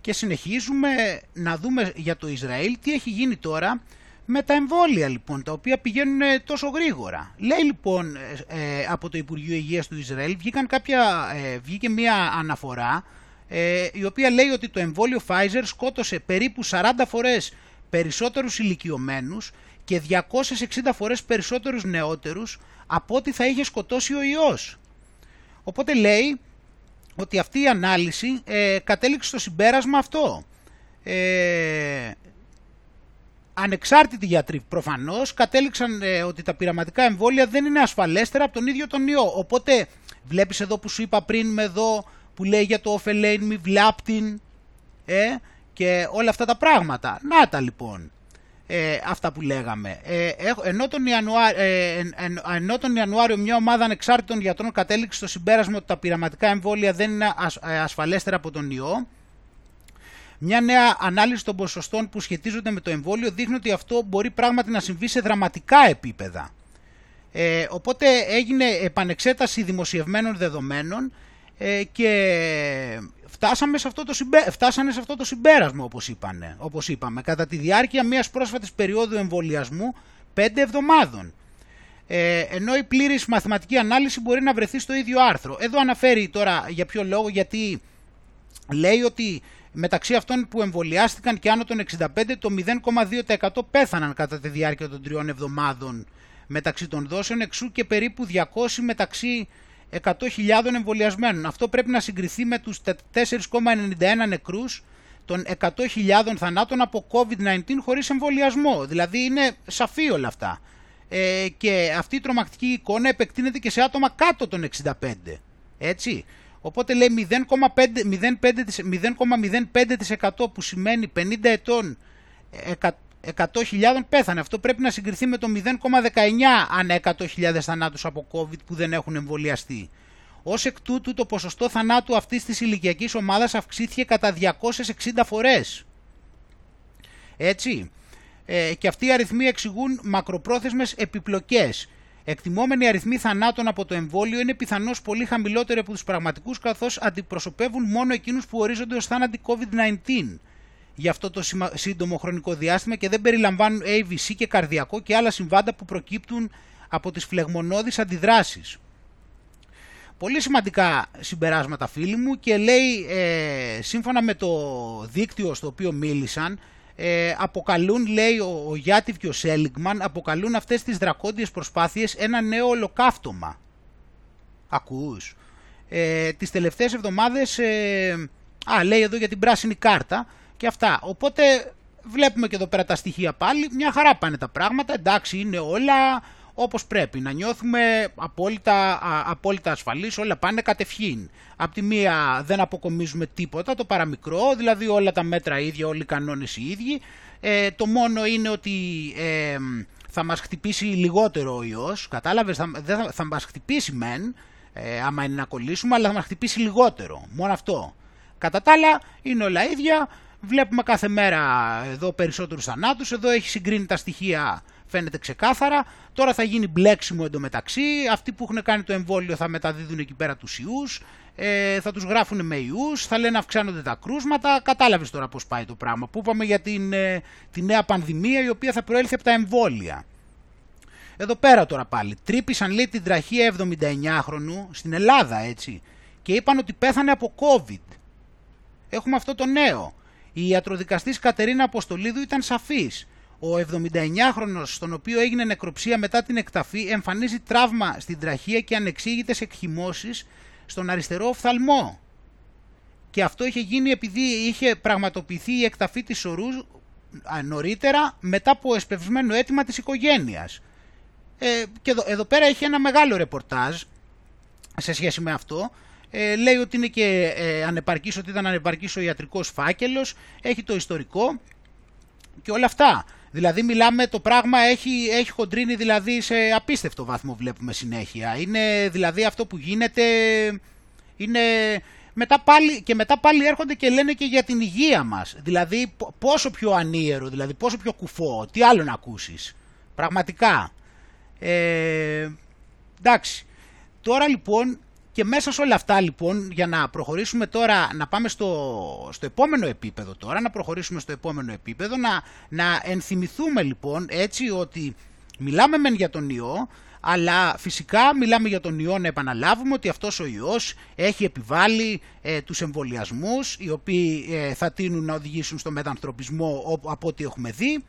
Και συνεχίζουμε να δούμε για το Ισραήλ τι έχει γίνει τώρα με τα εμβόλια λοιπόν τα οποία πηγαίνουν τόσο γρήγορα. Λέει λοιπόν ε, από το Υπουργείο Υγείας του Ισραήλ βγήκαν κάποια, ε, βγήκε μια αναφορά ε, η οποία λέει ότι το εμβόλιο Pfizer σκότωσε περίπου 40 φορές περισσότερους ηλικιωμένους και 260 φορές περισσότερους νεότερους από ό,τι θα είχε σκοτώσει ο ιός. Οπότε λέει ότι αυτή η ανάλυση ε, κατέληξε στο συμπέρασμα αυτό. Ε, ανεξάρτητοι γιατροί προφανώς κατέληξαν ε, ότι τα πειραματικά εμβόλια δεν είναι ασφαλέστερα από τον ίδιο τον ιό. Οπότε βλέπεις εδώ που σου είπα πριν με εδώ που λέει για το ωφελέιν μη βλάπτην ε, και όλα αυτά τα πράγματα. Να τα λοιπόν ε, αυτά που λέγαμε. Ε, ενώ, τον Ιανουάριο, ε, ενώ τον Ιανουάριο μια ομάδα ανεξάρτητων γιατρών κατέληξε στο συμπέρασμα ότι τα πειραματικά εμβόλια δεν είναι ε, ασφαλέστερα από τον ιό, μια νέα ανάλυση των ποσοστών που σχετίζονται με το εμβόλιο δείχνει ότι αυτό μπορεί πράγματι να συμβεί σε δραματικά επίπεδα. Ε, οπότε έγινε επανεξέταση δημοσιευμένων δεδομένων ε, και φτάσαμε σε αυτό το συμπέ... φτάσανε σε αυτό το συμπέρασμα όπως, είπανε, όπως είπαμε κατά τη διάρκεια μιας πρόσφατης περίοδου εμβολιασμού 5 εβδομάδων. Ε, ενώ η πλήρης μαθηματική ανάλυση μπορεί να βρεθεί στο ίδιο άρθρο. Εδώ αναφέρει τώρα για ποιο λόγο, γιατί λέει ότι μεταξύ αυτών που εμβολιάστηκαν και άνω των 65 το 0,2% πέθαναν κατά τη διάρκεια των τριών εβδομάδων μεταξύ των δόσεων, εξού και περίπου 200 μεταξύ 100.000 εμβολιασμένων. Αυτό πρέπει να συγκριθεί με τους 4,91 νεκρούς των 100.000 θανάτων από COVID-19 χωρίς εμβολιασμό. Δηλαδή είναι σαφή όλα αυτά. Ε, και αυτή η τρομακτική εικόνα επεκτείνεται και σε άτομα κάτω των 65. Έτσι. Οπότε λέει 0,05% που σημαίνει 50 ετών 100.000 πέθανε. Αυτό πρέπει να συγκριθεί με το 0,19 ανά 100.000 θανάτους από COVID που δεν έχουν εμβολιαστεί. Ω εκ τούτου το ποσοστό θανάτου αυτής της ηλικιακής ομάδας αυξήθηκε κατά 260 φορές. Έτσι. Ε, και αυτοί οι αριθμοί εξηγούν μακροπρόθεσμες επιπλοκές. Εκτιμόμενοι αριθμοί θανάτων από το εμβόλιο είναι πιθανώς πολύ χαμηλότεροι από τους πραγματικούς καθώς αντιπροσωπεύουν μόνο εκείνους που ορίζονται ως θάνατοι COVID-19 για αυτό το σύντομο χρονικό διάστημα και δεν περιλαμβάνουν AVC και καρδιακό και άλλα συμβάντα που προκύπτουν από τις φλεγμονώδεις αντιδράσεις. Πολύ σημαντικά συμπεράσματα φίλοι μου και λέει ε, σύμφωνα με το δίκτυο στο οποίο μίλησαν ε, αποκαλούν λέει ο, ο Γιάτιβ και ο Σέλιγκμαν αποκαλούν αυτές τις δρακόντιες προσπάθειες ένα νέο ολοκαύτωμα. Ακούς. Ε, τις τελευταίες εβδομάδες ε, α, λέει εδώ για την πράσινη κάρτα και αυτά. Οπότε βλέπουμε και εδώ πέρα τα στοιχεία πάλι, μια χαρά πάνε τα πράγματα, εντάξει είναι όλα όπως πρέπει, να νιώθουμε απόλυτα, απόλυτα ασφαλείς, όλα πάνε κατευχήν. Απ' τη μία δεν αποκομίζουμε τίποτα, το παραμικρό, δηλαδή όλα τα μέτρα ίδια, όλοι οι κανόνες οι ίδιοι. Ε, το μόνο είναι ότι ε, θα μας χτυπήσει λιγότερο ο ιός, κατάλαβες, θα, θα, θα μας χτυπήσει μεν, ε, άμα είναι να κολλήσουμε, αλλά θα μας χτυπήσει λιγότερο, μόνο αυτό. Κατά τα άλλα είναι όλα ίδια, Βλέπουμε κάθε μέρα εδώ περισσότερους θανάτους, εδώ έχει συγκρίνει τα στοιχεία φαίνεται ξεκάθαρα. Τώρα θα γίνει μπλέξιμο εντωμεταξύ. Αυτοί που έχουν κάνει το εμβόλιο θα μεταδίδουν εκεί πέρα τους ιούς. ε, θα τους γράφουν με ιούς, θα λένε αυξάνονται τα κρούσματα, κατάλαβες τώρα πώς πάει το πράγμα. Που είπαμε για την, ε, τη νέα πανδημία η οποία θα προέλθει από τα εμβόλια. Εδώ πέρα τώρα πάλι, τρύπησαν λέει την τραχία 79χρονου στην Ελλάδα έτσι και είπαν ότι πέθανε από COVID. Έχουμε αυτό το νέο. Η ιατροδικαστής Κατερίνα Αποστολίδου ήταν σαφής. Ο 79χρονος, στον οποίο έγινε νεκροψία μετά την εκταφή, εμφανίζει τραύμα στην τραχία και ανεξήγητες εκχυμώσεις στον αριστερό οφθαλμό. Και αυτό είχε γίνει επειδή είχε πραγματοποιηθεί η εκταφή της ορούς νωρίτερα μετά από εσπευσμένο αίτημα της οικογένειας. Ε, και εδώ, εδώ πέρα έχει ένα μεγάλο ρεπορτάζ σε σχέση με αυτό. Ε, λέει ότι είναι και ε, ανεπαρκής, ότι ήταν ανεπαρκής ο ιατρικός φάκελος, έχει το ιστορικό και όλα αυτά. Δηλαδή μιλάμε, το πράγμα έχει, έχει χοντρίνει δηλαδή σε απίστευτο βαθμό βλέπουμε συνέχεια. Είναι δηλαδή αυτό που γίνεται, είναι... Μετά πάλι, και μετά πάλι έρχονται και λένε και για την υγεία μας. Δηλαδή πόσο πιο ανίερο, δηλαδή πόσο πιο κουφό, τι άλλο να ακούσεις. Πραγματικά. Ε, εντάξει. Τώρα λοιπόν και μέσα σε όλα αυτά λοιπόν για να προχωρήσουμε τώρα, να πάμε στο, στο επόμενο επίπεδο τώρα, να προχωρήσουμε στο επόμενο επίπεδο, να, να ενθυμηθούμε λοιπόν έτσι ότι μιλάμε μεν για τον ιό, αλλά φυσικά μιλάμε για τον ιό να επαναλάβουμε ότι αυτός ο ιός έχει επιβάλει ε, τους εμβολιασμούς οι οποίοι ε, θα τείνουν να οδηγήσουν στο μετανθρωπισμό από ό,τι έχουμε δει.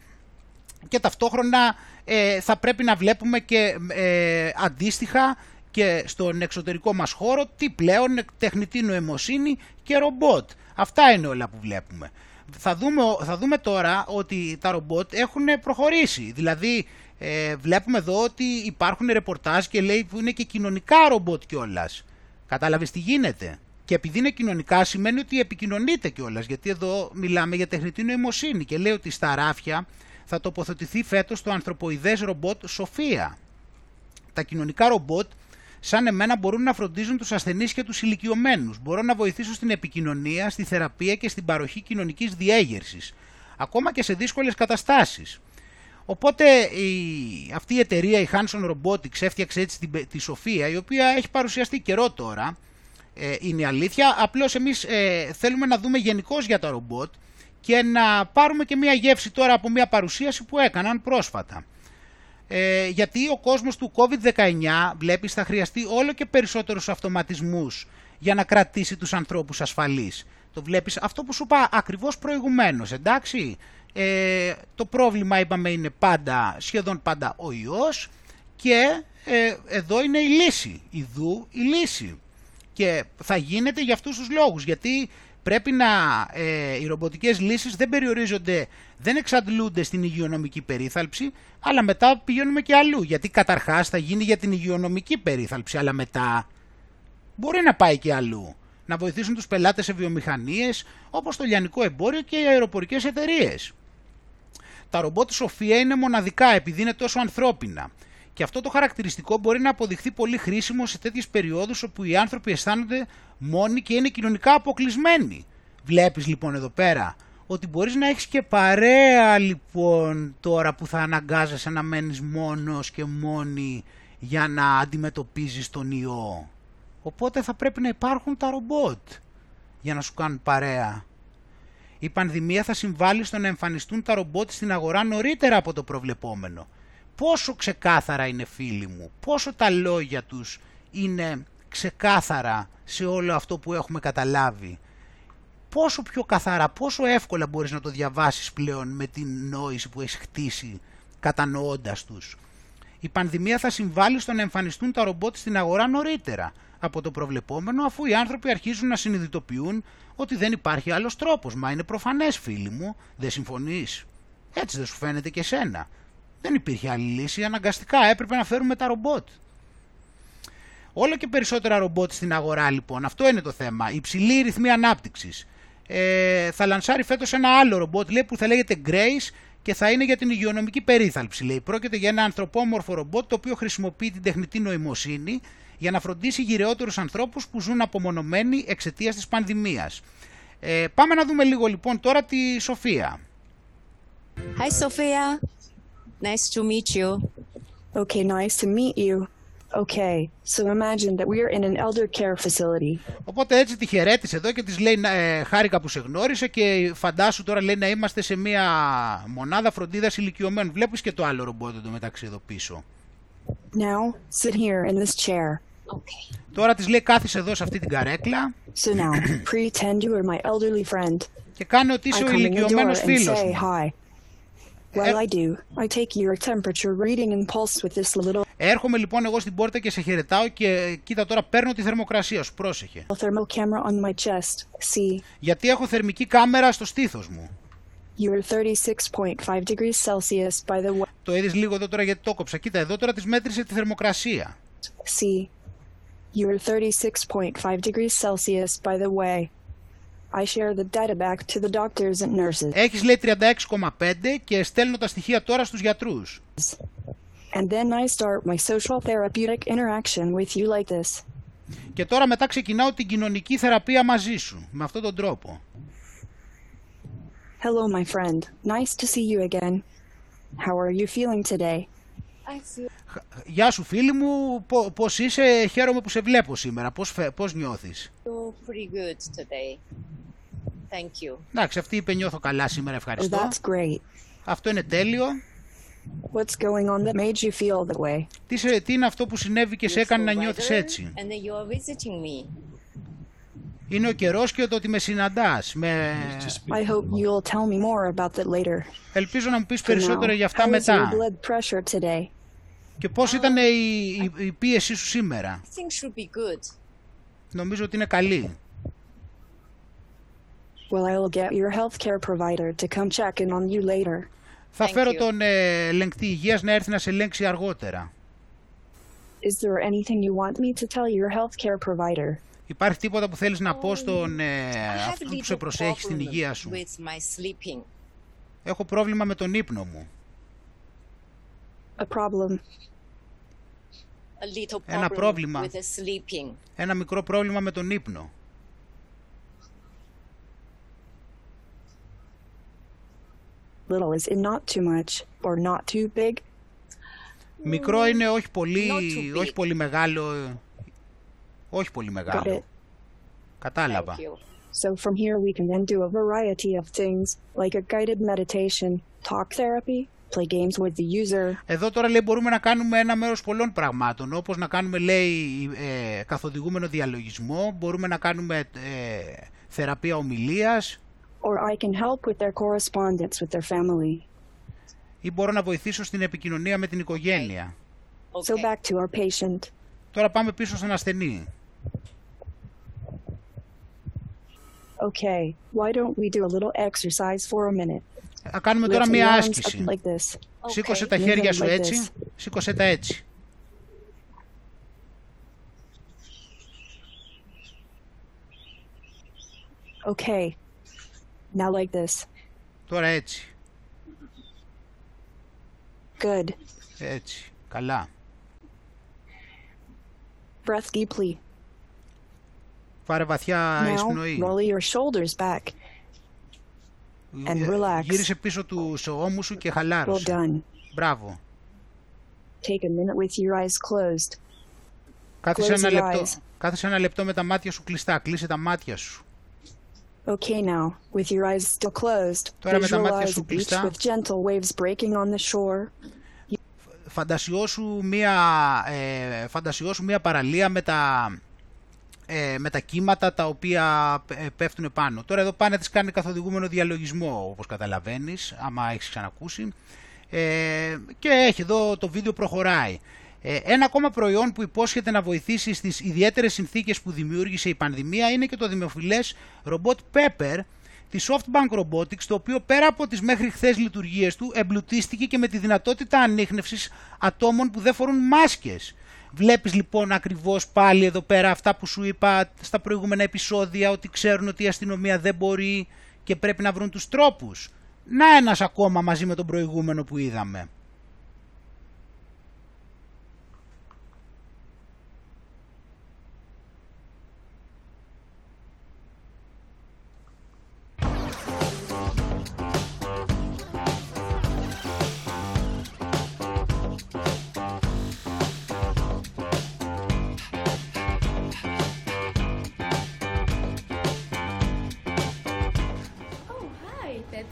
Και ταυτόχρονα ε, θα πρέπει να βλέπουμε και ε, αντίστοιχα και στον εξωτερικό μας χώρο τι πλέον τεχνητή νοημοσύνη και ρομπότ. Αυτά είναι όλα που βλέπουμε. Θα δούμε, θα δούμε τώρα ότι τα ρομπότ έχουν προχωρήσει. Δηλαδή ε, βλέπουμε εδώ ότι υπάρχουν ρεπορτάζ και λέει που είναι και κοινωνικά ρομπότ κιόλας. Κατάλαβες τι γίνεται; Και επειδή είναι κοινωνικά σημαίνει ότι επικοινωνείται κιόλας. Γιατί εδώ μιλάμε για τεχνητή νοημοσύνη και λέει ότι στα ράφια θα τοποθετηθεί φέτος το ανθρωποειδές ρομπότ Σοφία. Τα κοινωνικά ρομπότ σαν εμένα μπορούν να φροντίζουν τους ασθενείς και τους ηλικιωμένους. Μπορούν να βοηθήσουν στην επικοινωνία, στη θεραπεία και στην παροχή κοινωνικής διέγερσης. Ακόμα και σε δύσκολες καταστάσεις. Οπότε η, αυτή η εταιρεία, η Hanson Robotics, έφτιαξε έτσι τη, τη Σοφία, η οποία έχει παρουσιαστεί καιρό τώρα, ε, είναι η αλήθεια. Απλώς εμείς ε, θέλουμε να δούμε γενικώς για τα ρομπότ και να πάρουμε και μια γεύση τώρα από μια παρουσίαση που έκαναν πρόσφατα. Ε, γιατί ο κόσμος του COVID-19 βλέπεις θα χρειαστεί όλο και περισσότερους αυτοματισμούς για να κρατήσει τους ανθρώπους ασφαλείς. Το βλέπεις αυτό που σου είπα ακριβώς προηγουμένως, εντάξει; Ε, το πρόβλημα είπαμε είναι πάντα, σχεδόν πάντα ο ιός και ε, εδώ είναι η λύση, ιδού η λύση. Και θα γίνεται για αυτούς τους λόγους, γιατί πρέπει να, ε, οι ρομποτικές λύσεις δεν περιορίζονται, δεν εξαντλούνται στην υγειονομική περίθαλψη, αλλά μετά πηγαίνουμε και αλλού, γιατί καταρχάς θα γίνει για την υγειονομική περίθαλψη, αλλά μετά μπορεί να πάει και αλλού. Να βοηθήσουν τους πελάτες σε βιομηχανίες, όπως το λιανικό εμπόριο και οι αεροπορικές εταιρείες. Τα ρομπότ Σοφία είναι μοναδικά επειδή είναι τόσο ανθρώπινα. Και αυτό το χαρακτηριστικό μπορεί να αποδειχθεί πολύ χρήσιμο σε τέτοιες περιόδους όπου οι άνθρωποι αισθάνονται μόνοι και είναι κοινωνικά αποκλεισμένοι. Βλέπεις λοιπόν εδώ πέρα ότι μπορείς να έχεις και παρέα λοιπόν τώρα που θα αναγκάζεσαι να μένεις μόνος και μόνη για να αντιμετωπίζεις τον ιό. Οπότε θα πρέπει να υπάρχουν τα ρομπότ για να σου κάνουν παρέα. Η πανδημία θα συμβάλλει στο να εμφανιστούν τα ρομπότ στην αγορά νωρίτερα από το προβλεπόμενο. Πόσο ξεκάθαρα είναι φίλοι μου, πόσο τα λόγια τους είναι ξεκάθαρα σε όλο αυτό που έχουμε καταλάβει. Πόσο πιο καθαρά, πόσο εύκολα μπορείς να το διαβάσεις πλέον με την νόηση που έχεις χτίσει κατανοώντας τους. Η πανδημία θα συμβάλλει στο να εμφανιστούν τα ρομπότ στην αγορά νωρίτερα από το προβλεπόμενο αφού οι άνθρωποι αρχίζουν να συνειδητοποιούν ότι δεν υπάρχει άλλος τρόπος. Μα είναι προφανές φίλοι μου, δεν συμφωνείς. Έτσι δεν σου φαίνεται και σένα. Δεν υπήρχε άλλη λύση, αναγκαστικά έπρεπε να φέρουμε τα ρομπότ. Όλο και περισσότερα ρομπότ στην αγορά λοιπόν. Αυτό είναι το θέμα. Υψηλή ρυθμή ανάπτυξης. Ε, θα λανσάρει φέτος ένα άλλο ρομπότ λέει, που θα λέγεται Grace και θα είναι για την υγειονομική περίθαλψη. Λέει. Πρόκειται για ένα ανθρωπόμορφο ρομπότ το οποίο χρησιμοποιεί την τεχνητή νοημοσύνη για να φροντίσει γυρεότερους ανθρώπους που ζουν απομονωμένοι εξαιτίας της πανδημίας. Ε, πάμε να δούμε λίγο λοιπόν τώρα τη Σοφία. Hi Sophia. Nice to meet you. Okay, nice to meet you. Okay, so imagine that we are in an elder care facility. Οπότε έτσι τη χαιρέτησε εδώ και της λέει ε, χάρηκα που σε γνώρισε και φαντάσου τώρα λέει να είμαστε σε μια μονάδα φροντίδας ηλικιωμένων. Βλέπεις και το άλλο ρομπότ εδώ μεταξύ εδώ πίσω. Now, sit here in this chair. Okay. Τώρα της λέει κάθισε εδώ σε αυτή την καρέκλα. So now, pretend you are my elderly friend. Και κάνε ότι είσαι I ο come in the door ηλικιωμένος and φίλος say μου. hi. While I do, I take your temperature reading and pulse with this little Έρχομαι λοιπόν εγώ στην πόρτα και σε χαιρετάω και κοίτα τώρα παίρνω τη θερμοκρασία σου, πρόσεχε. thermal camera on my chest. See, Γιατί έχω θερμική κάμερα στο στήθος μου. you are 36.5 degrees Celsius by the way. Το είδες λίγο εδώ τώρα γιατί το κόψα. Κοίτα εδώ τώρα της μέτρησε τη θερμοκρασία. See, you are 36.5 degrees Celsius by the way. I share the data back to the doctors and nurses. Έχεις λέει 36,5 και στέλνω τα στοιχεία τώρα στους γιατρούς. And then I start my social therapeutic interaction with you like this. Και τώρα μετά ξεκινάω την κοινωνική θεραπεία μαζί σου. Με αυτόν τον τρόπο. Hello, my friend. Nice to see you again. How are you feeling today? I feel Γεια σου φίλη μου, Πο- πώς είσαι, χαίρομαι που σε βλέπω σήμερα, πώς, φε- πώς νιώθεις; pretty good today. Thank you. Εντάξει, αυτή είπε νιώθω καλά σήμερα, Oh, ευχαριστώ. that's great. Αυτό είναι τέλειο. What's going on that made you feel that way? Τι, σε, τι είναι αυτό που συνέβη και σε έκανε να νιώθεις έτσι; And then you are visiting me. Είναι ο καιρός και το ότι με συναντάς. Με... I hope you'll tell me more about that later. Ελπίζω να μου πεις For περισσότερα now, για αυτά how is your μετά. blood pressure today? Και πώς ήταν η, η, η πίεσή σου σήμερα; I think should be good. Νομίζω ότι είναι καλή. Θα φέρω τον λεκτή υγείας να έρθει να σε λέξει αργότερα. Υπάρχει τίποτα που θέλεις να πω στον ε, που σε προσέχει στην υγεία σου; Έχω πρόβλημα με τον ύπνο μου. Ένα πρόβλημα ένα μικρό πρόβλημα με τον ύπνο. Little is it not too much or not too big? Μικρό είναι όχι πολύ, Not too big. όχι πολύ μεγάλο. ε, Όχι πολύ Got it. μεγάλο. Κατάλαβα. Thank you. So from here we can then do a variety of things like a guided meditation, talk therapy, play games with the user, Εδώ τώρα λέει μπορούμε να κάνουμε ένα μέρος πολλών πραγμάτων, όπως να κάνουμε λέει ε, καθοδηγούμενο διαλογισμό, μπορούμε να κάνουμε ε, θεραπεία ομιλίας or I can help with their correspondence with their family. ή μπορώ να βοηθήσω στην επικοινωνία με την οικογένεια. So back to our patient. Τώρα πάμε πίσω στον ασθενή. Okay, why don't we do a little exercise for a minute? Θα κάνουμε Lift τώρα uh, μία the arms άσκηση. up like this. Σήκωσε τα Move χέρια them σου like έτσι, this. σήκωσε τα έτσι. Okay. Now like this. Τώρα έτσι, Good. έτσι, καλά. Breath deeply. Πάρε βαθιά Now εισπνοή. roll your shoulders back and relax. Γύρισε πίσω του ώμου σου και Well χαλάρωσε. done. Μπράβο. Take a minute with your eyes closed. Κάθισε Close ένα, your λεπτό, eyes. κάθισε ένα λεπτό με τα μάτια σου κλειστά. Κλείσε τα μάτια σου. Okay, now, with your eyes still closed, Τώρα με τα μάτια visualize σου a beach κλειστά. with gentle waves breaking on the shore. Φαντασιώσου μία, ε, φαντασιώσου μία παραλία με τα, ε, με τα κύματα τα οποία ε, πέφτουν πάνω. Τώρα εδώ πάνε της κάνει καθοδηγούμενο διαλογισμό όπως καταλαβαίνεις, άμα έχεις ξανακούσει. Ε, και έχει εδώ το βίντεο προχωράει. Ε, ένα ακόμα προϊόν που υπόσχεται να βοηθήσει στις ιδιαίτερες συνθήκες που δημιούργησε η πανδημία είναι και το δημοφιλές ρομπότ Pepper της SoftBank Robotics, το οποίο πέρα από τις μέχρι χθες λειτουργίες του εμπλουτίστηκε και με τη δυνατότητα ανείχνευσης ατόμων που δεν φορούν μάσκες. Βλέπεις λοιπόν ακριβώς πάλι εδώ πέρα αυτά που σου είπα στα προηγούμενα επεισόδια ότι ξέρουν ότι η αστυνομία δεν μπορεί και πρέπει να βρουν τους τρόπους. Να ένας ακόμα μαζί με τον προηγούμενο που είδαμε.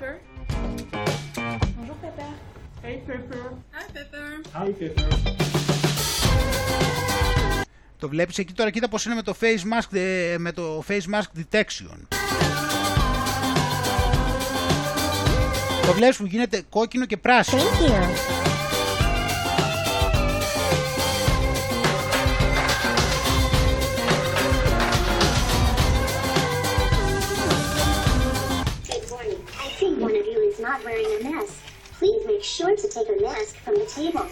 Pepper. Bonjour Το βλέπεις εκεί τώρα, κοίτα πως είναι με το face mask, με το face mask detection. Το βλέπεις που γίνεται κόκκινο και πράσινο. Sure to take a mask from the table.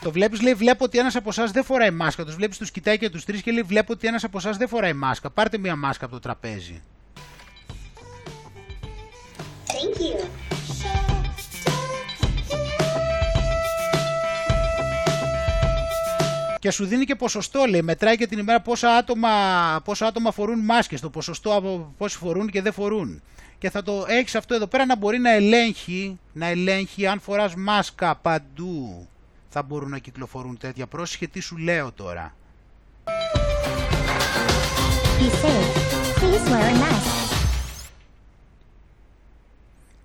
Το βλέπεις, λέει, βλέπω ότι ένας από εσάς δεν φοράει μάσκα. Τους βλέπεις, τους κοιτάει και τους τρεις και λέει, βλέπω ότι ένας από εσάς δεν φοράει μάσκα. Πάρτε μία μάσκα από το τραπέζι. Thank you. Και σου δίνει και ποσοστό, λέει. Μετράει και την ημέρα πόσα άτομα, πόσα άτομα φορούν μάσκες. Το ποσοστό από πόσοι φορούν και δεν φορούν. Και θα το έχεις αυτό εδώ πέρα να μπορεί να ελέγχει, να ελέγχει αν φοράς μάσκα παντού. Θα μπορούν να κυκλοφορούν τέτοια. Πρόσεχε τι σου λέω τώρα; Be safe. Please wear a mask.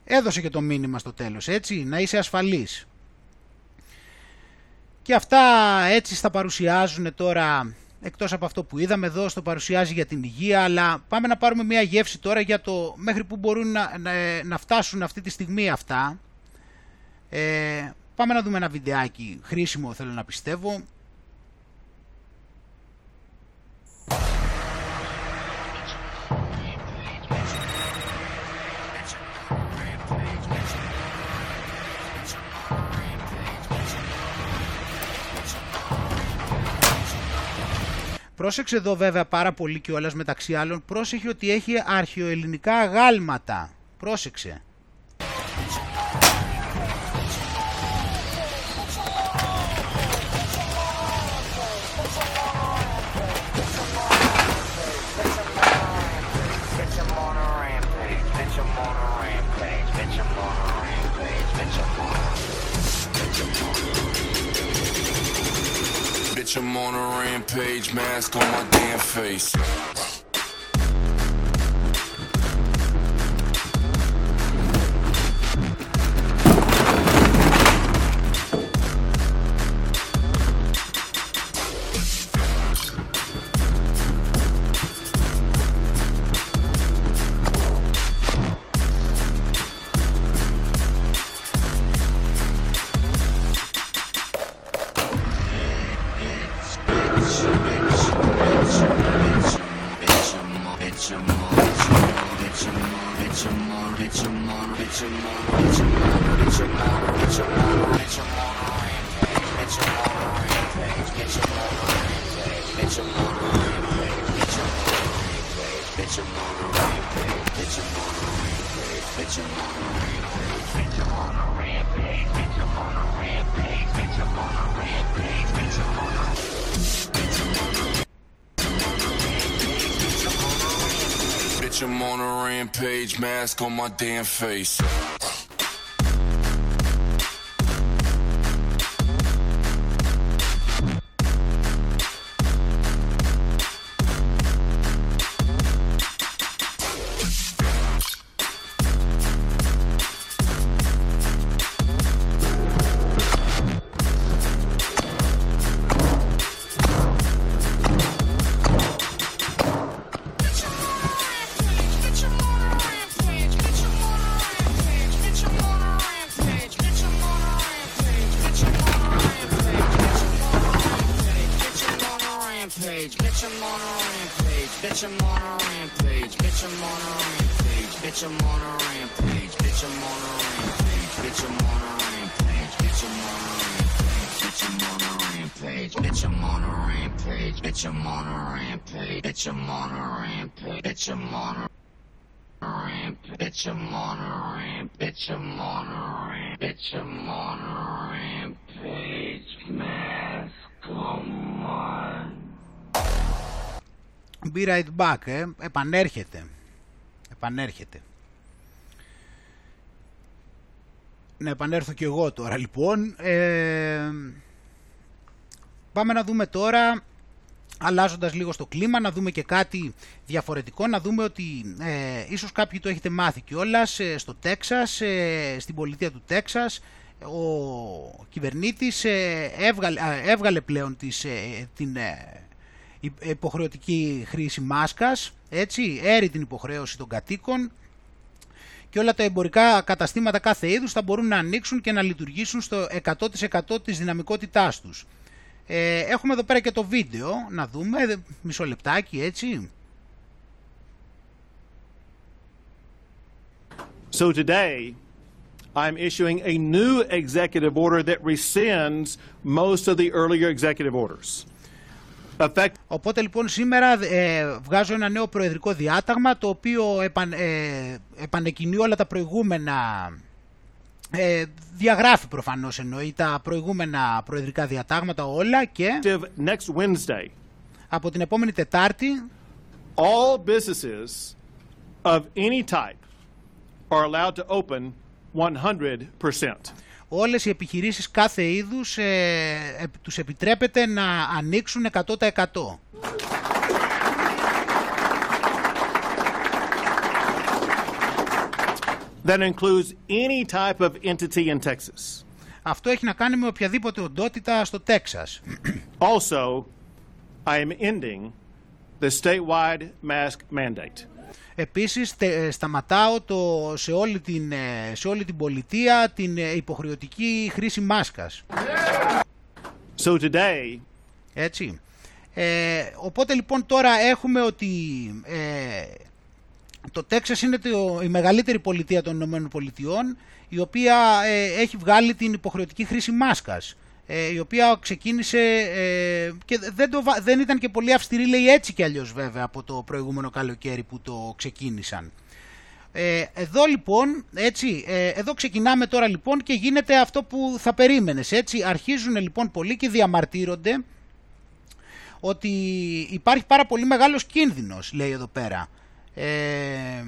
Έδωσε και το μήνυμα στο τέλος, έτσι, να είσαι ασφαλής. Και αυτά έτσι στα παρουσιάζουν τώρα, εκτός από αυτό που είδαμε εδώ, στο παρουσιάζει για την υγεία, αλλά πάμε να πάρουμε μια γεύση τώρα για το μέχρι που μπορούν να, να, να φτάσουν αυτή τη στιγμή αυτά. Ε, πάμε να δούμε ένα βιντεάκι χρήσιμο θέλω να πιστεύω. Πρόσεξε εδώ βέβαια πάρα πολύ και όλας μεταξύ άλλων, πρόσεχε ότι έχει αρχαιοελληνικά γάλματα. Πρόσεξε. Bitch, I'm on a rampage, mask on my damn face. On my damn face. Be right back, ε. επανέρχεται. Επανέρχεται. Να επανέλθω και εγώ τώρα λοιπόν. Ε, πάμε να δούμε τώρα, αλλάζοντας λίγο στο κλίμα, να δούμε και κάτι διαφορετικό, να δούμε ότι ε, ίσως κάποιοι το έχετε μάθει κιόλας ε, στο Τέξας, ε, στην πολιτεία του Τέξας, ο κυβερνήτης ε, έβγαλε, α, έβγαλε πλέον τις, ε, την ε, υ- υποχρεωτική χρήση μάσκας, έτσι, έρει την υποχρέωση των κατοίκων και όλα τα εμπορικά καταστήματα κάθε είδους θα μπορούν να ανοίξουν και να λειτουργήσουν στο 100% της δυναμικότητάς τους. Ε, έχουμε εδώ πέρα και το βίντεο, να δούμε, δε- μισό λεπτάκι έτσι. So today, I'm issuing a new executive order that rescinds most of the earlier executive orders. Effect- Οπότε λοιπόν σήμερα ε, βγάζω ένα νέο προεδρικό διάταγμα το οποίο επαν, ε, επανεκκινεί όλα τα προηγούμενα, ε, διαγράφει προφανώς εννοεί τα προηγούμενα προεδρικά διατάγματα όλα και next Wednesday, από την επόμενη Τετάρτη all businesses of any type are allowed to open 100%. Όλες οι επιχειρήσεις κάθε είδους ε, ε, τους επιτρέπεται να ανοίξουν 100%. That includes any type of entity in Texas. Αυτό έχει να κάνει με οποιαδήποτε οντότητα στο Τέξας. Also, I am ending the statewide mask mandate. Επίσης τε- σταματάω το, σε, όλη την, ε, σε όλη την πολιτεία την ε, υποχρεωτική χρήση μάσκας. So today, Έτσι. Ε, οπότε λοιπόν τώρα έχουμε ότι ε, το Τέξας είναι το, η μεγαλύτερη πολιτεία των Ηνωμένων Πολιτειών η οποία ε, έχει βγάλει την υποχρεωτική χρήση μάσκας ε, η οποία ξεκίνησε ε, και δεν, το, βα- δεν ήταν και πολύ αυστηρή λέει έτσι κι αλλιώς βέβαια από το προηγούμενο καλοκαίρι που το ξεκίνησαν. Ε, εδώ λοιπόν, έτσι, ε, εδώ ξεκινάμε τώρα λοιπόν και γίνεται αυτό που θα περίμενες, έτσι. Αρχίζουν λοιπόν πολλοί και διαμαρτύρονται ότι υπάρχει πάρα πολύ μεγάλος κίνδυνος, λέει εδώ πέρα. Ε,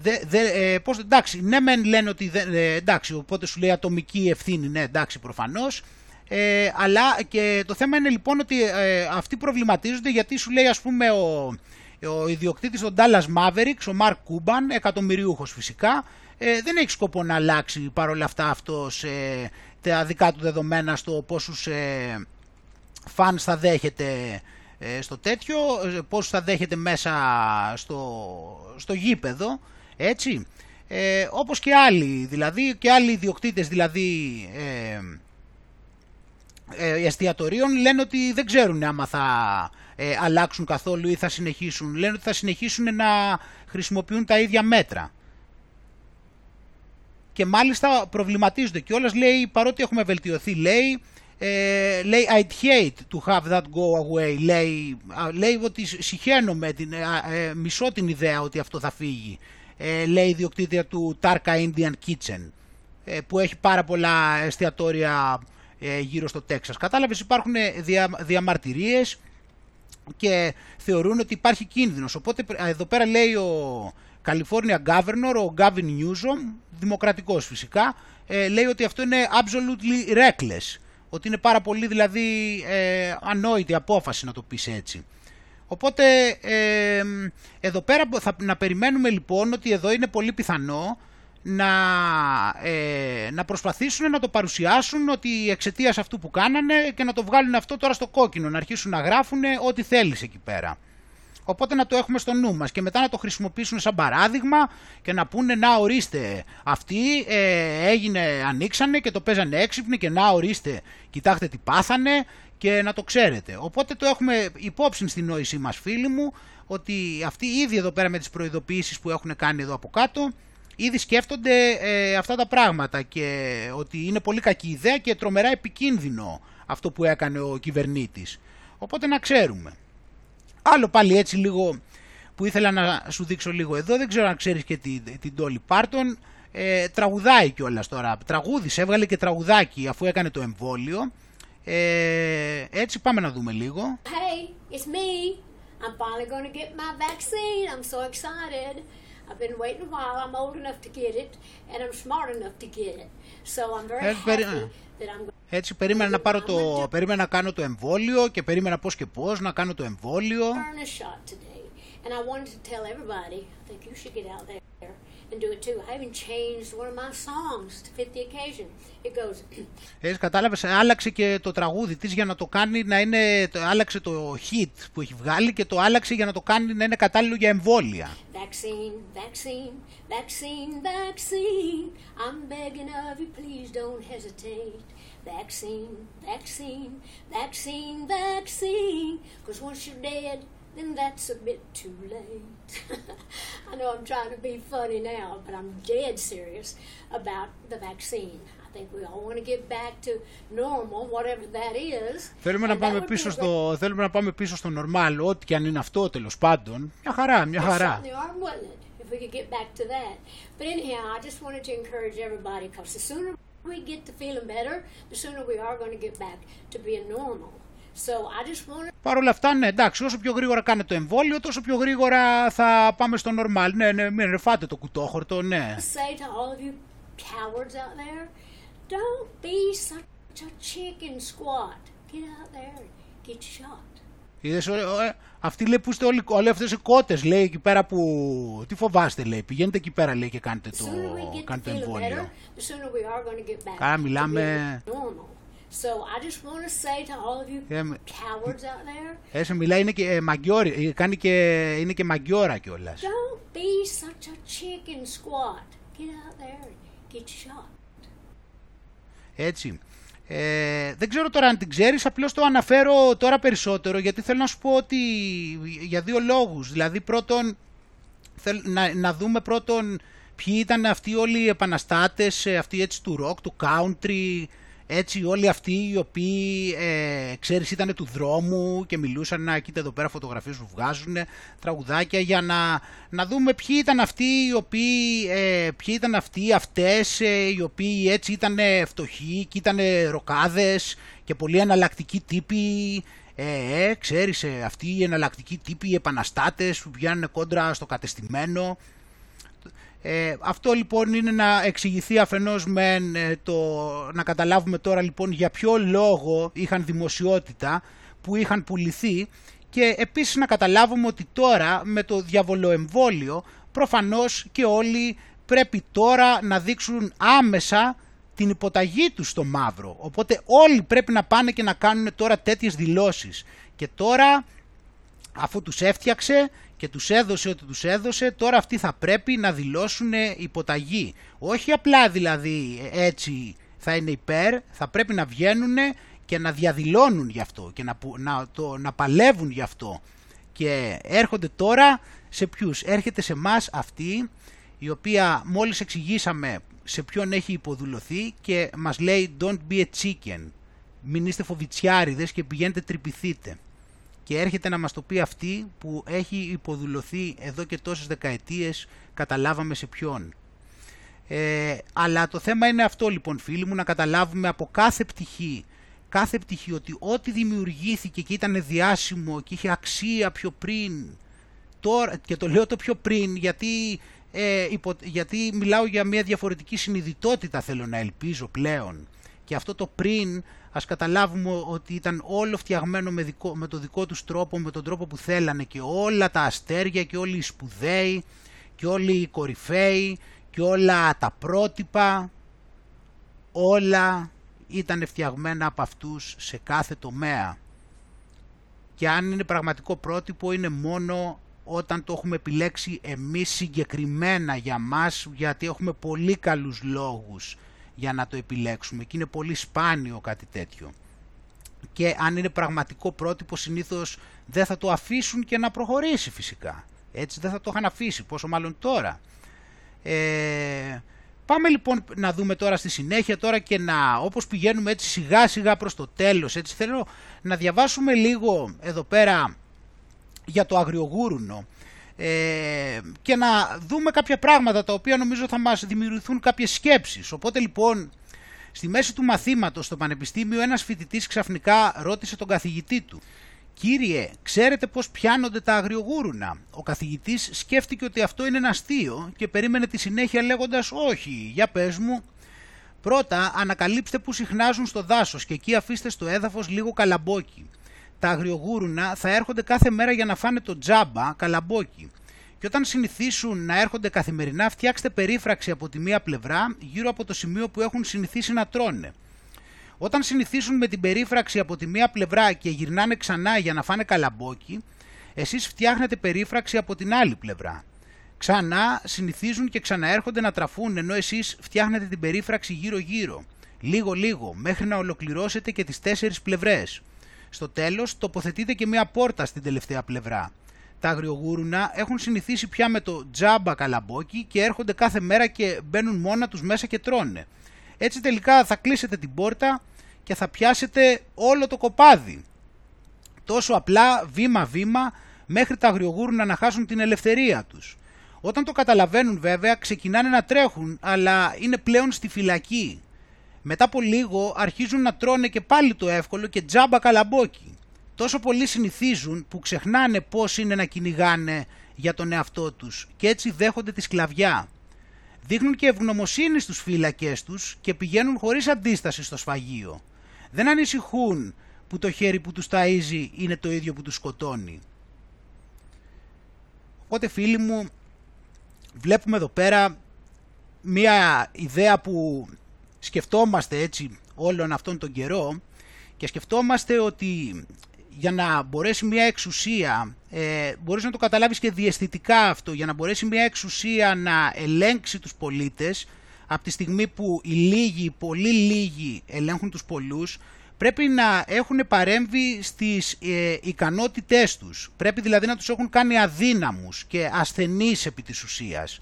δε, δε, ε, πώς, εντάξει, ναι μεν λένε ότι δεν, ε, εντάξει, οπότε σου λέει ατομική ευθύνη, ναι εντάξει προφανώς, ε, αλλά και το θέμα είναι λοιπόν ότι ε, αυτοί προβληματίζονται γιατί σου λέει ας πούμε ο, ο ιδιοκτήτης των Dallas Mavericks, ο Mark Cuban, εκατομμυριούχος φυσικά, ε, δεν έχει σκοπό να αλλάξει παρόλα αυτά αυτός ε, τα δικά του δεδομένα στο πόσους ε, φαν θα δέχεται ε, στο τέτοιο, ε, πώς θα δέχεται μέσα στο, στο γήπεδο, έτσι. Ε, όπως και άλλοι, δηλαδή, και άλλοι ιδιοκτήτες, δηλαδή, ε, ε, εστιατορίων λένε ότι δεν ξέρουν άμα θα ε, αλλάξουν καθόλου ή θα συνεχίσουν. Λένε ότι θα συνεχίσουν να χρησιμοποιούν τα ίδια μέτρα. Και μάλιστα προβληματίζονται κιόλας, λέει, παρότι έχουμε βελτιωθεί, λέει, ε, λέει I'd hate to have that go away λέει, α, λέει ότι συχαίνομαι την, ε, ε, μισώ την ιδέα ότι αυτό θα φύγει ε, λέει η ιδιοκτήτρια του Tarka Indian Kitchen ε, που έχει πάρα πολλά εστιατόρια ε, γύρω στο Τέξας. Κατάλαβες υπάρχουν ε, δια, διαμαρτυρίες και θεωρούν ότι υπάρχει κίνδυνος. Οπότε ε, εδώ πέρα λέει ο California Governor ο Gavin Newsom δημοκρατικός φυσικά ε, λέει ότι αυτό είναι absolutely reckless. Ότι είναι πάρα πολύ δηλαδή ε, ανόητη απόφαση να το πεις έτσι. Οπότε ε, εδώ πέρα θα, να περιμένουμε λοιπόν ότι εδώ είναι πολύ πιθανό να, ε, να προσπαθήσουν να το παρουσιάσουν ότι εξαιτίας αυτού που κάνανε και να το βγάλουν αυτό τώρα στο κόκκινο, να αρχίσουν να γράφουν ό,τι θέλεις εκεί πέρα. Οπότε να το έχουμε στο νου μας και μετά να το χρησιμοποιήσουν σαν παράδειγμα και να πούνε να ορίστε αυτοί ε, έγινε, ανοίξανε και το παίζανε έξυπνοι και να ορίστε κοιτάξτε τι πάθανε και να το ξέρετε. Οπότε το έχουμε υπόψη στην νόησή μας φίλοι μου ότι αυτοί ήδη εδώ πέρα με τις προειδοποιήσεις που έχουν κάνει εδώ από κάτω ήδη σκέφτονται ε, αυτά τα πράγματα και ότι είναι πολύ κακή ιδέα και τρομερά επικίνδυνο αυτό που έκανε ο κυβερνήτης. Οπότε να ξέρουμε. Άλλο πάλι έτσι λίγο που ήθελα να σου δείξω λίγο εδώ, δεν ξέρω αν ξέρεις και την, την Dolly Parton, ε, τραγουδάει κιόλας τώρα, τραγούδισε, έβγαλε και τραγουδάκι αφού έκανε το εμβόλιο. Ε, έτσι πάμε να δούμε λίγο. Hey, it's me. I'm finally going to get my vaccine. I'm so excited. I've been waiting a while. I'm old enough to get it, and I'm smart enough to get it. So I'm very Ε, happy περί- that I'm Έτσι περίμενα να πάρω το, περίμενα να κάνω το εμβόλιο και περίμενα πώς και πώς να κάνω το εμβόλιο. earn a shot today. And I wanted to tell everybody, I think you should get out there and do it too. I even changed one of my songs to fit the occasion. It goes, Έτσι κατάλαβες, άλλαξε και το τραγούδι της για να το κάνει να είναι, άλλαξε το hit που έχει βγάλει και το άλλαξε για να το κάνει να είναι κατάλληλο για εμβόλια. Vaccine, vaccine, vaccine, vaccine. I'm begging of you, please don't hesitate. Vaccine, vaccine, vaccine, vaccine. Because once you're dead, then that's a bit too late. I know I'm trying to be funny now, but I'm dead serious about the vaccine. I think we all want to get back to normal, whatever that is. Θέλουμε να, And that πάμε would be πίσω a στο, θέλουμε να πάμε πίσω στο normal, ό,τι και αν είναι αυτό τέλος πάντων. Μια χαρά, μια They χαρά. certainly are, wouldn't it? If we could get back to that. But anyhow, I just wanted to encourage everybody because the sooner we get to feeling better, the sooner we are going to get back to being normal. So I just want Παρ' όλα αυτά, ναι, εντάξει, όσο πιο γρήγορα κάνετε το εμβόλιο, τόσο πιο γρήγορα θα πάμε στο normal. Ναι, ναι, μην ρεφάτε το κουτόχορτο, ναι. to say to all of you cowards out there, don't be such a chicken squat. Get out there and get shot. Είδες, ε, ε, αυτοί λέει που είστε όλοι, όλοι αυτές οι κότες, λέει εκεί πέρα που... Τι φοβάστε, λέει, πηγαίνετε εκεί πέρα, λέει, και κάνετε The το, sooner we get to κάνετε το feeling better, εμβόλιο. the sooner we are going to get back Καλά, to μιλάμε- being normal. So I just want to say to all of you Ε, με- cowards out there, Έτσι μιλάει, είναι και ε, μαγκιόρι, ε, κάνει και, είναι και μαγκιόρα κιόλας. don't be such a chicken squat. Get out there and get shot. Έτσι. Ε, δεν ξέρω τώρα αν την ξέρεις, απλώς το αναφέρω τώρα περισσότερο, γιατί θέλω να σου πω ότι για δύο λόγους. Δηλαδή πρώτον, θέλ, να, να δούμε πρώτον ποιοι ήταν αυτοί όλοι οι επαναστάτες, ε, αυτοί έτσι του rock, του country, έτσι όλοι αυτοί οι οποίοι, ε, ξέρεις, ήταν του δρόμου και μιλούσαν, να κοίτα εδώ πέρα φωτογραφίες που βγάζουν, τραγουδάκια, για να, να δούμε ποιοι ήταν αυτοί οι οποίοι, ε, ποιοι ήταν αυτοί αυτές, ε, οι οποίοι έτσι ήταν φτωχοί και ήταν ροκάδες και πολύ εναλλακτικοί τύποι, ε, ε, ξέρεις, ε, αυτοί οι εναλλακτικοί τύποι, οι επαναστάτες που βγαίνουν κόντρα στο κατεστημένο. Ε, αυτό λοιπόν είναι να εξηγηθεί αφενός με ε, το, να καταλάβουμε τώρα λοιπόν για ποιο λόγο είχαν δημοσιότητα που είχαν πουληθεί και επίσης να καταλάβουμε ότι τώρα με το διαβολοεμβόλιο προφανώς και όλοι πρέπει τώρα να δείξουν άμεσα την υποταγή τους στο μαύρο. Οπότε όλοι πρέπει να πάνε και να κάνουν τώρα τέτοιες δηλώσεις. Και τώρα αφού τους έφτιαξε και τους έδωσε ό,τι τους έδωσε, τώρα αυτοί θα πρέπει να δηλώσουν υποταγή. Όχι απλά δηλαδή έτσι θα είναι υπέρ, θα πρέπει να βγαίνουν και να διαδηλώνουν γι' αυτό και να, που- να, το, να παλεύουν γι' αυτό. Και έρχονται τώρα σε ποιους, έρχεται σε μας αυτή η οποία μόλις εξηγήσαμε σε ποιον έχει υποδουλωθεί και μας λέει don't be a chicken, μην είστε φοβιτσιάριδες και πηγαίνετε τρυπηθείτε και έρχεται να μας το πει αυτή που έχει υποδουλωθεί εδώ και τόσες δεκαετίες, καταλάβαμε σε ποιον. Ε, αλλά το θέμα είναι αυτό λοιπόν φίλοι μου, να καταλάβουμε από κάθε πτυχή, κάθε πτυχή ότι ό,τι δημιουργήθηκε και ήταν διάσημο και είχε αξία πιο πριν, τώρα, και το λέω το πιο πριν γιατί, ε, υπο, γιατί μιλάω για μια διαφορετική συνειδητότητα θέλω να ελπίζω πλέον. Και αυτό το πριν ας καταλάβουμε ότι ήταν όλο φτιαγμένο με, δικό, με το δικό τους τρόπο, με τον τρόπο που θέλανε και όλα τα αστέρια και όλοι οι σπουδαίοι και όλοι οι κορυφαίοι και όλα τα πρότυπα, όλα ήταν φτιαγμένα από αυτούς σε κάθε τομέα. Και αν είναι πραγματικό πρότυπο είναι μόνο όταν το έχουμε επιλέξει εμείς συγκεκριμένα για μας, γιατί έχουμε πολύ καλούς λόγους για να το επιλέξουμε και είναι πολύ σπάνιο κάτι τέτοιο. Και αν είναι πραγματικό πρότυπο συνήθως δεν θα το αφήσουν και να προχωρήσει φυσικά. Έτσι δεν θα το είχαν αφήσει, πόσο μάλλον τώρα. Ε, πάμε λοιπόν να δούμε τώρα στη συνέχεια τώρα και να όπως πηγαίνουμε έτσι σιγά σιγά προς το τέλος. Έτσι θέλω να διαβάσουμε λίγο εδώ πέρα για το αγριογούρουνο ε, και να δούμε κάποια πράγματα τα οποία νομίζω θα μας δημιουργηθούν κάποιες σκέψεις. Οπότε λοιπόν στη μέση του μαθήματος στο πανεπιστήμιο ένας φοιτητής ξαφνικά ρώτησε τον καθηγητή του «Κύριε, ξέρετε πώς πιάνονται τα αγριογούρουνα» Ο καθηγητής σκέφτηκε ότι αυτό είναι ένα αστείο και περίμενε τη συνέχεια λέγοντας «Όχι, για πες μου». Πρώτα ανακαλύψτε που συχνάζουν στο δάσος και εκεί αφήστε στο έδαφος λίγο καλαμπόκι. Τα αγριογούρουνα θα έρχονται κάθε μέρα για να φάνε το τζάμπα καλαμπόκι. Και όταν συνηθίσουν να έρχονται καθημερινά, φτιάξτε περίφραξη από τη μία πλευρά γύρω από το σημείο που έχουν συνηθίσει να τρώνε. Όταν συνηθίσουν με την περίφραξη από τη μία πλευρά και γυρνάνε ξανά για να φάνε καλαμπόκι, εσείς φτιάχνετε περίφραξη από την άλλη πλευρά. Ξανά συνηθίζουν και ξαναέρχονται να τραφούν ενώ εσείς φτιάχνετε την περίφραξη γύρω-γύρω, λίγο-λίγο, μέχρι να ολοκληρώσετε και τις τέσσερις πλευρές. Στο τέλος τοποθετείτε και μία πόρτα στην τελευταία πλευρά. Τα αγριογούρουνα έχουν συνηθίσει πια με το τζάμπα καλαμπόκι και έρχονται κάθε μέρα και μπαίνουν μόνα τους μέσα και τρώνε. Έτσι τελικά θα κλείσετε την πόρτα και θα πιάσετε όλο το κοπάδι. Τόσο απλά βήμα-βήμα μέχρι τα αγριογούρουνα να χάσουν την ελευθερία τους. Όταν το καταλαβαίνουν βέβαια ξεκινάνε να τρέχουν αλλά είναι πλέον στη φυλακή. Μετά από λίγο αρχίζουν να τρώνε και πάλι το εύκολο και τζάμπα καλαμπόκι. Τόσο πολύ συνηθίζουν που ξεχνάνε πώς είναι να κυνηγάνε για τον εαυτό τους και έτσι δέχονται τη σκλαβιά. Δείχνουν και ευγνωμοσύνη στους φύλακές τους και πηγαίνουν χωρίς αντίσταση στο σφαγείο. Δεν ανησυχούν που το χέρι που τους ταΐζει είναι το ίδιο που τους σκοτώνει. Οπότε φίλοι μου βλέπουμε εδώ πέρα μία ιδέα που σκεφτόμαστε έτσι όλον αυτόν τον καιρό και σκεφτόμαστε ότι για να μπορέσει μια εξουσία, ε, μπορείς να το καταλάβεις και διαισθητικά αυτό, για να μπορέσει μια εξουσία να ελέγξει τους πολίτες, από τη στιγμή που οι λίγοι, πολύ λίγοι ελέγχουν τους πολλούς, πρέπει να έχουν παρέμβει στις ε, ικανότητές τους. Πρέπει δηλαδή να τους έχουν κάνει αδύναμους και ασθενείς επί της ουσίας.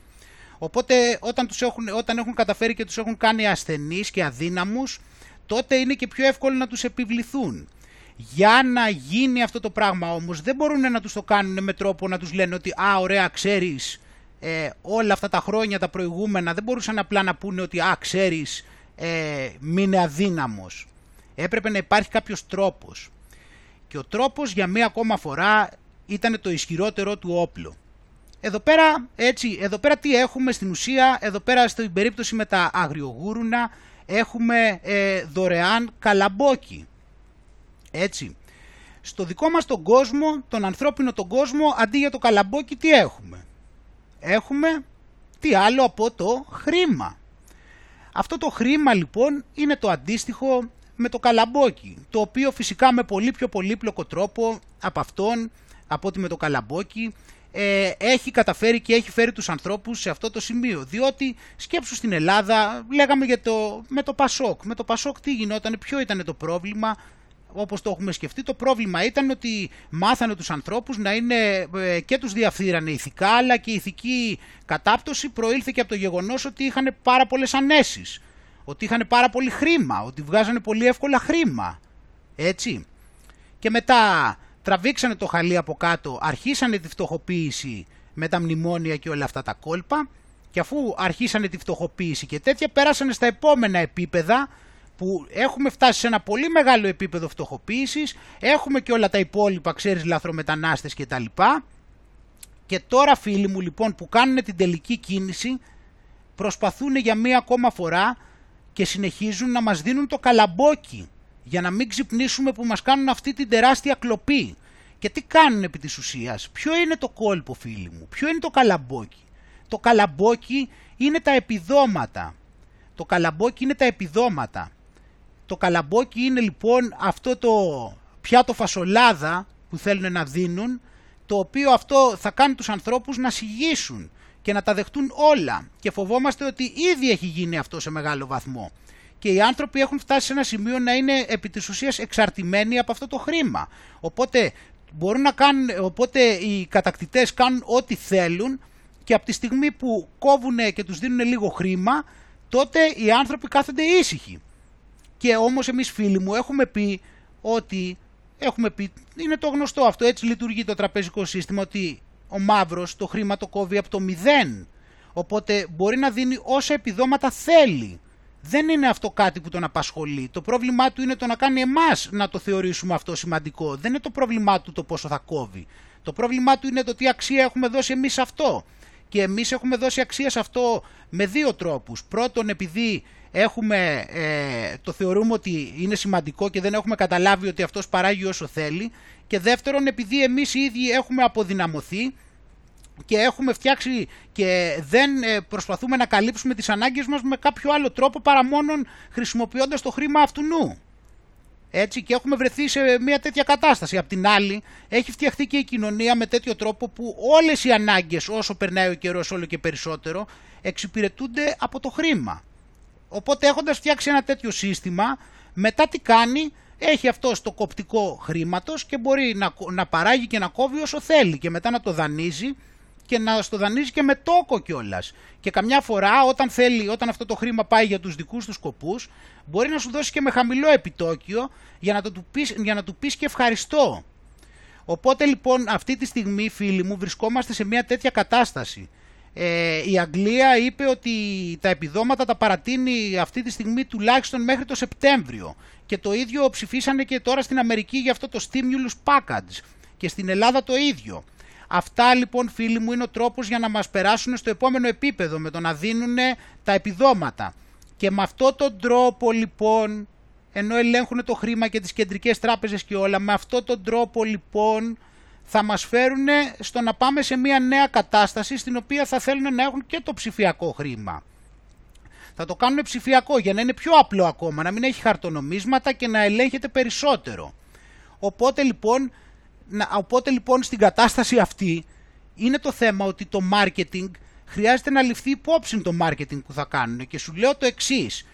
Οπότε όταν, τους έχουν, όταν έχουν καταφέρει και τους έχουν κάνει ασθενείς και αδύναμους, τότε είναι και πιο εύκολο να τους επιβληθούν. Για να γίνει αυτό το πράγμα όμως δεν μπορούν να τους το κάνουν με τρόπο να τους λένε ότι «Α, ωραία, ξέρεις, ε, όλα αυτά τα χρόνια τα προηγούμενα δεν μπορούσαν απλά να πούνε ότι «Α, ξέρεις, ε, μείνε αδύναμος». Έπρεπε να υπάρχει κάποιος τρόπος. Και ο τρόπος για μία ακόμα φορά ήταν το ισχυρότερο του όπλο. Εδώ πέρα, έτσι, εδώ πέρα τι έχουμε στην ουσία, εδώ πέρα στην περίπτωση με τα αγριογούρουνα έχουμε ε, δωρεάν καλαμπόκι. Έτσι. Στο δικό μας τον κόσμο, τον ανθρώπινο τον κόσμο, αντί για το καλαμπόκι τι έχουμε; Έχουμε τι άλλο από το χρήμα. Αυτό το χρήμα λοιπόν είναι το αντίστοιχο με το καλαμπόκι, το οποίο φυσικά με πολύ πιο πολύπλοκο τρόπο από αυτόν, από ότι με το καλαμπόκι, ε, έχει καταφέρει και έχει φέρει τους ανθρώπους σε αυτό το σημείο. Διότι σκέψου στην Ελλάδα, λέγαμε για το, με το Πασόκ. Με το Πασόκ τι γινόταν, ποιο ήταν το πρόβλημα, όπως το έχουμε σκεφτεί, το πρόβλημα ήταν ότι μάθανε τους ανθρώπους να είναι ε, και τους διαφθείρανε ηθικά, αλλά και η ηθική κατάπτωση προήλθε και από το γεγονός ότι είχαν πάρα πολλές ανέσεις, ότι είχαν πάρα πολύ χρήμα, ότι βγάζανε πολύ εύκολα χρήμα. Έτσι. Και μετά τραβήξανε το χαλί από κάτω, αρχίσανε τη φτωχοποίηση με τα μνημόνια και όλα αυτά τα κόλπα. Και αφού αρχίσανε τη φτωχοποίηση και τέτοια πέρασανε στα επόμενα επίπεδα που έχουμε φτάσει σε ένα πολύ μεγάλο επίπεδο φτωχοποίησης, έχουμε και όλα τα υπόλοιπα, ξέρεις, λαθρομετανάστες και τα λοιπά. Και τώρα φίλοι μου λοιπόν που κάνουν την τελική κίνηση προσπαθούν για μία ακόμα φορά και συνεχίζουν να μας δίνουν το καλαμπόκι για να μην ξυπνήσουμε που μας κάνουν αυτή την τεράστια κλοπή. Και τι κάνουν επί της ουσίας, ποιο είναι το κόλπο φίλοι μου, ποιο είναι το καλαμπόκι; Το καλαμπόκι είναι τα επιδόματα. Το καλαμπόκι είναι τα επιδόματα. Το καλαμπόκι είναι λοιπόν αυτό το πιάτο φασολάδα που θέλουν να δίνουν, το οποίο αυτό θα κάνει τους ανθρώπους να συγγύσουν και να τα δεχτούν όλα. Και φοβόμαστε ότι ήδη έχει γίνει αυτό σε μεγάλο βαθμό. Και οι άνθρωποι έχουν φτάσει σε ένα σημείο να είναι επί της ουσίας εξαρτημένοι από αυτό το χρήμα. Οπότε, μπορούν να κάνουν, οπότε οι κατακτητές κάνουν ό,τι θέλουν και από τη στιγμή που κόβουν και τους δίνουν λίγο χρήμα, τότε οι άνθρωποι κάθονται ήσυχοι. Και όμως εμείς φίλοι μου έχουμε πει ότι έχουμε πει, είναι το γνωστό αυτό, έτσι λειτουργεί το τραπεζικό σύστημα, ότι ο μαύρος το χρήμα το κόβει από το μηδέν. Οπότε μπορεί να δίνει όσα επιδόματα θέλει. Δεν είναι αυτό κάτι που τον απασχολεί. Το πρόβλημά του είναι το να κάνει εμάς να το θεωρήσουμε αυτό σημαντικό. Δεν είναι το πρόβλημά του το πόσο θα κόβει. Το πρόβλημά του είναι το τι αξία έχουμε δώσει εμείς αυτό. Και εμείς έχουμε δώσει αξία σε αυτό με δύο τρόπους. Πρώτον επειδή έχουμε, ε, το θεωρούμε ότι είναι σημαντικό και δεν έχουμε καταλάβει ότι αυτός παράγει όσο θέλει και δεύτερον επειδή εμείς οι ίδιοι έχουμε αποδυναμωθεί και έχουμε φτιάξει και δεν ε, προσπαθούμε να καλύψουμε τις ανάγκες μας με κάποιο άλλο τρόπο παρά μόνον χρησιμοποιώντας το χρήμα αυτού νου. Έτσι και έχουμε βρεθεί σε μια τέτοια κατάσταση. Απ' την άλλη έχει φτιαχτεί και η κοινωνία με τέτοιο τρόπο που όλες οι ανάγκες όσο περνάει ο καιρός όλο και περισσότερο εξυπηρετούνται από το χρήμα. Οπότε έχοντας φτιάξει ένα τέτοιο σύστημα μετά τι κάνει έχει αυτό το κοπτικό χρήματος και μπορεί να, να παράγει και να κόβει όσο θέλει και μετά να το δανείζει και να στο δανείζει και με τόκο κιόλας. Και καμιά φορά όταν θέλει, όταν αυτό το χρήμα πάει για τους δικούς του σκοπούς, μπορεί να σου δώσει και με χαμηλό επιτόκιο για να, το του, πεις, για να του πεις και ευχαριστώ. Οπότε λοιπόν αυτή τη στιγμή φίλοι μου βρισκόμαστε σε μια τέτοια κατάσταση. Ε, η Αγγλία είπε ότι τα επιδόματα τα παρατείνει αυτή τη στιγμή τουλάχιστον μέχρι το Σεπτέμβριο και το ίδιο ψηφίσανε και τώρα στην Αμερική για αυτό το stimulus package και στην Ελλάδα το ίδιο. Αυτά λοιπόν φίλοι μου είναι ο τρόπος για να μας περάσουν στο επόμενο επίπεδο με το να δίνουν τα επιδόματα. Και με αυτόν τον τρόπο λοιπόν, ενώ ελέγχουν το χρήμα και τις κεντρικές τράπεζες και όλα, με αυτόν τον τρόπο λοιπόν θα μας φέρουν στο να πάμε σε μια νέα κατάσταση στην οποία θα θέλουν να έχουν και το ψηφιακό χρήμα. Θα το κάνουν ψηφιακό για να είναι πιο απλό ακόμα, να μην έχει χαρτονομίσματα και να ελέγχεται περισσότερο. Οπότε λοιπόν Οπότε λοιπόν στην κατάσταση αυτή είναι το θέμα ότι το marketing χρειάζεται να ληφθεί υπόψη το marketing που θα κάνουν και σου λέω το εξής.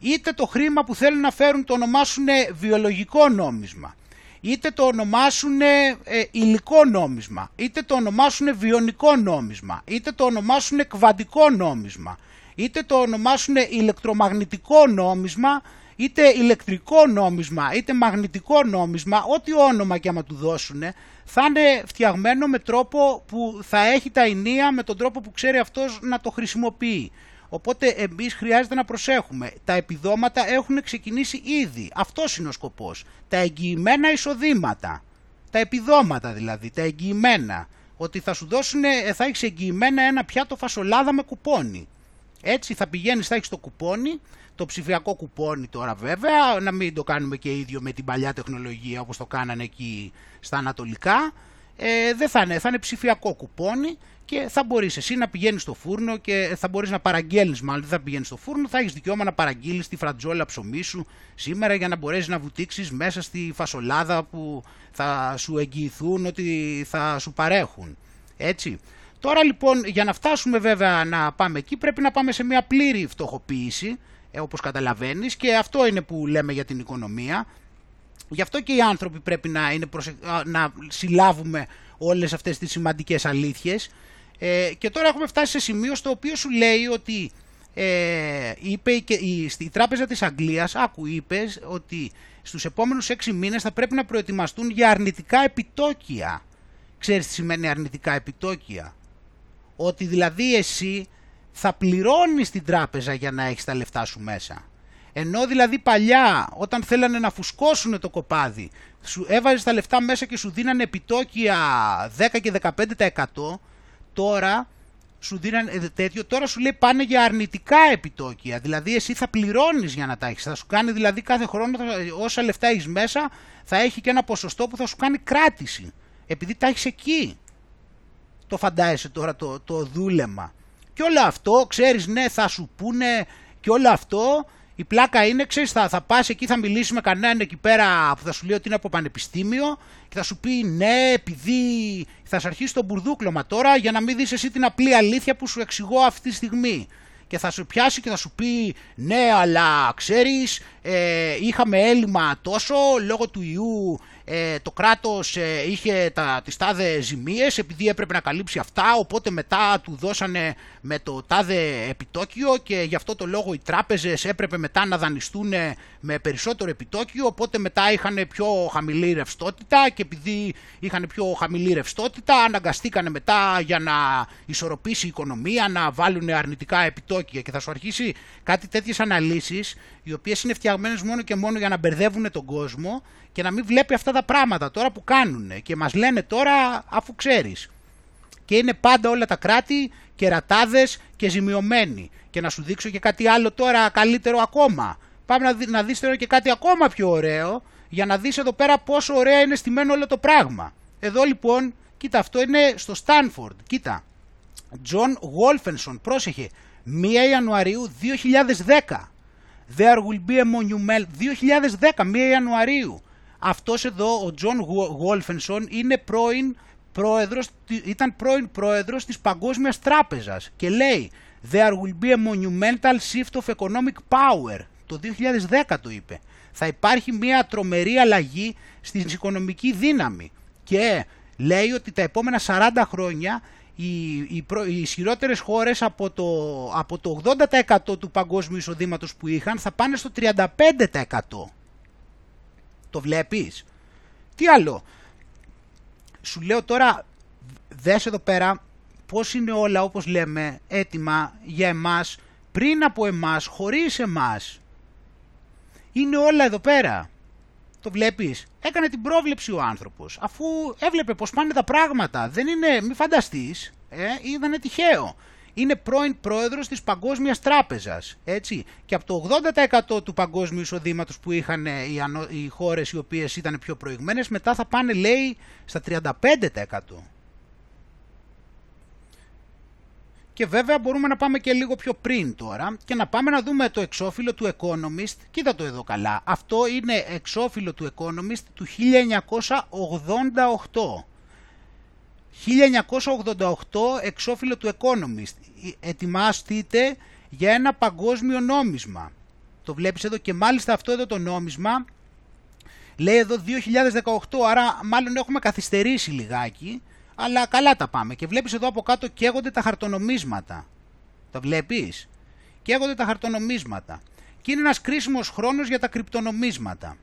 Είτε το χρήμα που θέλουν να φέρουν το ονομάσουν βιολογικό νόμισμα, είτε το ονομάσουν ε, υλικό νόμισμα, είτε το ονομάσουν βιονικό νόμισμα, είτε το ονομάσουν κβαντικό νόμισμα, είτε το ονομάσουν ηλεκτρομαγνητικό νόμισμα, είτε ηλεκτρικό νόμισμα, είτε μαγνητικό νόμισμα, ό,τι όνομα και άμα του δώσουν, θα είναι φτιαγμένο με τρόπο που θα έχει τα ενία, με τον τρόπο που ξέρει αυτός να το χρησιμοποιεί. Οπότε εμείς χρειάζεται να προσέχουμε. Τα επιδόματα έχουν ξεκινήσει ήδη. Αυτός είναι ο σκοπός. Τα εγγυημένα εισοδήματα. Τα επιδόματα δηλαδή, τα εγγυημένα. Ότι θα σου δώσουν, θα έχεις εγγυημένα ένα πιάτο φασολάδα με κουπόνι. Έτσι θα πηγαίνεις, θα έχεις το κουπόνι, το ψηφιακό κουπόνι τώρα βέβαια, να μην το κάνουμε και ίδιο με την παλιά τεχνολογία όπως το κάνανε εκεί στα ανατολικά, ε, δεν θα είναι, θα είναι ψηφιακό κουπόνι και θα μπορείς εσύ να πηγαίνεις στο φούρνο και θα μπορείς να παραγγέλνεις μάλλον, δεν θα πηγαίνεις στο φούρνο, θα έχεις δικαίωμα να παραγγείλεις τη φρατζόλα ψωμί σου σήμερα για να μπορέσεις να βουτήξεις μέσα στη φασολάδα που θα σου εγγυηθούν ότι θα σου παρέχουν. Έτσι. Τώρα λοιπόν για να φτάσουμε βέβαια να πάμε εκεί πρέπει να πάμε σε μια πλήρη φτωχοποίηση ε, όπως καταλαβαίνεις και αυτό είναι που λέμε για την οικονομία. Γι' αυτό και οι άνθρωποι πρέπει να, είναι να συλλάβουμε όλες αυτές τις σημαντικές αλήθειες ε, και τώρα έχουμε φτάσει σε σημείο στο οποίο σου λέει ότι ε, είπε και η, η τράπεζα της Αγγλίας, άκου είπες ότι στους επόμενους έξι μήνες θα πρέπει να προετοιμαστούν για αρνητικά επιτόκια. Ξέρεις τι σημαίνει αρνητικά επιτόκια; Ότι δηλαδή εσύ θα πληρώνεις την τράπεζα για να έχεις τα λεφτά σου μέσα. Ενώ δηλαδή παλιά όταν θέλανε να φουσκώσουν το κοπάδι σου έβαζες τα λεφτά μέσα και σου δίνανε επιτόκια 10 και 15% τώρα σου δίνανε ε, τέτοιο, τώρα σου λέει πάνε για αρνητικά επιτόκια. Δηλαδή εσύ θα πληρώνεις για να τα έχεις. Θα σου κάνει δηλαδή κάθε χρόνο όσα λεφτά έχεις μέσα θα έχει και ένα ποσοστό που θα σου κάνει κράτηση. Επειδή τα έχεις εκεί. Το φαντάζεσαι τώρα το, το δούλεμα. Και όλο αυτό, ξέρεις, ναι, θα σου πούνε και όλο αυτό. Η πλάκα είναι, ξέρεις, θα, θα πας εκεί, θα μιλήσεις με κανέναν εκεί πέρα που θα σου λέει ότι είναι από πανεπιστήμιο και θα σου πει ναι, επειδή θα σε αρχίσει το μπουρδούκλωμα τώρα για να μην δεις εσύ την απλή αλήθεια που σου εξηγώ αυτή τη στιγμή. Και θα σου πιάσει και θα σου πει ναι, αλλά ξέρεις, ε, είχαμε έλλειμμα τόσο λόγω του ιού ε, το κράτος ε, είχε τα, τις τάδε ζημίες επειδή έπρεπε να καλύψει αυτά οπότε μετά του δώσανε με το τάδε επιτόκιο και γι' αυτό το λόγο οι τράπεζες έπρεπε μετά να δανειστούν με περισσότερο επιτόκιο οπότε μετά είχαν πιο χαμηλή ρευστότητα και επειδή είχαν πιο χαμηλή ρευστότητα αναγκαστήκανε μετά για να ισορροπήσει η οικονομία να βάλουν αρνητικά επιτόκια και θα σου αρχίσει κάτι τέτοιες αναλύσεις οι οποίες είναι φτιαγμένες μόνο και μόνο για να μπερδεύουν τον κόσμο και να μην βλέπει αυτά τα πράγματα τώρα που κάνουν και μας λένε τώρα αφού ξέρεις. Και είναι πάντα όλα τα κράτη κερατάδες και ζημιωμένοι. Και να σου δείξω και κάτι άλλο τώρα καλύτερο ακόμα. Πάμε να, δει, να δεις τώρα και κάτι ακόμα πιο ωραίο για να δεις εδώ πέρα πόσο ωραία είναι στημένο όλο το πράγμα. Εδώ λοιπόν, κοίτα αυτό είναι στο Στάνφορντ, κοίτα. Τζον Γόλφενσον, πρόσεχε, 1 Ιανουαρίου 2010. There will be a monument 2010, 1 Ιανουαρίου. Αυτός εδώ, ο Τζον Γόλφενσον, είναι πρώην πρόεδρος, ήταν πρώην πρόεδρος της Παγκόσμιας Τράπεζας και λέει There will be a monumental shift of economic power. Το 2010 το είπε. Θα υπάρχει μια τρομερή αλλαγή στην οικονομική δύναμη. Και λέει ότι τα επόμενα 40 χρόνια οι, οι, προ, οι ισχυρότερες χώρες από το, από το 80% του παγκόσμιου εισοδήματος που είχαν θα πάνε στο 35%. Το βλέπεις; Τι άλλο; Σου λέω τώρα, δες εδώ πέρα πώς είναι όλα όπως λέμε έτοιμα για εμάς, πριν από εμάς, χωρίς εμάς. Είναι όλα εδώ πέρα. Το βλέπεις; Έκανε την πρόβλεψη ο άνθρωπος. Αφού έβλεπε πως πάνε τα πράγματα. Δεν είναι, μη φανταστείς, ε, είδανε τυχαίο. Είναι πρώην πρόεδρος της Παγκόσμιας Τράπεζας, έτσι. Και από το 80% του παγκόσμιου εισοδήματος που είχαν ε, οι, ανώ, οι χώρες οι οποίες ήταν πιο προηγμένες, μετά θα πάνε, λέει, στα 35%. Και βέβαια μπορούμε να πάμε και λίγο πιο πριν τώρα και να πάμε να δούμε το εξώφυλλο του Economist. Κοίτα το εδώ καλά. Αυτό είναι εξώφυλλο του Economist του 1988. 1988 εξώφυλλο του Economist. Ετοιμάστηκε για ένα παγκόσμιο νόμισμα. Το βλέπεις εδώ και μάλιστα αυτό εδώ το νόμισμα λέει εδώ 2018, άρα μάλλον έχουμε καθυστερήσει λιγάκι αλλά καλά τα πάμε. Και βλέπεις εδώ από κάτω καίγονται τα χαρτονομίσματα. Τα βλέπεις; Καίγονται τα χαρτονομίσματα. Και είναι ένας κρίσιμος χρόνος για τα κρυπτονομίσματα.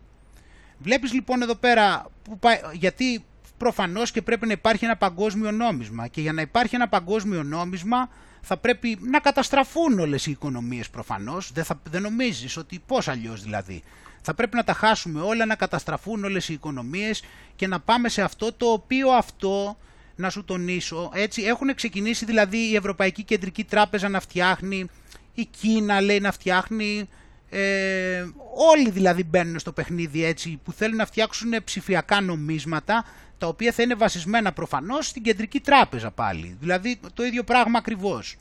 Βλέπεις λοιπόν εδώ πέρα, που πάει, γιατί προφανώς και πρέπει να υπάρχει ένα παγκόσμιο νόμισμα. Και για να υπάρχει ένα παγκόσμιο νόμισμα θα πρέπει να καταστραφούν όλες οι οικονομίες προφανώς, δεν, θα, δεν νομίζεις ότι πώς αλλιώς δηλαδή. Θα πρέπει να τα χάσουμε όλα, να καταστραφούν όλες οι οικονομίες και να πάμε σε αυτό το οποίο αυτό να σου τονίσω, έτσι έχουν ξεκινήσει δηλαδή η Ευρωπαϊκή Κεντρική Τράπεζα να φτιάχνει, η Κίνα λέει να φτιάχνει, ε, όλοι δηλαδή μπαίνουν στο παιχνίδι έτσι που θέλουν να φτιάξουν ψηφιακά νομίσματα τα οποία θα είναι βασισμένα προφανώς στην Κεντρική Τράπεζα πάλι, δηλαδή το ίδιο πράγμα ακριβώς.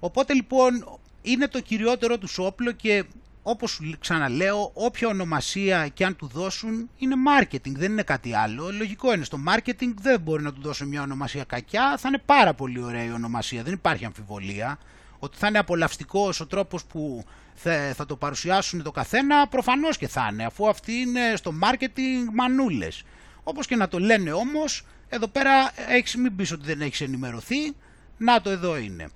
Οπότε λοιπόν είναι το κυριότερο τους όπλο και όπως ξαναλέω, όποια ονομασία και αν του δώσουν είναι marketing, δεν είναι κάτι άλλο. Λογικό είναι, στο marketing δεν μπορεί να του δώσουν μια ονομασία κακιά, θα είναι πάρα πολύ ωραία η ονομασία, δεν υπάρχει αμφιβολία. Ότι θα είναι απολαυστικός ο τρόπος που θα, θα το παρουσιάσουν το καθένα, προφανώς και θα είναι, αφού αυτοί είναι στο marketing μανούλες. Όπως και να το λένε όμως, εδώ πέρα έχεις, μην πεις ότι δεν έχεις ενημερωθεί, να το εδώ είναι.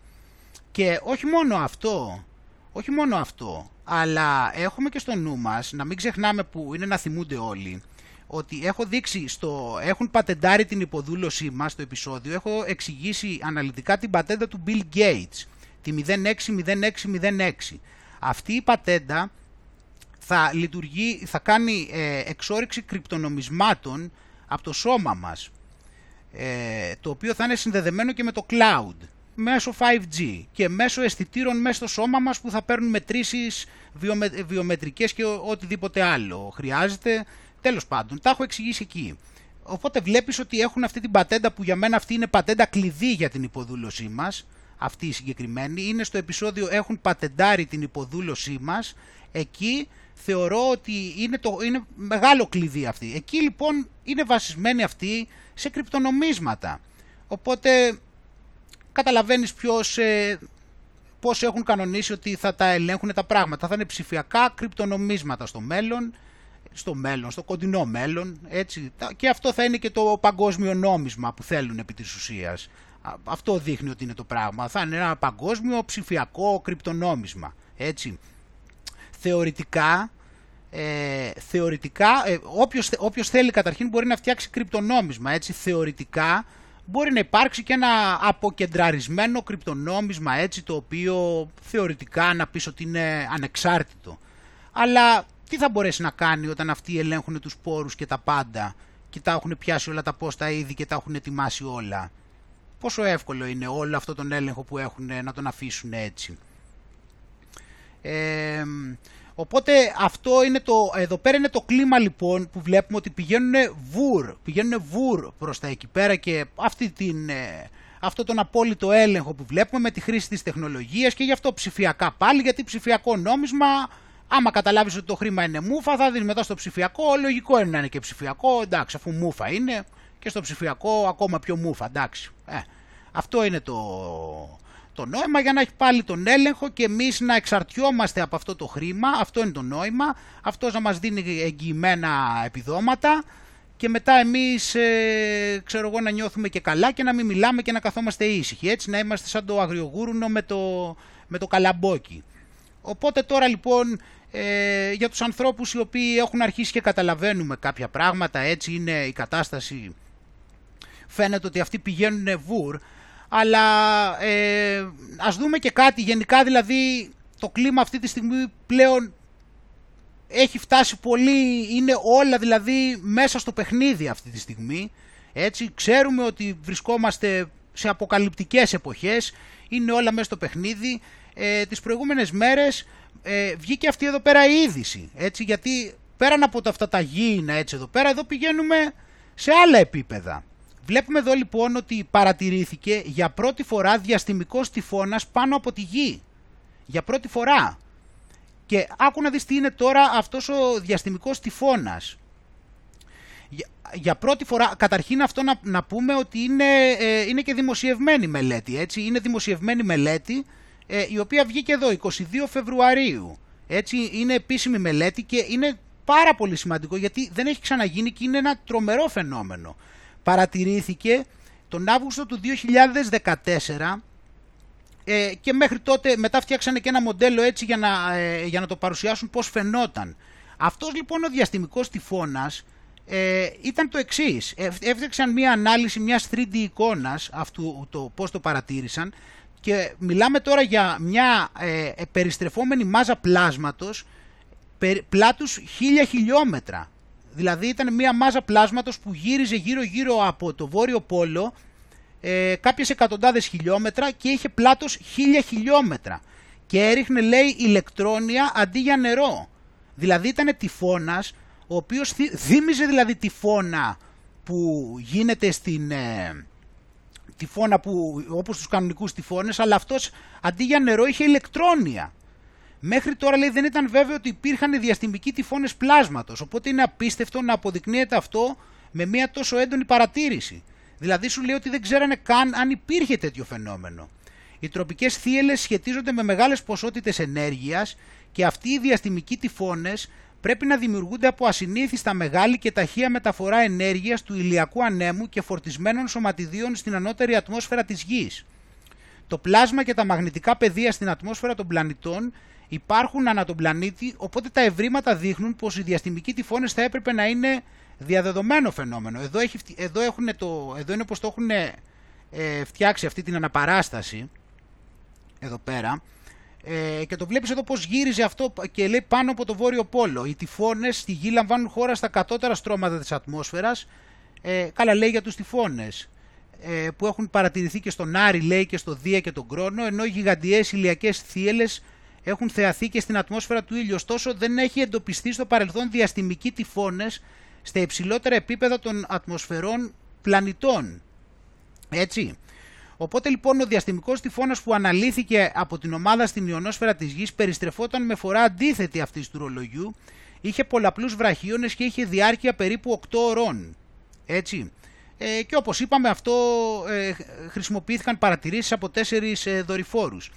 Και όχι μόνο αυτό, όχι μόνο αυτό, αλλά έχουμε και στο νου μας, να μην ξεχνάμε που είναι να θυμούνται όλοι, ότι έχω δείξει στο, έχουν πατεντάρει την υποδούλωσή μας στο επεισόδιο, έχω εξηγήσει αναλυτικά την πατέντα του Bill Gates, τη 060606. Αυτή η πατέντα θα λειτουργεί, θα κάνει ε, εξόριξη κρυπτονομισμάτων από το σώμα μας, ε, το οποίο θα είναι συνδεδεμένο και με το cloud μέσω 5G και μέσω αισθητήρων μέσα στο σώμα μας που θα παίρνουν μετρήσεις βιομε, βιομετρικές και οτιδήποτε άλλο χρειάζεται. Τέλος πάντων, τα έχω εξηγήσει εκεί. Οπότε βλέπεις ότι έχουν αυτή την πατέντα που για μένα αυτή είναι πατέντα κλειδί για την υποδούλωσή μας, αυτή η συγκεκριμένη, είναι στο επεισόδιο έχουν πατεντάρει την υποδούλωσή μας, εκεί θεωρώ ότι είναι, το, είναι μεγάλο κλειδί αυτή. Εκεί λοιπόν είναι βασισμένη αυτή σε κρυπτονομίσματα. Οπότε καταλαβαίνεις ποιος, ε, πώς έχουν κανονίσει ότι θα τα ελέγχουν τα πράγματα. Θα είναι ψηφιακά κρυπτονομίσματα στο μέλλον, στο μέλλον, στο κοντινό μέλλον, έτσι. Και αυτό θα είναι και το παγκόσμιο νόμισμα που θέλουν επί της ουσίας. Αυτό δείχνει ότι είναι το πράγμα. Θα είναι ένα παγκόσμιο ψηφιακό κρυπτονόμισμα, έτσι. Θεωρητικά, ε, θεωρητικά ε, όποιος, όποιος θέλει καταρχήν μπορεί να φτιάξει κρυπτονόμισμα, έτσι. Θεωρητικά μπορεί να υπάρξει και ένα αποκεντραρισμένο κρυπτονόμισμα έτσι το οποίο θεωρητικά να πεις ότι είναι ανεξάρτητο. Αλλά τι θα μπορέσει να κάνει όταν αυτοί ελέγχουν τους πόρους και τα πάντα και τα έχουν πιάσει όλα τα πόστα ήδη και τα έχουν ετοιμάσει όλα; Πόσο εύκολο είναι όλο αυτό τον έλεγχο που έχουν να τον αφήσουν έτσι; Ε, Οπότε αυτό είναι το, εδώ πέρα είναι το κλίμα λοιπόν που βλέπουμε ότι πηγαίνουν βουρ, πηγαίνουν βουρ προς τα εκεί πέρα και αυτή την, ε, αυτό τον απόλυτο έλεγχο που βλέπουμε με τη χρήση της τεχνολογίας και γι' αυτό ψηφιακά πάλι, γιατί ψηφιακό νόμισμα, άμα καταλάβεις ότι το χρήμα είναι μούφα, θα δίνει μετά στο ψηφιακό, λογικό είναι να είναι και ψηφιακό, εντάξει, αφού μούφα είναι και στο ψηφιακό ακόμα πιο μούφα, εντάξει. Ε, αυτό είναι το, το νόημα για να έχει πάλι τον έλεγχο και εμείς να εξαρτιόμαστε από αυτό το χρήμα, αυτό είναι το νόημα, αυτός να μας δίνει εγγυημένα επιδόματα και μετά εμείς ε, ξέρω εγώ να νιώθουμε και καλά και να μην μιλάμε και να καθόμαστε ήσυχοι, έτσι να είμαστε σαν το αγριογούρουνο με το, με το καλαμπόκι. Οπότε τώρα λοιπόν ε, για τους ανθρώπους οι οποίοι έχουν αρχίσει και καταλαβαίνουμε κάποια πράγματα, έτσι είναι η κατάσταση, φαίνεται ότι αυτοί πηγαίνουν βουρ, αλλά ε, ας δούμε και κάτι γενικά δηλαδή το κλίμα αυτή τη στιγμή πλέον έχει φτάσει πολύ, είναι όλα δηλαδή μέσα στο παιχνίδι αυτή τη στιγμή. Έτσι, ξέρουμε ότι βρισκόμαστε σε αποκαλυπτικές εποχές, είναι όλα μέσα στο παιχνίδι. Ε, τις προηγούμενες μέρες ε, βγήκε αυτή εδώ πέρα η είδηση, έτσι, γιατί πέραν από τα, αυτά τα γήινα έτσι εδώ πέρα, εδώ πηγαίνουμε σε άλλα επίπεδα. Βλέπουμε εδώ λοιπόν ότι παρατηρήθηκε για πρώτη φορά διαστημικός τυφώνας πάνω από τη γη. Για πρώτη φορά. Και άκου να δεις τι είναι τώρα αυτός ο διαστημικός τυφώνας. Για, για πρώτη φορά, καταρχήν αυτό να, να πούμε ότι είναι, ε, είναι και δημοσιευμένη μελέτη, έτσι. Είναι δημοσιευμένη μελέτη ε, η οποία βγήκε εδώ 22 Φεβρουαρίου. Έτσι, είναι επίσημη μελέτη και είναι πάρα πολύ σημαντικό γιατί δεν έχει ξαναγίνει και είναι ένα τρομερό φαινόμενο. Παρατηρήθηκε τον Αύγουστο του 2014 ε, και μέχρι τότε μετά φτιάξανε και ένα μοντέλο έτσι για να, ε, για να το παρουσιάσουν πώς φαινόταν. Αυτός λοιπόν ο διαστημικός τυφώνας ε, ήταν το εξής. Ε, έφτιαξαν μια ανάλυση μιας 3D εικόνας αυτού το πώς το παρατήρησαν και μιλάμε τώρα για μια ε, περιστρεφόμενη μάζα πλάσματος πλάτους χίλια χιλιόμετρα. Δηλαδή ήταν μια μάζα πλάσματος που γύριζε γύρω γύρω από το βόρειο πόλο ε, κάποιες εκατοντάδες χιλιόμετρα και είχε πλάτος χίλια χιλιόμετρα και έριχνε λέει ηλεκτρόνια αντί για νερό. Δηλαδή ήταν τυφώνας ο οποίος θύμιζε δηλαδή τυφώνα που γίνεται στην ε, τυφώνα που, όπως τους κανονικούς τυφώνες αλλά αυτός αντί για νερό είχε ηλεκτρόνια. Μέχρι τώρα λέει δεν ήταν βέβαιο ότι υπήρχαν διαστημικοί τυφώνες πλάσματος οπότε είναι απίστευτο να αποδεικνύεται αυτό με μια τόσο έντονη παρατήρηση. Δηλαδή σου λέει ότι δεν ξέρανε καν αν υπήρχε τέτοιο φαινόμενο. Οι τροπικές θύελες σχετίζονται με μεγάλες ποσότητες ενέργειας και αυτοί οι διαστημικοί τυφώνες πρέπει να δημιουργούνται από ασυνήθιστα μεγάλη και ταχεία μεταφορά ενέργειας του ηλιακού ανέμου και φορτισμένων σωματιδίων στην ανώτερη ατμόσφαιρα της Γης. Το πλάσμα και τα μαγνητικά πεδία στην ατμόσφαιρα των πλανητών υπάρχουν ανά τον πλανήτη, οπότε τα ευρήματα δείχνουν πως οι διαστημικοί τυφώνες θα έπρεπε να είναι διαδεδομένο φαινόμενο. Εδώ, έχει, εδώ, έχουν το, εδώ είναι πως το έχουν ε, φτιάξει αυτή την αναπαράσταση, εδώ πέρα, ε, και το βλέπεις εδώ πως γύριζε αυτό και λέει πάνω από το βόρειο πόλο. Οι τυφώνες στη γη λαμβάνουν χώρα στα κατώτερα στρώματα της ατμόσφαιρας, ε, καλά λέει για τους τυφώνες, ε, που έχουν παρατηρηθεί και στον Άρη λέει και στο Δία και τον Κρόνο, ενώ οι γιγαντιές ηλιακές θύελες έχουν θεαθεί και στην ατμόσφαιρα του ήλιου. Ωστόσο δεν έχει εντοπιστεί στο παρελθόν διαστημικοί τυφώνες στα υψηλότερα επίπεδα των ατμοσφαιρών πλανητών. Έτσι. Οπότε λοιπόν ο διαστημικός τυφώνας που αναλύθηκε από την ομάδα στην ιονόσφαιρα της Γης περιστρεφόταν με φορά αντίθετη αυτής του ρολογιού, είχε πολλαπλούς βραχίονες και είχε διάρκεια περίπου 8 ωρών. Έτσι. Ε, και όπως είπαμε αυτό ε, χρησιμοποιήθηκαν παρατηρήσεις από τέσσερις ε, δορυφόρους.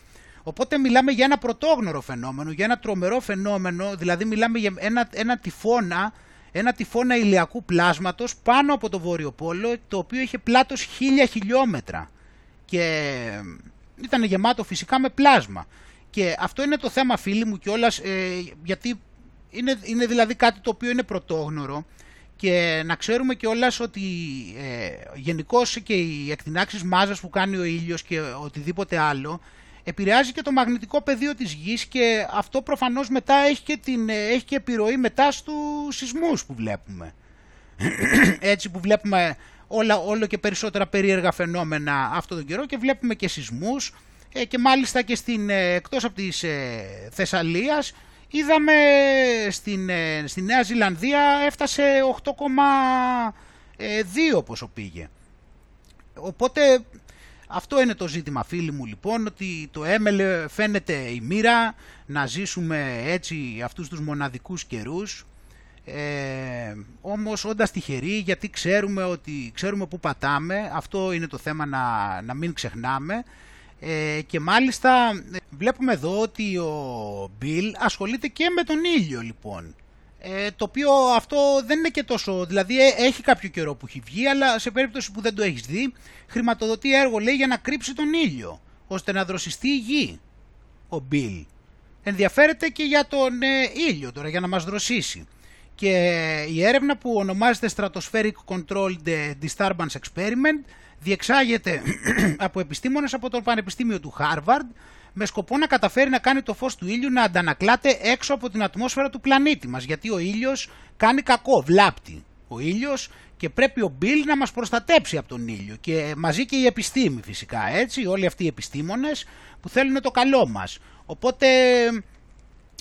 Οπότε μιλάμε για ένα πρωτόγνωρο φαινόμενο, για ένα τρομερό φαινόμενο, δηλαδή μιλάμε για ένα, ένα τυφώνα ένα τυφώνα ηλιακού πλάσματος πάνω από το Βόρειο Πόλο, το οποίο είχε πλάτος χίλια χιλιόμετρα και ήταν γεμάτο φυσικά με πλάσμα. Και αυτό είναι το θέμα φίλοι μου κιόλας, ε, γιατί είναι, είναι δηλαδή κάτι το οποίο είναι πρωτόγνωρο και να ξέρουμε κιόλας ότι ε, γενικώς και οι εκτινάξεις μάζας που κάνει ο ήλιος και οτιδήποτε άλλο επηρεάζει και το μαγνητικό πεδίο της γης και αυτό προφανώς μετά έχει και, την, έχει και επιρροή μετά στους σεισμούς που βλέπουμε. Έτσι που βλέπουμε όλα, όλο και περισσότερα περίεργα φαινόμενα αυτόν τον καιρό και βλέπουμε και σεισμούς ε, και μάλιστα και στην, ε, εκτός από της ε, Θεσσαλίας είδαμε στην, ε, στη Νέα Ζηλανδία έφτασε 8,2 πόσο πήγε. Οπότε Αυτό είναι το ζήτημα φίλοι μου λοιπόν, ότι το έμελε φαίνεται η μοίρα να ζήσουμε έτσι αυτούς τους μοναδικούς καιρούς. Ε, όμως όντας τυχεροί γιατί ξέρουμε ότι ξέρουμε που πατάμε, αυτό είναι το θέμα να, να μην ξεχνάμε. Ε, και μάλιστα βλέπουμε εδώ ότι ο Μπιλ ασχολείται και με τον ήλιο λοιπόν. Ε, το οποίο αυτό δεν είναι και τόσο, δηλαδή ε, έχει κάποιο καιρό που έχει βγει, αλλά σε περίπτωση που δεν το έχεις δει, χρηματοδοτεί έργο λέει για να κρύψει τον ήλιο, ώστε να δροσιστεί η γη, ο Μπιλ. Ενδιαφέρεται και για τον ε, ήλιο τώρα, για να μας δροσίσει. Και η έρευνα που ονομάζεται Stratospheric Controlled Disturbance Experiment διεξάγεται από επιστήμονες από το Πανεπιστήμιο του Harvard με σκοπό να καταφέρει να κάνει το φως του ήλιου να αντανακλάται έξω από την ατμόσφαιρα του πλανήτη μας γιατί ο ήλιος κάνει κακό, βλάπτει ο ήλιος και πρέπει ο Μπιλ να μας προστατέψει από τον ήλιο και μαζί και η επιστήμη φυσικά έτσι, όλοι αυτοί οι επιστήμονες που θέλουν το καλό μας. Οπότε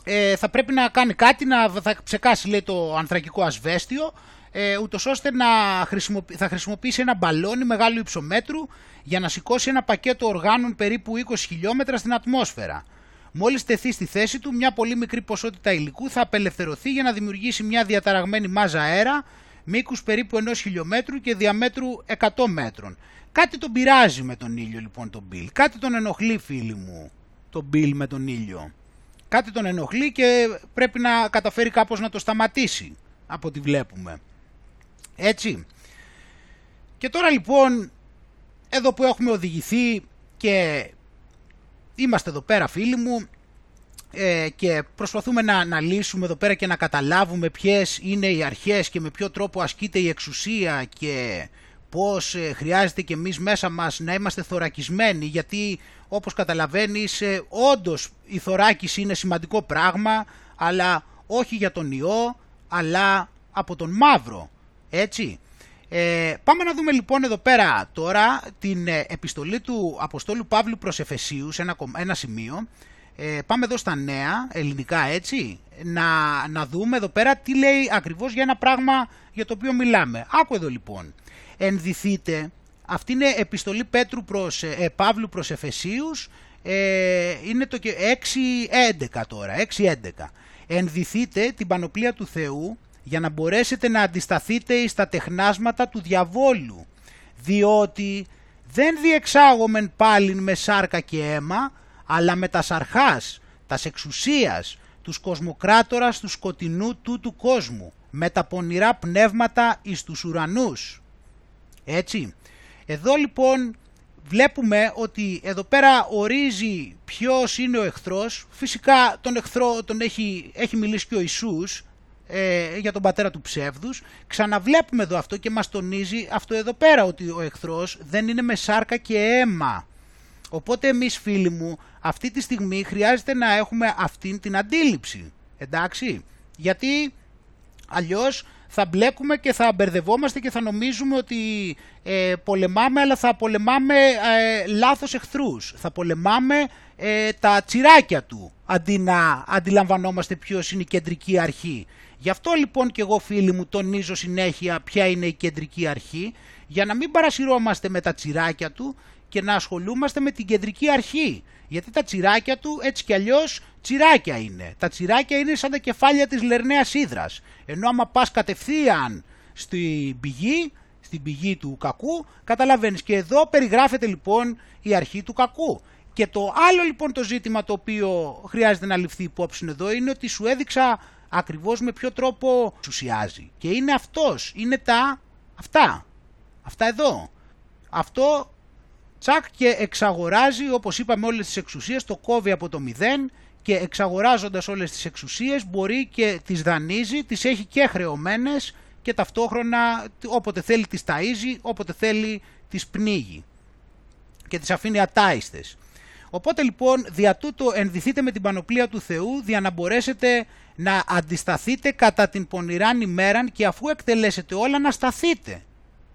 ε, θα πρέπει να κάνει κάτι, να θα ψεκάσει λέει το ανθρακικό ασβέστιο ε, ούτως ώστε να χρησιμοποιήσει, θα χρησιμοποιήσει ένα μπαλόνι μεγάλου υψομέτρου για να σηκώσει ένα πακέτο οργάνων περίπου 20 χιλιόμετρα στην ατμόσφαιρα. Μόλις τεθεί στη θέση του, μια πολύ μικρή ποσότητα υλικού θα απελευθερωθεί για να δημιουργήσει μια διαταραγμένη μάζα αέρα μήκους περίπου ενός χιλιόμετρου και διαμέτρου 100 μέτρων. Κάτι τον πειράζει με τον ήλιο λοιπόν τον Μπιλ. Κάτι τον ενοχλεί φίλοι μου τον Μπιλ με τον ήλιο. Κάτι τον ενοχλεί και πρέπει να καταφέρει κάπως να το σταματήσει από ό,τι βλέπουμε. Έτσι. Και τώρα λοιπόν εδώ που έχουμε οδηγηθεί και είμαστε εδώ πέρα φίλοι μου ε, και προσπαθούμε να αναλύσουμε εδώ πέρα και να καταλάβουμε ποιες είναι οι αρχές και με ποιο τρόπο ασκείται η εξουσία και πώς ε, χρειάζεται και εμείς μέσα μας να είμαστε θωρακισμένοι γιατί όπως καταλαβαίνεις ε, όντως η θωράκιση είναι σημαντικό πράγμα αλλά όχι για τον ιό αλλά από τον μαύρο έτσι ε, πάμε να δούμε λοιπόν εδώ πέρα τώρα την ε, επιστολή του Αποστόλου Παύλου προς Εφεσίους, ένα, ένα σημείο. Ε, πάμε εδώ στα νέα, ελληνικά έτσι, να, να δούμε εδώ πέρα τι λέει ακριβώς για ένα πράγμα για το οποίο μιλάμε. Άκου εδώ λοιπόν. Ενδυθείτε, αυτή είναι επιστολή Πέτρου προς, ε, Παύλου προς Εφεσίους, ε, είναι το 6.11 τώρα, 6.11. Ενδυθείτε την πανοπλία του Θεού για να μπορέσετε να αντισταθείτε στα τεχνάσματα του διαβόλου, διότι δεν διεξάγομεν πάλιν με σάρκα και αίμα, αλλά με τα σαρχάς, τας εξουσίας, τους κοσμοκράτορας του σκοτεινού του του κόσμου, με τα πονηρά πνεύματα εις τους ουρανούς. Έτσι, εδώ λοιπόν βλέπουμε ότι εδώ πέρα ορίζει ποιος είναι ο εχθρός, φυσικά τον εχθρό τον έχει, έχει μιλήσει και ο Ιησούς, ε, για τον πατέρα του ψεύδους. Ξαναβλέπουμε εδώ αυτό και μας τονίζει αυτό εδώ πέρα ότι ο εχθρός δεν είναι με σάρκα και αίμα. Οπότε εμείς φίλοι μου αυτή τη στιγμή χρειάζεται να έχουμε αυτήν την αντίληψη. Εντάξει, γιατί αλλιώς θα μπλέκουμε και θα μπερδευόμαστε και θα νομίζουμε ότι ε, πολεμάμε αλλά θα πολεμάμε ε, λάθος εχθρούς. Θα πολεμάμε ε, τα τσιράκια του αντί να αντιλαμβανόμαστε ποιος είναι η κεντρική αρχή. Γι' αυτό λοιπόν και εγώ φίλοι μου τονίζω συνέχεια ποια είναι η κεντρική αρχή για να μην παρασυρώμαστε με τα τσιράκια του και να ασχολούμαστε με την κεντρική αρχή. Γιατί τα τσιράκια του έτσι κι αλλιώς τσιράκια είναι. Τα τσιράκια είναι σαν τα κεφάλια της λερναίας ύδρας. Ενώ άμα πας κατευθείαν στην πηγή, στην πηγή του κακού, καταλαβαίνεις. Και εδώ περιγράφεται λοιπόν η αρχή του κακού. Και το άλλο λοιπόν το ζήτημα το οποίο χρειάζεται να ληφθεί υπόψη εδώ είναι ότι σου έδειξα ακριβώς με ποιο τρόπο εξουσιάζει. Και είναι αυτός, είναι τα αυτά, αυτά εδώ. Αυτό τσακ και εξαγοράζει όπως είπαμε όλες τις εξουσίες, το κόβει από το μηδέν και εξαγοράζοντας όλες τις εξουσίες μπορεί και τις δανείζει, τις έχει και χρεωμένες και ταυτόχρονα όποτε θέλει τις ταΐζει, όποτε θέλει τις πνίγει και τις αφήνει ατάιστες. Οπότε λοιπόν δια τούτο ενδυθείτε με την πανοπλία του Θεού για να μπορέσετε να αντισταθείτε κατά την πονηράν ημέραν και αφού εκτελέσετε όλα να σταθείτε.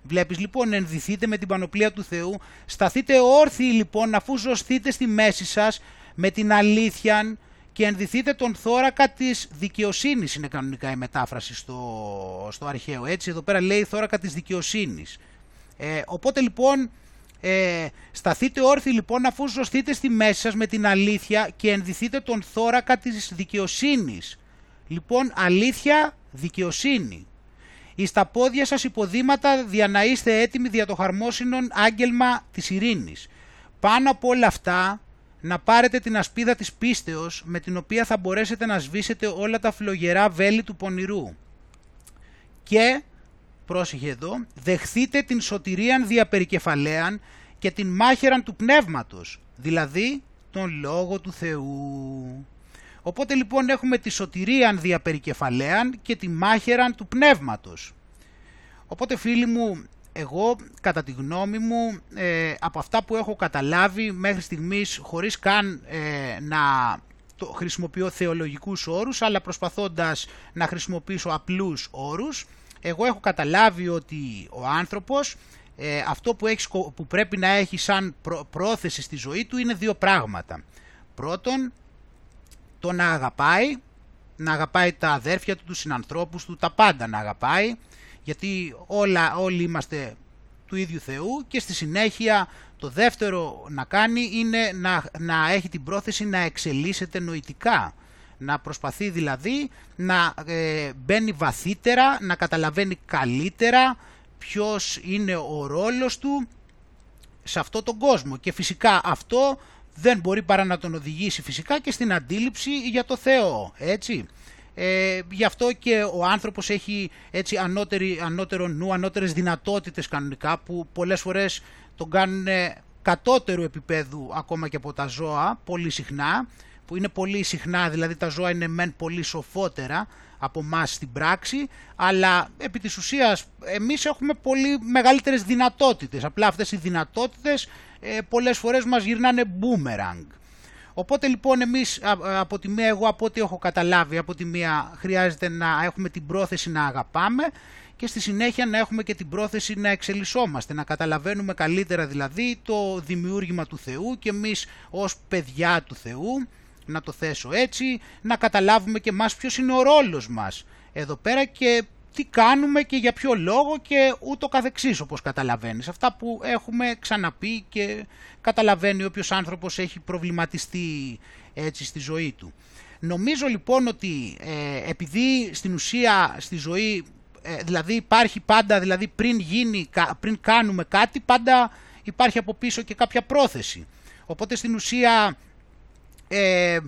Βλέπεις λοιπόν ενδυθείτε με την πανοπλία του Θεού, σταθείτε όρθιοι λοιπόν αφού ζωστείτε στη μέση σας με την αλήθεια και ενδυθείτε τον θώρακα της δικαιοσύνης. Είναι κανονικά η μετάφραση στο, στο αρχαίο. Έτσι εδώ πέρα λέει θώρακα της δικαιοσύνης. Ε, οπότε λοιπόν Ε, σταθείτε όρθιοι λοιπόν αφού ζωστείτε στη μέση σας με την αλήθεια και ενδυθείτε τον θώρακα της δικαιοσύνης. Λοιπόν, αλήθεια, δικαιοσύνη. Εις τα πόδια σας υποδήματα δια να είστε έτοιμοι δια το χαρμόσυνον άγγελμα της ειρήνης. Πάνω από όλα αυτά, να πάρετε την ασπίδα της πίστεως με την οποία θα μπορέσετε να σβήσετε όλα τα φλογερά βέλη του πονηρού. Και, πρόσεχε εδώ, δεχθείτε την σωτηρίαν διαπερικεφαλαίαν και την μάχαιραν του πνεύματος, δηλαδή τον Λόγο του Θεού. Οπότε λοιπόν έχουμε τη σωτηρίαν διαπερικεφαλαίαν και τη μάχαιραν του πνεύματος. Οπότε φίλοι μου, εγώ κατά τη γνώμη μου ε, από αυτά που έχω καταλάβει μέχρι στιγμής χωρίς καν ε, να το χρησιμοποιώ θεολογικούς όρους αλλά προσπαθώντας να χρησιμοποιήσω απλούς όρους εγώ έχω καταλάβει ότι ο άνθρωπος ε, αυτό που, έχει, που πρέπει να έχει σαν πρόθεση στη ζωή του είναι δύο πράγματα. Πρώτον, το να αγαπάει, να αγαπάει τα αδέρφια του, τους συνανθρώπους του, τα πάντα να αγαπάει, γιατί όλα, όλοι είμαστε του ίδιου Θεού και στη συνέχεια το δεύτερο να κάνει είναι να, να έχει την πρόθεση να εξελίσσεται νοητικά. Να προσπαθεί δηλαδή να ε, μπαίνει βαθύτερα, να καταλαβαίνει καλύτερα ποιος είναι ο ρόλος του σε αυτό τον κόσμο. Και φυσικά αυτό δεν μπορεί παρά να τον οδηγήσει φυσικά και στην αντίληψη για το Θεό, έτσι. Ε, γι' αυτό και ο άνθρωπος έχει έτσι ανώτερη, ανώτερο νου, ανώτερες δυνατότητες κανονικά που πολλές φορές τον κάνουν κατώτερου επίπεδου ακόμα και από τα ζώα, πολύ συχνά, που είναι πολύ συχνά, δηλαδή τα ζώα είναι μεν πολύ σοφότερα από εμάς στην πράξη, αλλά επί της ουσίας εμείς έχουμε πολύ μεγαλύτερες δυνατότητες. Απλά αυτές οι δυνατότητες ε, πολλές φορές μας γυρνάνε boomerang. Οπότε λοιπόν εμείς από τη μία, εγώ από ό,τι έχω καταλάβει, από τη μία χρειάζεται να έχουμε την πρόθεση να αγαπάμε και στη συνέχεια να έχουμε και την πρόθεση να εξελισσόμαστε, να καταλαβαίνουμε καλύτερα δηλαδή το δημιούργημα του Θεού και εμείς ως παιδιά του Θεού, να το θέσω έτσι, να καταλάβουμε και μας ποιος είναι ο ρόλος μας εδώ πέρα και τι κάνουμε και για ποιο λόγο και ούτω καθεξής όπως καταλαβαίνεις. Αυτά που έχουμε ξαναπεί και καταλαβαίνει όποιος άνθρωπος έχει προβληματιστεί έτσι στη ζωή του. Νομίζω λοιπόν ότι ε, επειδή στην ουσία στη ζωή ε, δηλαδή υπάρχει πάντα, δηλαδή πριν, γίνει, πριν κάνουμε κάτι πάντα υπάρχει από πίσω και κάποια πρόθεση. Οπότε στην ουσία ε,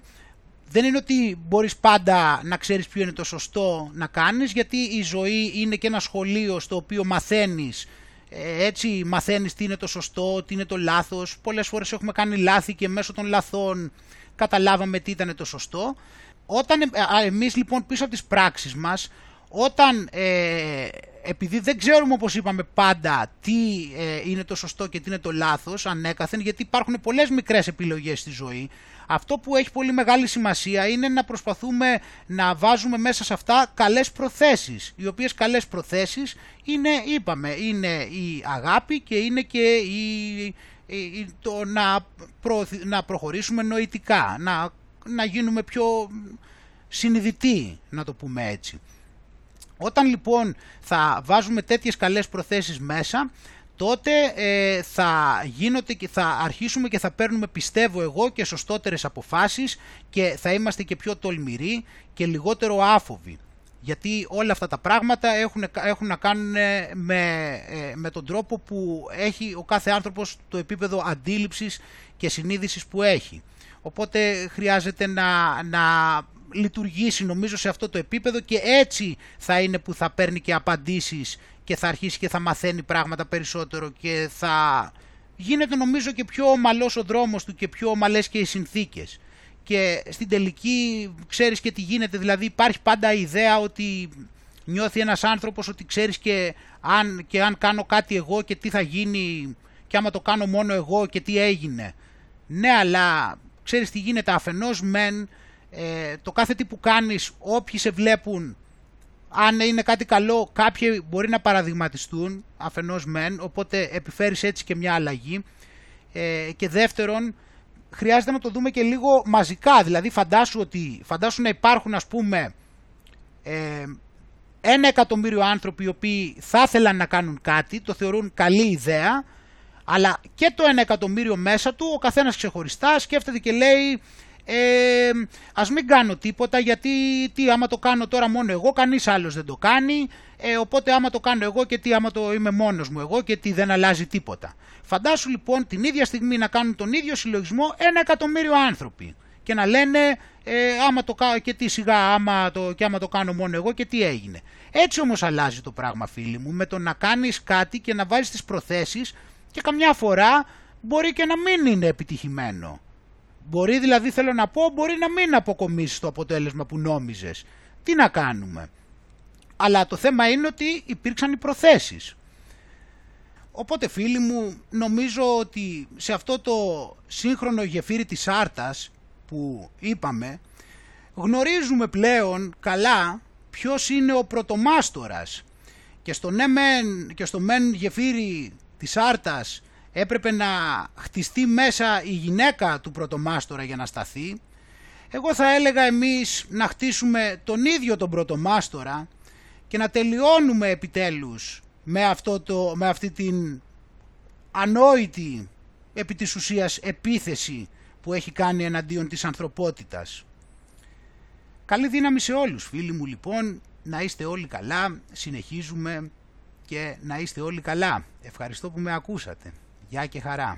δεν είναι ότι μπορείς πάντα να ξέρεις ποιο είναι το σωστό να κάνεις γιατί η ζωή είναι και ένα σχολείο στο οποίο μαθαίνεις ε, έτσι μαθαίνεις τι είναι το σωστό, τι είναι το λάθος. Πολλές φορές έχουμε κάνει λάθη και μέσω των λαθών καταλάβαμε τι ήταν το σωστό. Όταν ε, εμείς λοιπόν πίσω από τις πράξεις μας όταν ε, επειδή δεν ξέρουμε όπως είπαμε πάντα τι ε, είναι το σωστό και τι είναι το λάθος ανέκαθεν γιατί υπάρχουν πολλές μικρές επιλογές στη ζωή αυτό που έχει πολύ μεγάλη σημασία είναι να προσπαθούμε να βάζουμε μέσα σε αυτά καλές προθέσεις οι οποίες καλές προθέσεις είναι είπαμε είναι η αγάπη και είναι και η, το να, να προχωρήσουμε νοητικά να, να γίνουμε πιο συνειδητοί να το πούμε έτσι. Όταν λοιπόν θα βάζουμε τέτοιες καλές προθέσεις μέσα, τότε ε, θα γίνονται και θα αρχίσουμε και θα παίρνουμε πιστεύω εγώ και σωστότερες αποφάσεις και θα είμαστε και πιο τολμηροί και λιγότερο άφοβοι. Γιατί όλα αυτά τα πράγματα έχουν, έχουν να κάνουν με, ε, με τον τρόπο που έχει ο κάθε άνθρωπος το επίπεδο αντίληψης και συνείδησης που έχει. Οπότε χρειάζεται να, να λειτουργήσει νομίζω σε αυτό το επίπεδο και έτσι θα είναι που θα παίρνει και απαντήσεις και θα αρχίσει και θα μαθαίνει πράγματα περισσότερο και θα γίνεται νομίζω και πιο ομαλός ο δρόμος του και πιο ομαλές και οι συνθήκες. Και στην τελική ξέρεις και τι γίνεται, δηλαδή υπάρχει πάντα η ιδέα ότι νιώθει ένας άνθρωπος ότι ξέρεις και αν, και αν κάνω κάτι εγώ και τι θα γίνει και άμα το κάνω μόνο εγώ και τι έγινε. Ναι, αλλά ξέρεις τι γίνεται αφενός μεν ε, το κάθε τι που κάνεις, όποιοι σε βλέπουν, αν είναι κάτι καλό, κάποιοι μπορεί να παραδειγματιστούν, αφενός μεν, οπότε επιφέρεις έτσι και μια αλλαγή. Ε, και δεύτερον, χρειάζεται να το δούμε και λίγο μαζικά, δηλαδή φαντάσου, ότι, φαντάσου να υπάρχουν ας πούμε ε, ένα εκατομμύριο άνθρωποι οι οποίοι θα ήθελαν να κάνουν κάτι, το θεωρούν καλή ιδέα, Αλλά και το ένα εκατομμύριο μέσα του, ο καθένας ξεχωριστά σκέφτεται και λέει ε, ας μην κάνω τίποτα γιατί τι άμα το κάνω τώρα μόνο εγώ, κανείς άλλος δεν το κάνει, ε, οπότε άμα το κάνω εγώ και τι άμα το είμαι μόνος μου εγώ και τι δεν αλλάζει τίποτα. Φαντάσου λοιπόν την ίδια στιγμή να κάνουν τον ίδιο συλλογισμό ένα εκατομμύριο άνθρωποι και να λένε ε, άμα το κάνω και τι σιγά άμα το, και άμα το κάνω μόνο εγώ και τι έγινε. Έτσι όμως αλλάζει το πράγμα φίλοι μου με το να κάνεις κάτι και να βάζεις τις προθέσεις και καμιά φορά μπορεί και να μην είναι επιτυχημένο. Μπορεί δηλαδή θέλω να πω μπορεί να μην αποκομίσεις το αποτέλεσμα που νόμιζες. Τι να κάνουμε; Αλλά το θέμα είναι ότι υπήρξαν οι προθέσεις. Οπότε φίλοι μου νομίζω ότι σε αυτό το σύγχρονο γεφύρι της Άρτας που είπαμε γνωρίζουμε πλέον καλά ποιος είναι ο πρωτομάστορας και στο ναι μεν, και στο μεν γεφύρι της Άρτας έπρεπε να χτιστεί μέσα η γυναίκα του πρωτομάστορα για να σταθεί εγώ θα έλεγα εμείς να χτίσουμε τον ίδιο τον πρωτομάστορα και να τελειώνουμε επιτέλους με, αυτό το, με αυτή την ανόητη επί της ουσίας επίθεση που έχει κάνει εναντίον της ανθρωπότητας. Καλή δύναμη σε όλους φίλοι μου λοιπόν, να είστε όλοι καλά, συνεχίζουμε και να είστε όλοι καλά. Ευχαριστώ που με ακούσατε. Γεια και χαρά.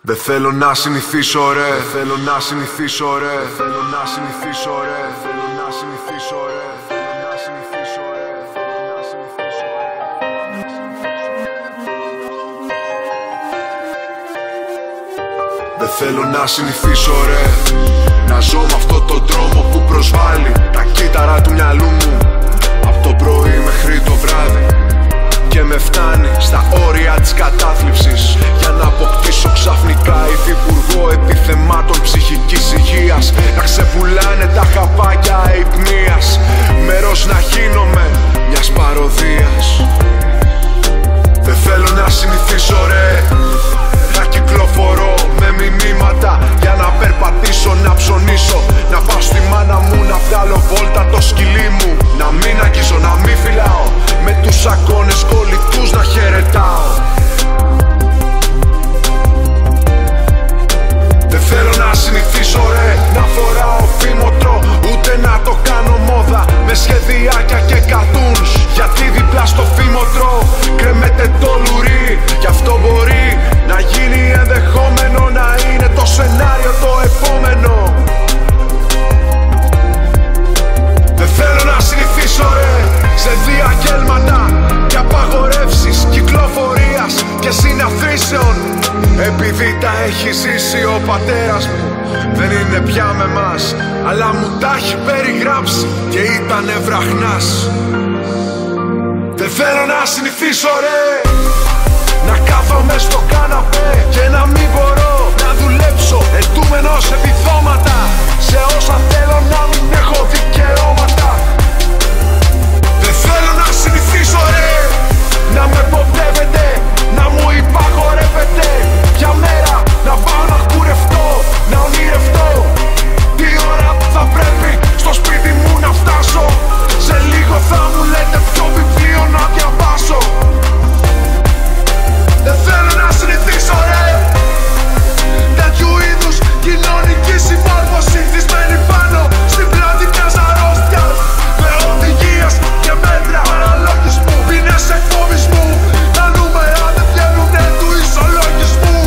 Δεν θέλω να συνηθίσω ρε, δεν θέλω να συνηθίσω ρε, δεν θέλω να συνηθίσω ρε, δεν θέλω να συνηθίσω ρε. Δεν θέλω να συνηθίσω ρε. Να ζω με αυτό το δρόμο που προσβάλλει Τα κύτταρα του μυαλού μου. Από το πρωί μέχρι το βράδυ Και με φτάνει στα όρια της κατάθλιψης. Για να αποκτήσω ξαφνικά υφυπουργό επιθεμάτων ψυχικής υγείας. Να ξεπουλάνε τα χαπάκια υπνίας Μέρος να γίνομαι μιας παροδίας. Δεν θέλω να συνηθίσω ρε. να κυκλοφορώ με μηνύματα Για να περπατήσω, να ψωνίσω. Να πάω στη μάνα μου, να βγάλω βόλτα το σκυλί μου. Να μην αγγίζω, να μην φυλάω. Με τους αγώνες κολλητούς να χαιρετάω. Δεν θέλω να συνηθίσω ρε Να φοράω φήμοτρο. Ούτε να το κάνω μόδα Με σχεδιάκια και κατούνς Γιατί διπλά στο φήμοτρο Κρέμεται το λουρί. Κι αυτό μπορεί να γίνει ενδεχόμενο Να είναι το σενάριο το επόμενο. Δεν θέλω να συνηθίσω ρε Σε διαγγέλματα και απαγορεύσεις κυκλοφορίας και συναθρήσεων. Επειδή τα έχει ζήσει ο πατέρας μου Δεν είναι πια με μας Αλλά μου τα έχει περιγράψει Και ήταν βραχνάς. Δεν θέλω να συνηθίσω ρε Να κάθομαι στο κάναπε Και να μην μπορώ να δουλέψω. Ετούμενος επιδόματα Σε όσα θέλω να μην έχω δικαιώματα. Δεν θέλω να συνηθίσω ρε. Να με ποτεύετε Να μου υπαγορεύετε. Για μέρα να πάω να κουρευτώ, να ονειρευτώ. Τι ώρα θα πρέπει στο σπίτι μου να φτάσω. Σε λίγο θα μου λέτε ποιο βιβλίο να διαβάσω Δεν θέλω να συνηθίσω ρε. Τέτοιου είδους κοινωνική συμμόρφωση Θυσμένη πάνω στην πλάτη μιας αρρώστιας. Με οδηγίες και μέτρα αναλογισμού Πίνες εκφοβισμού Τα νούμερα δεν βγαίνουνε του ισολογισμού.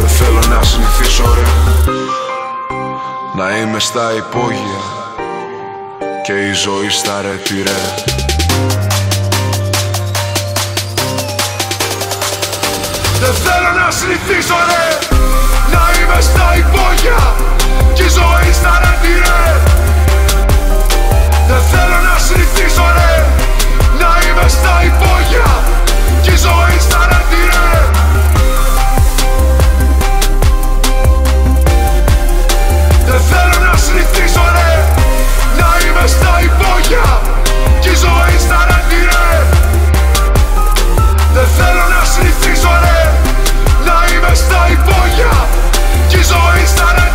Δεν θέλω να συνηθίσω ρε. Να είμαι στα υπόγεια Και η ζωή στα ρετυρέ Δεν θέλω να συνηθίσω ρε. Να είμαι στα υπόγεια Κι η ζωή στα ρέντι Δεν θέλω να συνηθίσω ρε. Να είμαι στα υπόγεια Κι η ζωή στα ρέντι Δεν θέλω να συνηθίσω ρε. Να είμαι στα υπόγεια Κι η ζωή στα ρέντι θέλω να συνηθίζω ρε. Να είμαι στα υπόγεια Κι η ζωή στα ρε